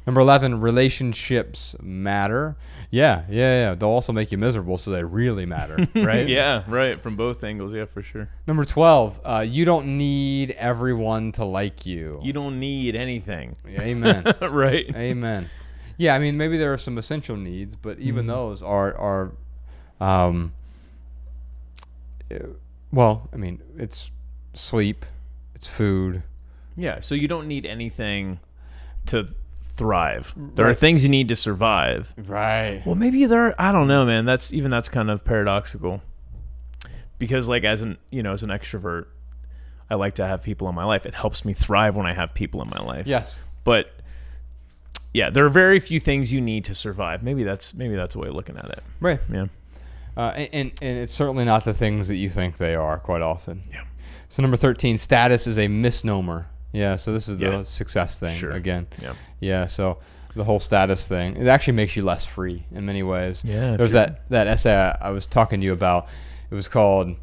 Number eleven, relationships matter. Yeah, yeah, yeah. They'll also make you miserable, so they really matter, (laughs) right? yeah, right. From both angles, yeah, for sure. Number twelve, uh, you don't need everyone to like you. You don't need anything. Amen. (laughs) right. Amen. Yeah, I mean, maybe there are some essential needs, but even those are are, um, uh, well, I mean, it's sleep, it's food. Yeah, so you don't need anything to thrive. There are things you need to survive. Right. Well, maybe there. Are, I don't know, man. That's even that's kind of paradoxical. Because, like, as an you know, as an extrovert, I like to have people in my life. It helps me thrive when I have people in my life. Yes. But yeah, there are very few things you need to survive. Maybe that's maybe that's a way of looking at it. Right. Yeah. Uh, and, and and it's certainly not the things that you think they are quite often. Yeah. So number thirteen, status is a misnomer. Yeah. So this is Yeah. the success thing Sure. again. Yeah. Yeah. So the whole status thing. It actually makes you less free in many ways. Yeah, if There's you're- that that essay I, I was talking to you about. It was called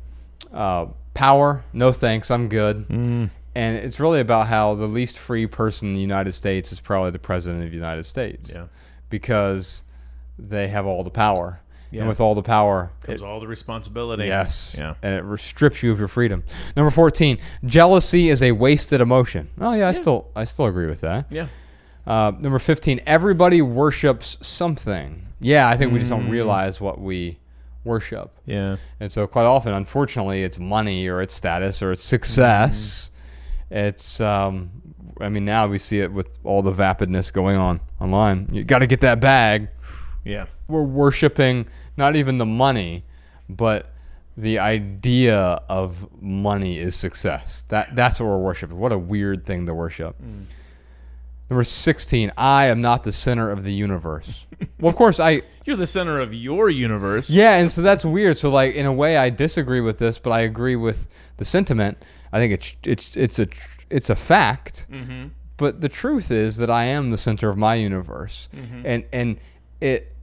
uh, "Power." No thanks, I'm good. Mm. And it's really about how the least free person in the United States is probably the president of the United States. Yeah. Because they have all the power. Yeah. And with all the power, Comes it- all the responsibility. Yes. Yeah. And it strips you of your freedom. Number 14, jealousy is a wasted emotion. Oh yeah, I still I still agree with that. Yeah. Uh, number 15, everybody worships something. Yeah, I think we just Mm. don't realize what we worship. Yeah. And so quite often, unfortunately, it's money or it's status or it's success. Mm-hmm. It's um I mean now we see it with all the vapidness going on online. You got to get that bag Yeah. we're worshiping not even the money, but the idea of money is success. That that's what we're worshiping. What a weird thing to worship. Number sixteen, I am not the center of the universe. (laughs) well, of course I. You're the center of your universe. Yeah, and so that's weird. So like in a way, I disagree with this, but I agree with the sentiment. I think it's it's it's a it's a fact. Mm-hmm. But the truth is that I am the center of my universe, and and it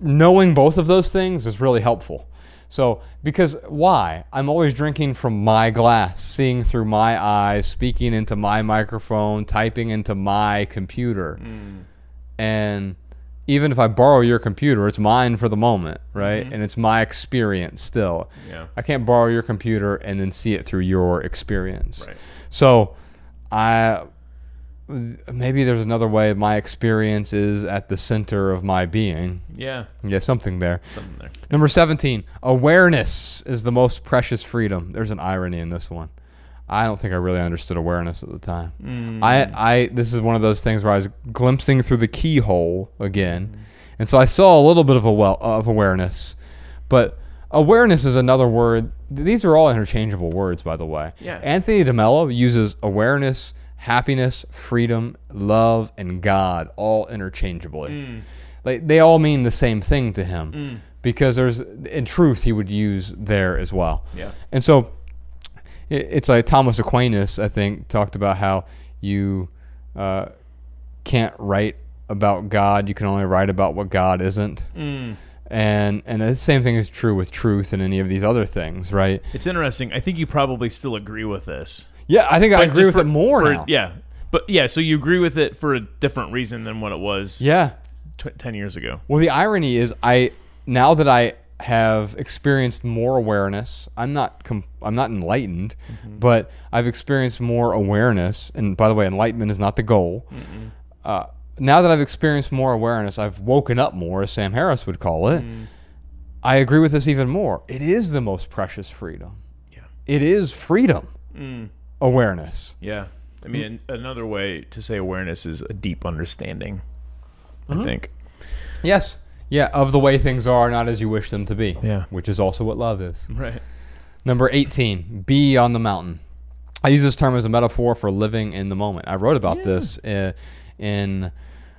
knowing both of those things is really helpful. So because why? I'm always drinking from my glass, seeing through my eyes, speaking into my microphone, typing into my computer, mm. and even if I borrow your computer, it's mine for the moment, mm-hmm. right? And it's my experience still. Yeah. I can't borrow your computer and then see it through your experience. Right. So, I maybe there's another way my experience is at the center of my being. Yeah. Yeah, something there. Something there. Number 17, awareness is the most precious freedom. There's an irony in this one. I don't think I really understood awareness at the time. Mm. I, I this is one of those things where I was glimpsing through the keyhole again. And so I saw a little bit of a well of awareness. But awareness is another word. These are all interchangeable words by the way. Yeah. Anthony DeMello uses awareness, happiness, freedom, love, and God all interchangeably Mm. like they all mean the same thing to him because there's in truth he would use there as well Yeah. and so it, it's like thomas aquinas i think talked about how you uh, can't write about god you can only write about what god isn't Mm. and and the same thing is true with truth and any of these other things right It's interesting. I think you probably still agree with this. Yeah i think i But agree just with for- it more for- now Yeah. But yeah, so you agree with it for a different reason than what it was yeah tw- 10 years ago. Well, the irony is, I now that I have experienced more awareness, I'm not com- I'm not enlightened, mm-hmm. but I've experienced more awareness. And by the way, enlightenment is not the goal. Uh, now that I've experienced more awareness, I've woken up more, as Sam Harris would call it. Mm. I agree with this even more. It is the most precious freedom. Yeah. It is freedom. Mm. Awareness. Yeah. I mean, an- another way to say awareness is a deep understanding, I think. Yes. Yeah, of the way things are, not as you wish them to be. Yeah. Which is also what love is. Right. Number 18, be on the mountain. I use this term as a metaphor for living in the moment. I wrote about this uh, in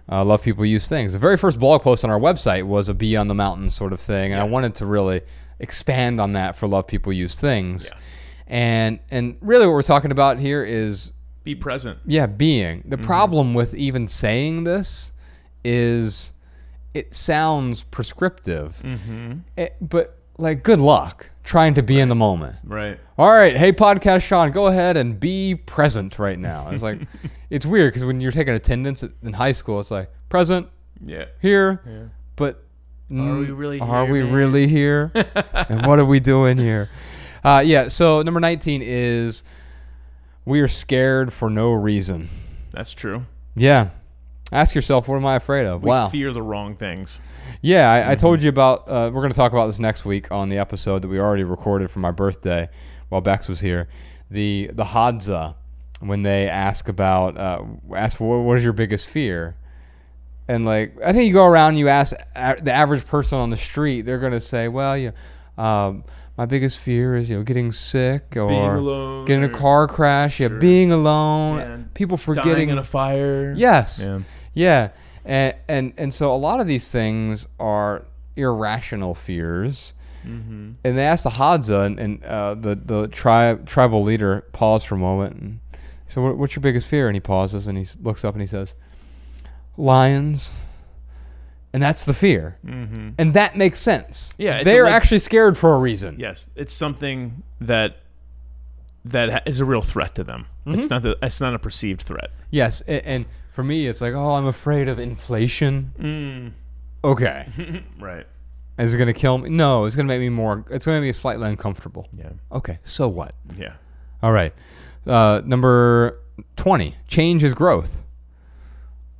uh, Love People Use Things. The very first blog post on our website was a be on the mountain sort of thing, and I wanted to really expand on that for Love People Use Things. Yeah. And and really what we're talking about here is Be present. yeah, being. Mm-hmm. The problem with even saying this is it sounds prescriptive. Mm-hmm. It- but like good luck trying to be in the moment. Right. All right, hey podcast Sean, go ahead and be present right now. It's like (laughs) it's weird because when you're taking attendance in high school, it's like present Yeah. here, Yeah. but Are we really are here, we man? really here? (laughs) and what are we doing here? Uh, yeah. So number 19 is we are scared for no reason. That's true. Yeah. Ask yourself, what am I afraid of? We wow. fear the wrong things. Yeah, I, I told you about. Uh, we're going to talk about this next week on the episode that we already recorded for my birthday, while Bex was here. The the Hadza, when they ask about uh, ask what, what is your biggest fear, and like I think you go around, you ask a- the average person on the street, they're going to say, well, you, um, my biggest fear is you know getting sick or alone getting in a car crash, yeah, Sure. being alone, Yeah, people Dying forgetting in a fire. Yes. Yeah. Yeah. And, and and so a lot of these things are irrational fears. Mm-hmm. And they asked the Hadza, and, and uh, the the tribe tribal leader paused for a moment and he said, what, "What's your biggest fear?" And he pauses and he looks up and he says, lions. And that's the fear. Mm-hmm. And that makes sense. Yeah, They're a leg- actually scared for a reason. Yes, it's something that that ha- is a real threat to them. It's not the, it's not a perceived threat. Yes. And, and for me, it's like, oh, I'm afraid of inflation. Mm. Okay. (laughs) Right. Is it going to kill me? No, it's going to make me more, it's going to be slightly uncomfortable. Yeah. Okay. So what? Yeah. All right. Uh, number 20. Change is growth.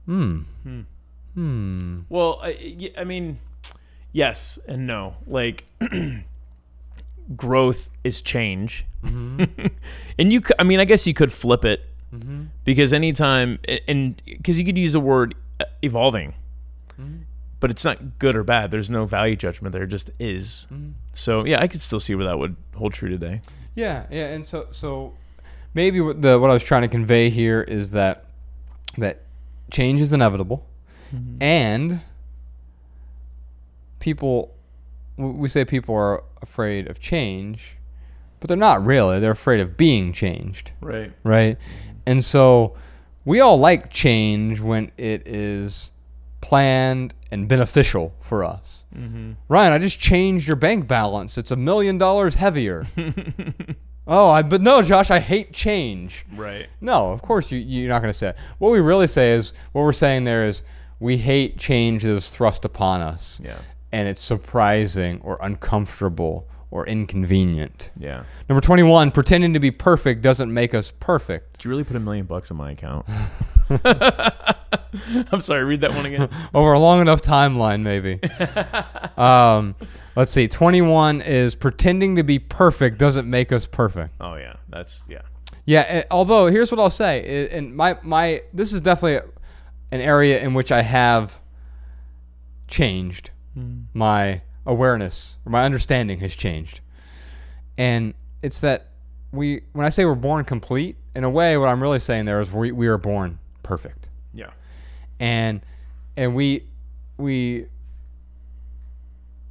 Hmm. Hmm. Hmm. Well, I mean, yes and no. Like, (clears throat) growth is change, (laughs) and you. I mean, I guess you could flip it because anytime, and because you could use the word uh, evolving, but it's not good or bad. There's no value judgment there. It just is. So yeah, I could still see where that would hold true today. Yeah, yeah, and so so maybe what the what I was trying to convey here is that that change is inevitable, and people we say people are afraid of change, but they're not really. They're afraid of being changed, Right. right? And so we all like change when it is planned and beneficial for us. Mm-hmm. Ryan, I just changed your bank balance. It's a million dollars heavier. (laughs) oh, I but no, Josh, I hate change. Right. No, of course you you're not going to say. It. What we really say is what we're saying there is we hate change that is thrust upon us. Yeah. And it's surprising or uncomfortable or inconvenient. Yeah. Number 21, pretending to be perfect doesn't make us perfect. Did you really put a million bucks in my account? (laughs) (laughs) I'm sorry. Read that one again. (laughs) Over a long enough timeline, maybe. um, let's see. 21 is pretending to be perfect doesn't make us perfect. Oh yeah, that's yeah. Yeah, eh, although here's what I'll say, i- and my my this is definitely an area in which I have changed. Hmm. My awareness or my understanding has changed, and it's that we when I say we're born complete, in a way, what I'm really saying there is we we are born perfect, Yeah. and and we we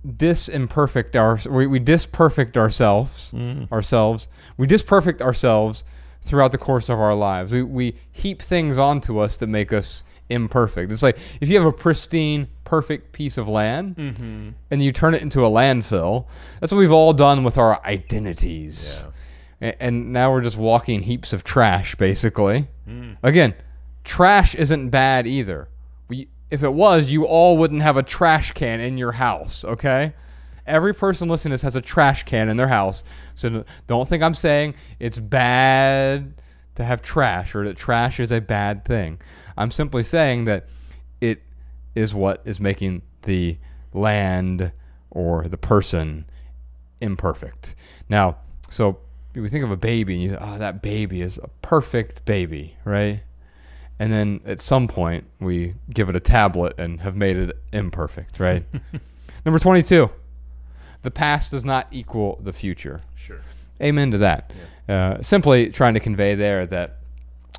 disimperfect our we, we disperfect ourselves hmm. ourselves. We disperfect ourselves throughout the course of our lives. We, we heap things onto us that make us imperfect. It's like if you have a pristine perfect piece of land Mm-hmm. and you turn it into a landfill that's what we've all done with our identities. A- and now we're just walking heaps of trash basically. Again trash isn't bad either. We, if it was you all wouldn't have a trash can in your house okay? Every person listening to this has a trash can in their house. So don't think i'm saying it's bad to have trash or that trash is a bad thing i'm simply saying that it is what is making the land or the person imperfect. Now, so we think of a baby, and you, oh, that baby is a perfect baby, right? And then at some point, we give it a tablet and have made it imperfect, right? (laughs) Number 22, the past does not equal the future. Sure. Amen to that. Uh, simply trying to convey there that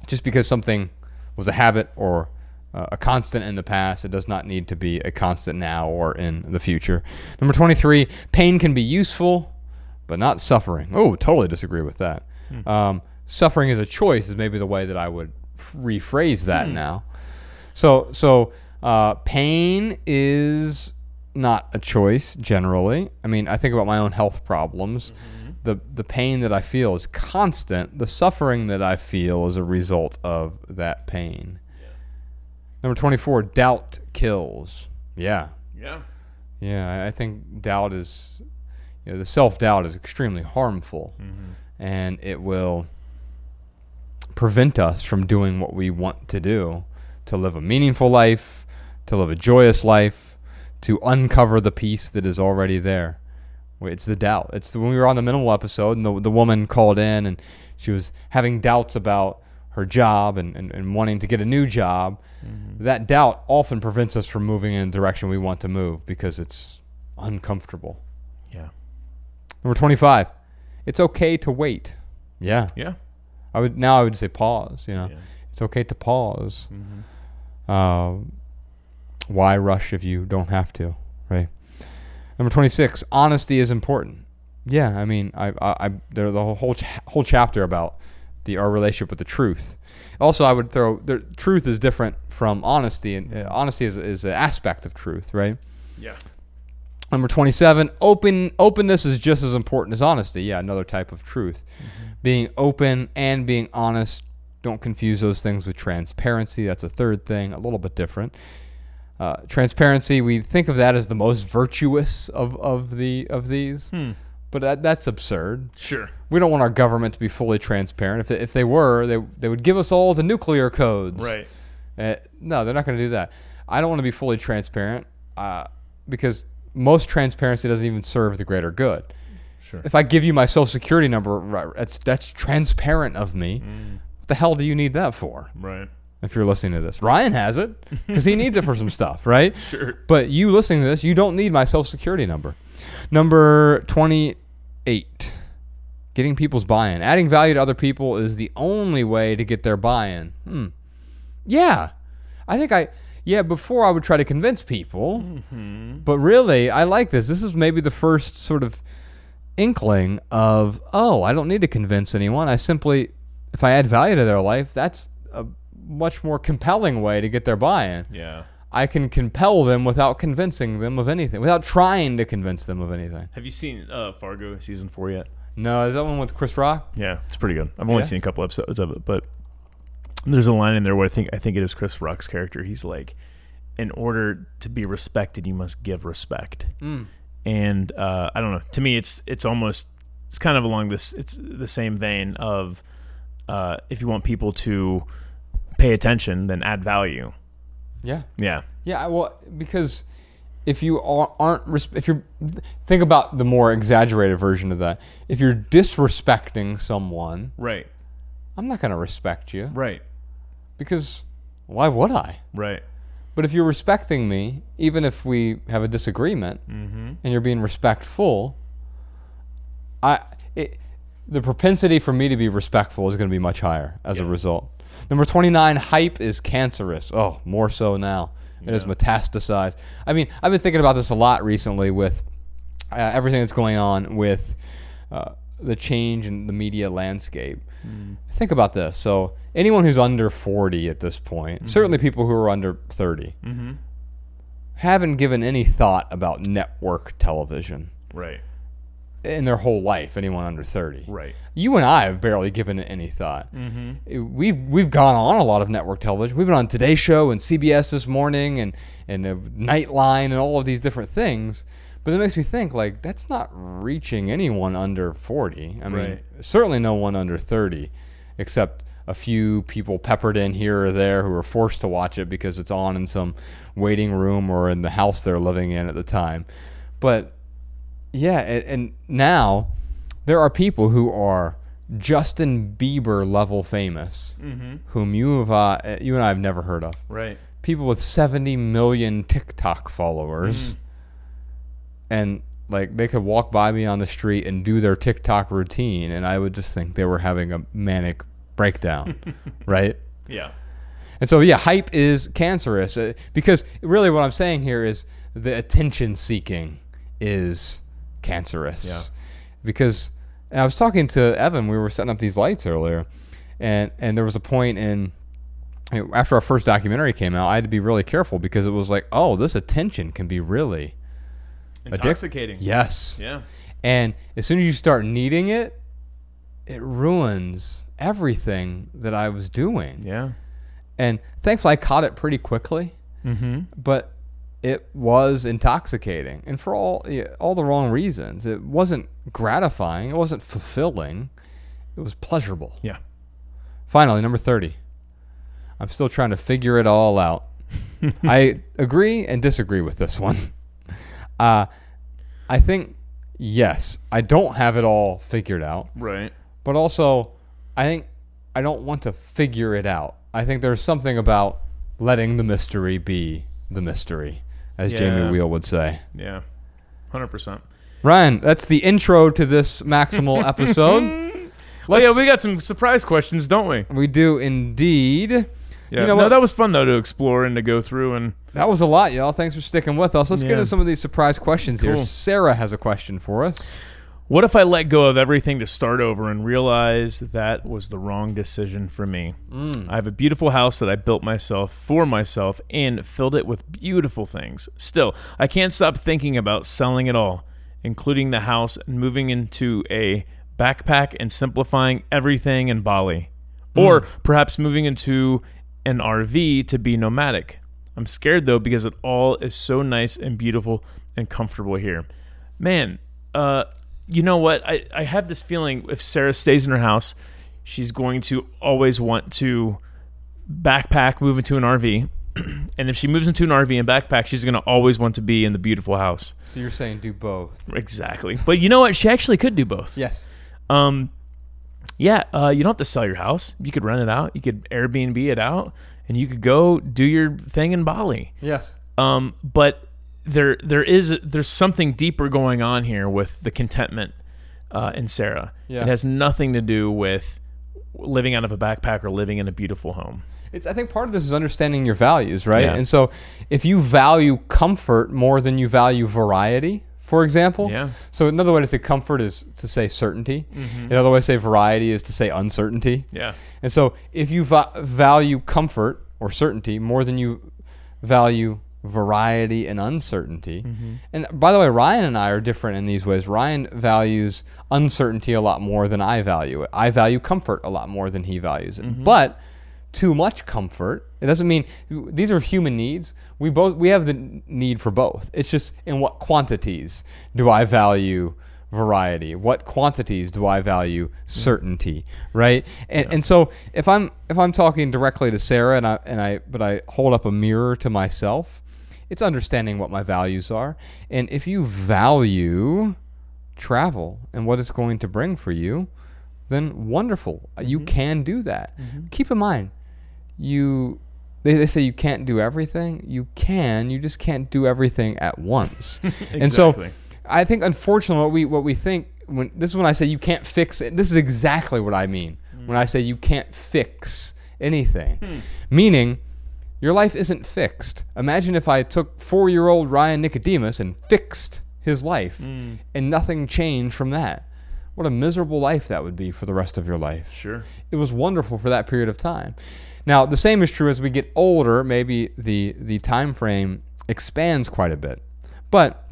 just because something was a habit or uh, a constant in the past, it does not need to be a constant now or in the future. Number 23, pain can be useful, but not suffering. Oh, totally disagree with that. Um, suffering is a choice, is maybe the way that I would rephrase that now. So, so uh, pain is not a choice generally. I mean, I think about my own health problems. The the pain that I feel is constant. The suffering that I feel is a result of that pain. Number twenty four, doubt kills. Yeah, Yeah. yeah. I- I think doubt is, you know, the self doubt is extremely harmful, mm-hmm. and it will prevent us from doing what we want to do, to live a meaningful life, to live a joyous life, to uncover the peace that is already there. It's the doubt. It's the, when we were on the minimal episode, and the, the woman called in, and she was having doubts about her job and, and, and wanting to get a new job. That doubt often prevents us from moving in the direction we want to move because it's uncomfortable. Yeah. Number 25. It's okay to wait. Yeah. Yeah. I would now I would say pause, you know. Yeah. It's okay to pause. Uh, why rush if you don't have to? Number 26. Honesty is important. Yeah, I mean, I, I, I there's the whole ch- whole chapter about the our relationship with the truth. Also, I would throw the truth is different from honesty, and uh, honesty is is an aspect of truth, right? Yeah. Number 27, open openness is just as important as honesty. Yeah, another type of truth. Being open and being honest, don't confuse those things with transparency. That's a third thing, a little bit different. Uh, transparency, we think of that as the most virtuous of, of the of these, but that, that's absurd. Sure. We don't want our government to be fully transparent. If they, if they were, they, they would give us all the nuclear codes. Right. Uh, no, they're not going to do that. I don't want to be fully transparent uh, because most transparency doesn't even serve the greater good. Sure. If I give you my social security number, that's that's transparent of me. What the hell do you need that for? Right. If you're listening to this, Ryan has it because he needs it for some stuff, (laughs) right? Sure. But you listening to this, you don't need my social security number. Number 28. Getting people's buy-in. Adding value to other people is the only way to get their buy-in. Hmm. Yeah. I think I yeah, before I would try to convince people. But really, I like this. This is maybe the first sort of inkling of, oh, I don't need to convince anyone. I simply if I add value to their life, that's a much more compelling way to get their buy-in. Yeah. I can compel them without convincing them of anything, without trying to convince them of anything. Have you seen uh, Fargo season four yet? No, is that one with Chris Rock? Yeah, it's pretty good. I've only Yeah? seen a couple episodes of it, but there's a line in there where I think I think it is Chris Rock's character. He's like, "In order to be respected, you must give respect." And uh, I don't know. To me, it's it's almost it's kind of along this. It's the same vein of uh, if you want people to pay attention, then add value. Yeah. Yeah. Yeah, well, because if you are, aren't, if you're, think about the more exaggerated version of that. If you're disrespecting someone, Right. I'm not going to respect you Right. because why would I? Right. But if you're respecting me, even if we have a disagreement, mm-hmm. and you're being respectful, I it, the propensity for me to be respectful is going to be much higher as a result. Number 29, hype is cancerous. Oh, more so now. It is metastasized. I mean, I've been thinking about this a lot recently with uh, everything that's going on with uh, the change in the media landscape. Think about this. So, anyone who's under 40 at this point, certainly people who are under 30, haven't given any thought about network television Right. In their whole life. Anyone under 30, Right. You and I have barely given it any thought. Mm-hmm. We've we've gone on a lot of network television. We've been on Today Show and CBS this morning and and the Nightline and all of these different things. But it makes me think like that's not reaching anyone under 40. I mean, Right. certainly no one under 30, except a few people peppered in here or there who are forced to watch it because it's on in some waiting room or in the house they're living in at the time. But yeah, and, and now there are people who are Justin Bieber level famous, whom you have, uh, you and I have never heard of. Right. People with 70 million TikTok followers, and like they could walk by me on the street and do their TikTok routine, and I would just think they were having a manic breakdown, (laughs) right? Yeah. And so, yeah, hype is cancerous uh, because really what I'm saying here is the attention seeking is cancerous. Yeah. Because I was talking to Evan, we were setting up these lights earlier, and and there was a point in after our first documentary came out, I had to be really careful because it was like, oh, this attention can be really addic- Intoxicating. Yes. Yeah. And as soon as you start needing it, it ruins everything that I was doing. Yeah. And thankfully, I caught it pretty quickly, Mm-hmm. but it was intoxicating, and for all all the wrong reasons. It wasn't gratifying. It wasn't fulfilling. It was pleasurable. Yeah. Finally, number thirty. I'm still trying to figure it all out. (laughs) I agree and disagree with this one. (laughs) Uh, I think yes, I don't have it all figured out Right. but also I think I don't want to figure it out. I think there's something about letting the mystery be the mystery, as Jamie Wheal would say. Yeah. Hundred percent. Ryan, that's the intro to this Maximal (laughs) episode. Oh, well, yeah, we got some surprise questions, don't we? we do indeed. Yeah. You know no, what? that was fun though to explore and to go through and That was a lot, y'all. Thanks for sticking with us. Let's get Yeah. into some of these surprise questions here. Sarah has a question for us. What if I let go of everything to start over and realize that was the wrong decision for me? I have a beautiful house that I built myself for myself and filled it with beautiful things. Still, I can't stop thinking about selling it all, including the house and moving into a backpack and simplifying everything in Bali. Or perhaps moving into an RV to be nomadic. I'm scared though because it all is so nice and beautiful and comfortable here. Man, uh, you know what? I, I have this feeling if Sarah stays in her house, she's going to always want to backpack, move into an RV. (clears throat) and if she moves into an RV and backpack, she's going to always want to be in the beautiful house. So you're saying do both? Exactly. But you know what? She actually could do both. Yes. Um, yeah, uh, you don't have to sell your house. You could rent it out. You could Airbnb it out, and you could go do your thing in Bali. Yes. Um, but there there is there's something deeper going on here with the contentment uh, in Sarah. Yeah. It has nothing to do with living out of a backpack or living in a beautiful home. It's, I think part of this is understanding your values, right? Yeah. And so if you value comfort more than you value variety, for example. Yeah. So another way to say comfort is to say certainty. Another way to say variety is to say uncertainty. Yeah. And so if you va- value comfort or certainty more than you value variety and uncertainty. Mm-hmm. And by the way, Ryan and I are different in these ways. Ryan values uncertainty a lot more than I value it. I value comfort a lot more than he values it. Mm-hmm. But too much comfort, it doesn't mean these are human needs. We both we have the need for both. It's just in what quantities do I value variety? What quantities do I value mm-hmm. certainty? Right? And and so if I'm if I'm talking directly to Sarah and I and I but I hold up a mirror to myself, it's understanding what my values are. And if you value travel and what it's going to bring for you, then wonderful. You mm-hmm. can do that. Mm-hmm. Keep in mind, you they, they say you can't do everything. You can, you just can't do everything at once. exactly. (laughs) And so I think unfortunately what we what we think when this is when I say you can't fix it. This is exactly what I mean when mm. I say you can't fix anything. Hmm. Meaning your life isn't fixed. Imagine if I took 4-year-old Ryan Nicodemus and fixed his life mm. and nothing changed from that. What a miserable life that would be for the rest of your life Sure. it was wonderful for that period of time. Now, the same is true as we get older. Maybe the the time frame expands quite a bit. But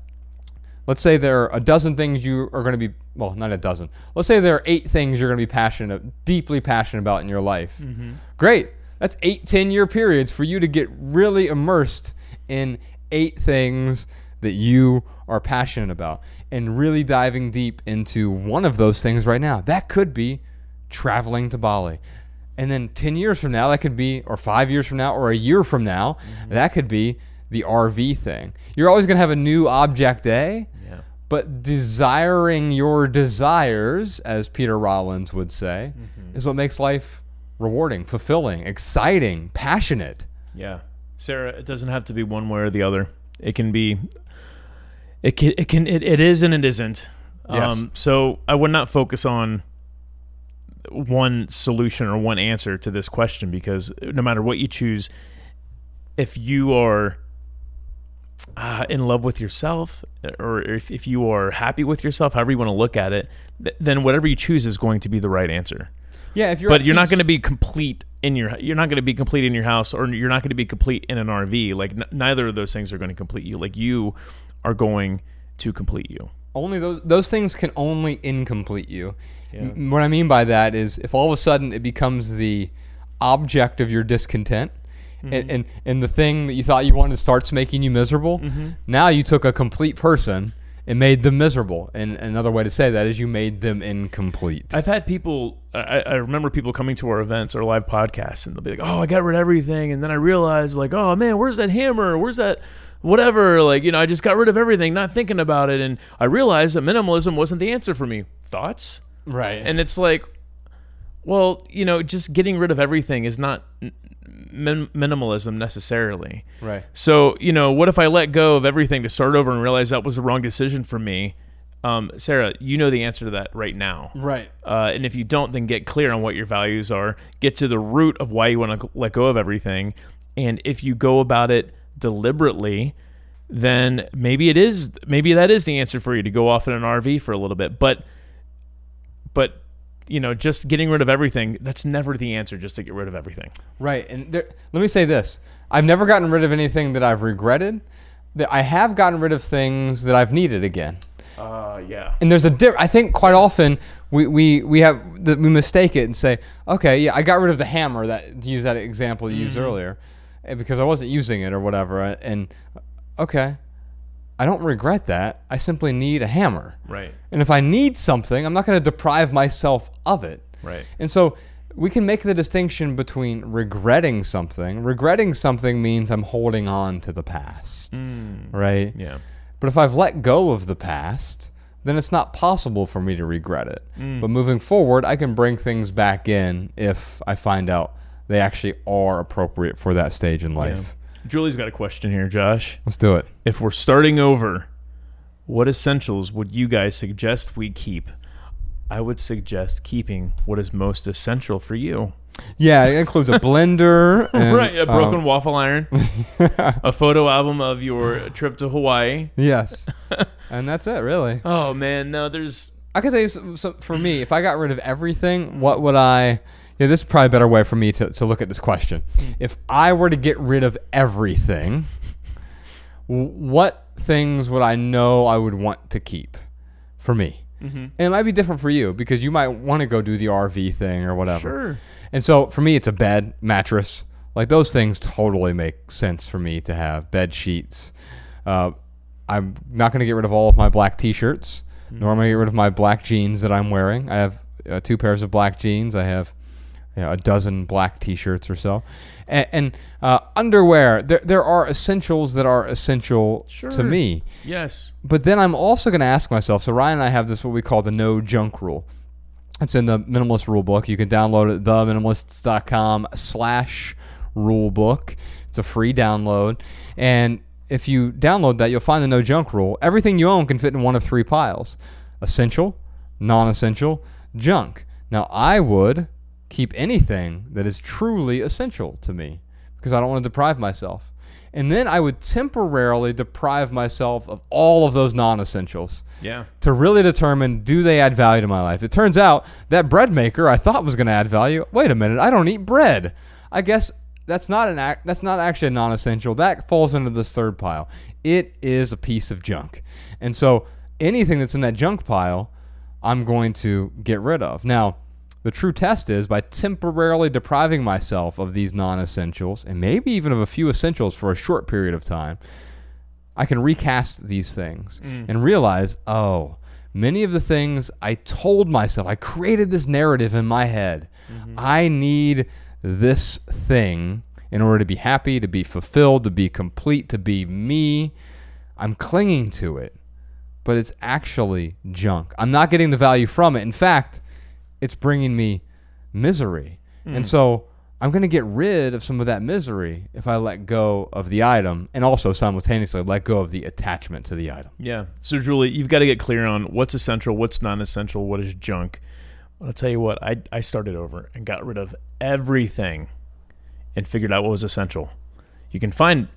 let's say there are a dozen things you are going to be well, not a dozen. Let's say there are eight things you're going to be passionate, deeply passionate about in your life. Mm-hmm. Great. That's eight, 10 year periods for you to get really immersed in eight things that you are passionate about and really diving deep into one of those things right now. That could be traveling to Bali. And then 10 years from now, that could be, or five years from now, or a year from now, mm-hmm. that could be the RV thing. You're always going to have a new object A, Yeah. but desiring your desires, as Peter Rollins would say, mm-hmm. is what makes life rewarding, fulfilling, exciting, passionate. Yeah. Sarah, it doesn't have to be one way or the other. It can be it can it can it, it is and it isn't. Yes. Um so I would not focus on one solution or one answer to this question because no matter what you choose, if you are uh, in love with yourself or if, if you are happy with yourself, however you want to look at it, th- then whatever you choose is going to be the right answer Yeah, if you're but you're not going to be complete in your you're not going to be complete in your house or you're not going to be complete in an RV like n- neither of those things are going to complete you like you are going to complete you only those those things can only incomplete you. M- What I mean by that is if all of a sudden it becomes the object of your discontent. And, mm-hmm. and and the thing that you thought you wanted starts making you miserable. Mm-hmm. Now you took a complete person and made them miserable. And another way to say that is you made them incomplete. I've had people I, I remember people coming to our events or live podcasts and they'll be like oh I got rid of everything and then I realized like oh man where's that hammer where's that whatever like you know I just got rid of everything not thinking about it and I realized that minimalism wasn't the answer for me thoughts right. and it's like well you know just getting rid of everything is not min- minimalism necessarily right. so you know what if i let go of everything to start over and realize that was the wrong decision for me um, sarah you know the answer to that right now Right. uh, and if you don't then get clear on what your values are get to the root of why you want to let go of everything and if you go about it deliberately then maybe it is maybe that is the answer for you to go off in an RV for a little bit. But but you know, just getting rid of everything, that's never the answer just to get rid of everything. Right. And there, let me say this I've never gotten rid of anything that I've regretted. That I have gotten rid of things that I've needed again. Uh yeah. And there's a diff- I think quite often we, we, we have the, we mistake it and say, okay, yeah, I got rid of the hammer that to use that example you used earlier, eh, because I wasn't using it or whatever. And okay, I don't regret that. I simply need a hammer. Right. And if I need something, I'm not going to deprive myself of it. Right. And so we can make the distinction between regretting something. Regretting something means I'm holding on to the past, mm. right? Yeah. But if I've let go of the past, then it's not possible for me to regret it. Mm. But moving forward, I can bring things back in if I find out they actually are appropriate for that stage in life. Julie's got a question here, Josh. Let's do it. If we're starting over, what essentials would you guys suggest we keep? I would suggest keeping what is most essential for you. Yeah, it includes a (laughs) blender. and, right, a broken um, waffle iron, (laughs) a photo album of your trip to Hawaii. yes. (laughs) and that's it, really. Oh man, no, there's I can tell you, so, so for me, if I got rid of everything, what would I? Yeah, this is probably a better way for me to, to look at this question. If I were to get rid of everything, what things would I know I would want to keep for me? And it might be different for you because you might want to go do the RV thing or whatever. Sure. And so for me, it's a bed, mattress. Like those things totally make sense for me to have bed sheets. Uh, I'm not going to get rid of all of my black T-shirts, nor am I going to get rid of my black jeans that I'm wearing. I have uh, two pairs of black jeans. I have you know, a dozen black T-shirts or so, and, and uh, underwear. There, there are essentials that are essential Sure. to me. yes. But then I'm also going to ask myself. So Ryan and I have this what we call the no junk rule. It's in the minimalist rule book. You can download it at theminimalists.com slash rule book. It's a free download. And if you download that, you'll find the no junk rule. Everything you own can fit in one of three piles essential, non essential, junk. Now, I would keep anything that is truly essential to me because I don't want to deprive myself. And then I would temporarily deprive myself of all of those non essentials Yeah. to really determine do they add value to my life. It turns out that bread maker I thought was going to add value. Wait a minute, I don't eat bread. I guess that's not an act. That's not actually a non-essential. That falls into this third pile. It is a piece of junk, and so anything that's in that junk pile, I'm going to get rid of. Now, the true test is by temporarily depriving myself of these non-essentials and maybe even of a few essentials for a short period of time. I can recast these things mm. and realize, oh, many of the things I told myself, I created this narrative in my head. Mm-hmm. I need this thing in order to be happy, to be fulfilled, to be complete, to be me. I'm clinging to it, but it's actually junk. I'm not getting the value from it. In fact, it's bringing me misery. And mm. so I'm going to get rid of some of that misery if I let go of the item and also simultaneously let go of the attachment to the item. Yeah. So, Julie, you've got to get clear on what's essential, what's non essential, what is junk. I'll tell you what, I, I started over and got rid of everything and figured out what was essential. You can find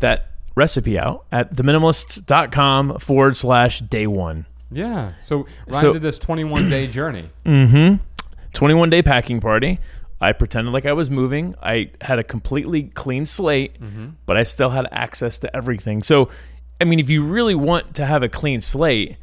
that recipe out at theminimalists.com forward slash day one. Yeah. So Ryan So- did this 21 day journey. (clears throat) Mm-hmm. 21 day packing party. I pretended like I was moving. I had a completely clean slate, mm-hmm. but I still had access to everything. So, I mean, if you really want to have a clean slate,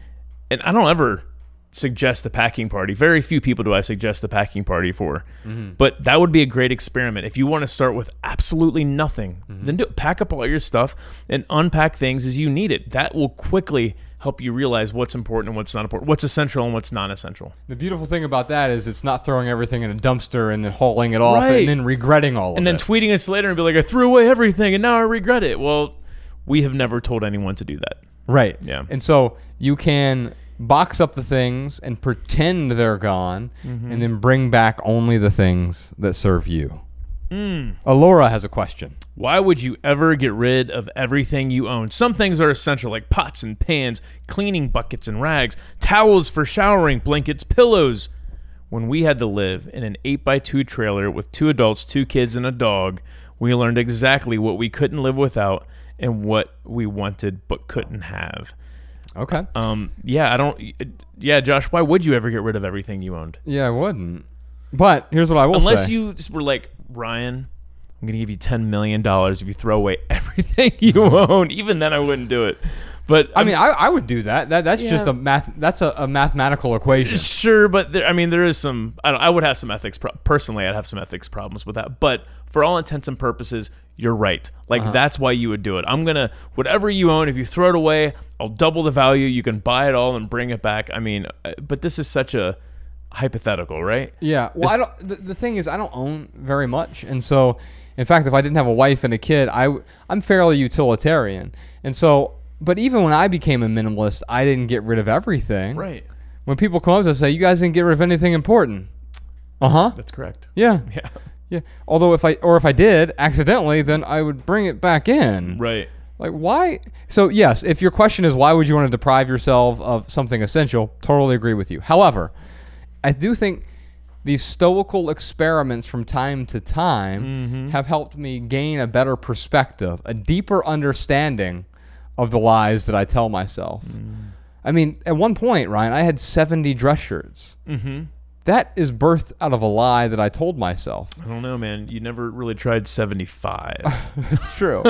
and I don't ever suggest the packing party. Very few people do I suggest the packing party for. Mm-hmm. But that would be a great experiment. If you want to start with absolutely nothing, mm-hmm. then do it. pack up all your stuff and unpack things as you need it. That will quickly help you realize what's important and what's not important, what's essential and what's non-essential. The beautiful thing about that is it's not throwing everything in a dumpster and then hauling it off Right. and then regretting all and of then tweeting us later and be like, I threw away everything and now I regret it. Well, we have never told anyone to do that. right. Yeah. And so you can box up the things and pretend they're gone Mm-hmm. and then bring back only the things that serve you. Mm. Alora has a question. Why would you ever get rid of everything you own? Some things are essential, like pots and pans, cleaning buckets and rags, towels for showering, blankets, pillows. When we had to live in an 8x2 trailer with two adults, two kids, and a dog, we learned exactly what we couldn't live without and what we wanted but couldn't have. Okay. Um, yeah, I don't. Yeah, Josh, why would you ever get rid of everything you owned? Yeah, I wouldn't. But here's what I will Unless say. you were like Ryan, I'm gonna give you ten million dollars if you throw away (laughs) everything you own. Even then, I wouldn't do it. But I mean, I, I would do that. That that's just a math. That's a, a mathematical equation. Sure, but there, I mean, there is some. I, don't, I would have some ethics. Pro- personally, I'd have some ethics problems with that. But for all intents and purposes, you're right. Like Uh-huh. that's why you would do it. I'm gonna whatever you own. If you throw it away, I'll double the value. You can buy it all and bring it back. I mean, uh, but this is such a hypothetical, right? Yeah. Well, This- I don't. The, the thing is, I don't own very much, and so, in fact, if I didn't have a wife and a kid, I I'm fairly utilitarian, and so. But even when I became a minimalist, I didn't get rid of everything. Right. When people come up to us and say, "You guys didn't get rid of anything important," uh huh. That's correct. Yeah. (laughs) Yeah. Yeah. Although if I or if I did accidentally, then I would bring it back in. Right. Like why? So yes, if your question is why would you want to deprive yourself of something essential, totally agree with you. However, I do think these stoical experiments from time to time have helped me gain a better perspective, a deeper understanding of the lies that I tell myself. I mean, at one point, Ryan, I had 70 dress shirts. Mm-hmm. That is birthed out of a lie that I told myself. I don't know, man. You never really tried 75. (laughs) It's true. (laughs)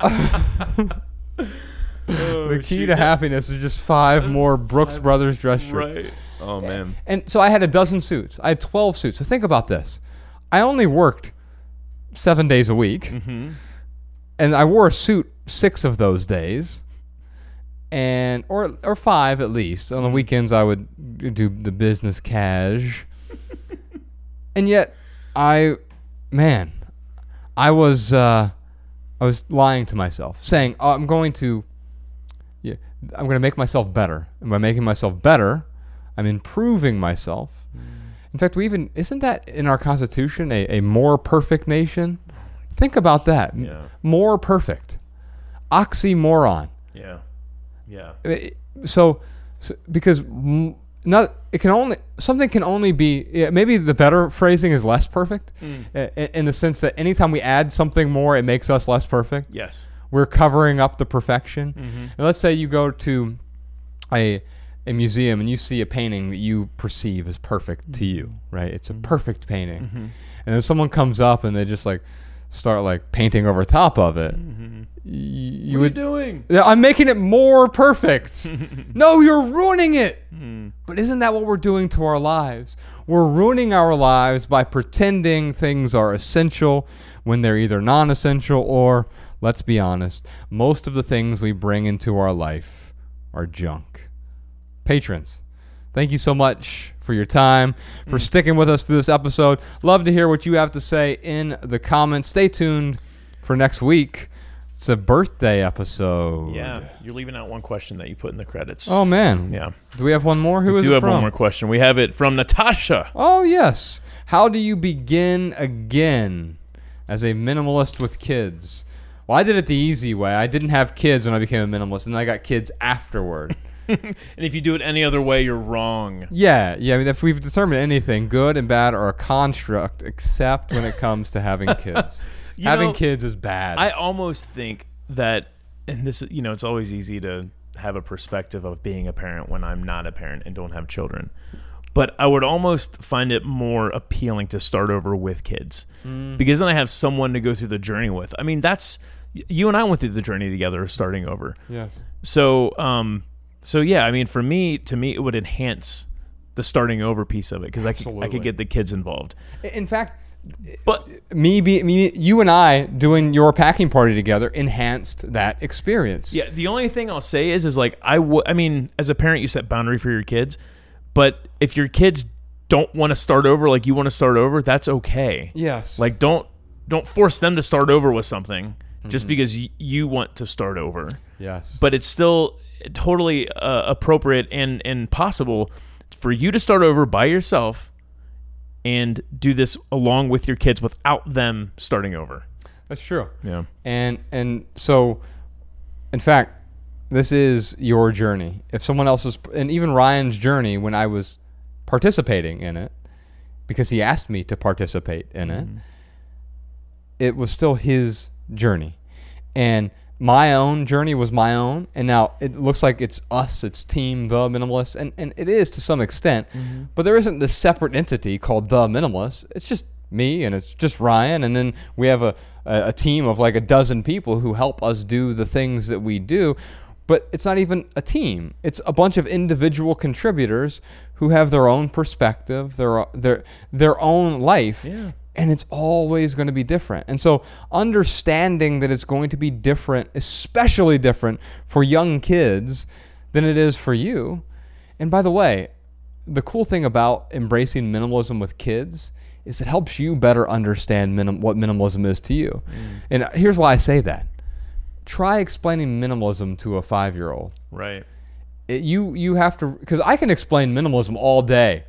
(laughs) the key to happiness is just five (laughs) more Brooks Brothers dress shirts. right. Oh man. And so I had a dozen suits. I had 12 suits. So think about this. I only worked seven days a week, Mm-hmm. and I wore a suit six of those days. And or or five at least. On the weekends I would do the business cash. (laughs) and yet I man, I was uh I was lying to myself, saying, oh, I'm going to I'm going to make myself better. And by making myself better, I'm improving myself. In fact, we even isn't that in our constitution a, a more perfect nation? Think about that. Yeah. More perfect. Oxymoron. Yeah. Yeah. So, so because not it can only something can only be yeah, maybe the better phrasing is less perfect Mm. i- i- in the sense that anytime we add something more it makes us less perfect Yes. We're covering up the perfection. Mm-hmm. And let's say you go to a a museum and you see a painting that you perceive as perfect to you, Mm-hmm. right? It's a perfect painting. And then someone comes up and they just like start like painting over top of it. Y- You what would are you doing? yeah, I'm making it more perfect. (laughs) no, you're ruining it. But isn't that what we're doing to our lives? We're ruining our lives by pretending things are essential when they're either non essential or, let's be honest, most of the things we bring into our life are junk. Patrons, thank you so much for your time, for mm. sticking with us through this episode. Love to hear what you have to say in the comments. Stay tuned for next week. It's a birthday episode. Yeah. You're leaving out one question that you put in the credits. Oh man. Yeah. Do we have one more? Who is do it have from? one more question. We have it from Natasha. Oh yes. How do you begin again as a minimalist with kids? Well, I did it the easy way. I didn't have kids when I became a minimalist, and then I got kids afterward. (laughs) And if you do it any other way, you're wrong. yeah, yeah. I mean, if we've determined anything, good and bad are a construct, except when it comes to having (laughs) kids. Having know, kids is bad. I almost think that, and this, you know, it's always easy to have a perspective of being a parent when I'm not a parent and don't have children. But I would almost find it more appealing to start over with kids mm. because then I have someone to go through the journey with. I mean, that's you and I went through the journey together, starting over. yes. So, um, so yeah, I mean, for me, to me, it would enhance the starting over piece of it because I could, I could get the kids involved. In fact, But me, be, me, you and I doing your packing party together enhanced that experience. Yeah, the only thing I'll say is, is like I would. I mean, as a parent, you set boundary for your kids, but if your kids don't want to start over, like you want to start over, that's okay. Yes. Like don't don't force them to start over with something just because y- you want to start over. yes. But it's still totally uh, appropriate and and possible for you to start over by yourself and do this along with your kids without them starting over. that's true. Yeah. And and so, in fact, this is your journey. If someone else's, and even Ryan's journey when I was participating in it, because he asked me to participate in it, it was still his journey. And my own journey was my own. And now it looks like it's us, it's team the Minimalist, And, and it is to some extent. Mm-hmm. But there isn't this separate entity called the minimalist. It's just me and it's just Ryan. And then we have a, a, a team of like a dozen people who help us do the things that we do but it's not even a team. It's a bunch of individual contributors who have their own perspective, their their their own life. Yeah. And it's always going to be different. And so understanding that it's going to be different, especially different for young kids than it is for you. And by the way, the cool thing about embracing minimalism with kids is it helps you better understand minim- what minimalism is to you. Mm. And here's why I say that try explaining minimalism to a five year old. Right. You you have to because I can explain minimalism all day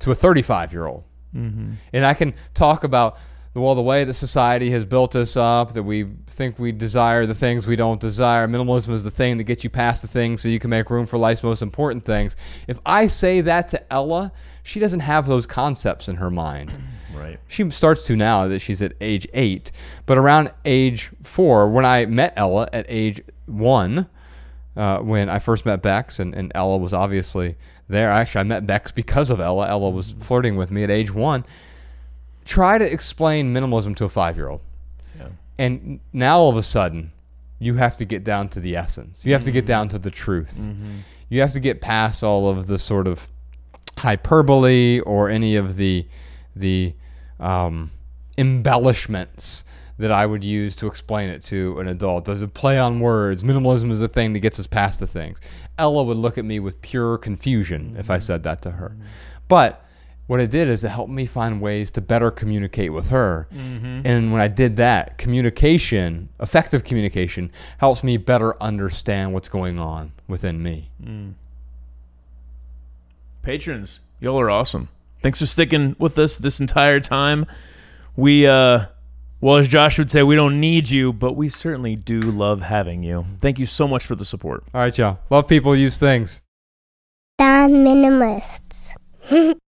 to a 35 year old, Mm-hmm. and I can talk about the well the way that society has built us up that we think we desire the things we don't desire. Minimalism is the thing that gets you past the things so you can make room for life's most important things. If I say that to Ella, she doesn't have those concepts in her mind (clears throat) Right. she starts to now that she's at age eight. But around age four, when I met Ella at age one, uh, when I first met Bex, and, and Ella was obviously there. Actually, I met Bex because of Ella. Ella was flirting with me at age one. Try to explain minimalism to a five year old. Yeah. And now all of a sudden, you have to get down to the essence. You have to get down to the truth. You have to get past all of the sort of hyperbole or any of the the um, embellishments that I would use to explain it to an adult. There's a play on words. Minimalism is the thing that gets us past the things. Ella would look at me with pure confusion if I mm-hmm. said that to her. Mm-hmm. But what it did is it helped me find ways to better communicate with her. Mm-hmm. And when I did that, communication, effective communication, helps me better understand what's going on within me. Mm. Patrons, y'all are awesome. Thanks for sticking with us this entire time. We, uh, well, as Josh would say, we don't need you, but we certainly do love having you. Thank you so much for the support. All right, y'all. Love people, use things. The minimalists. (laughs)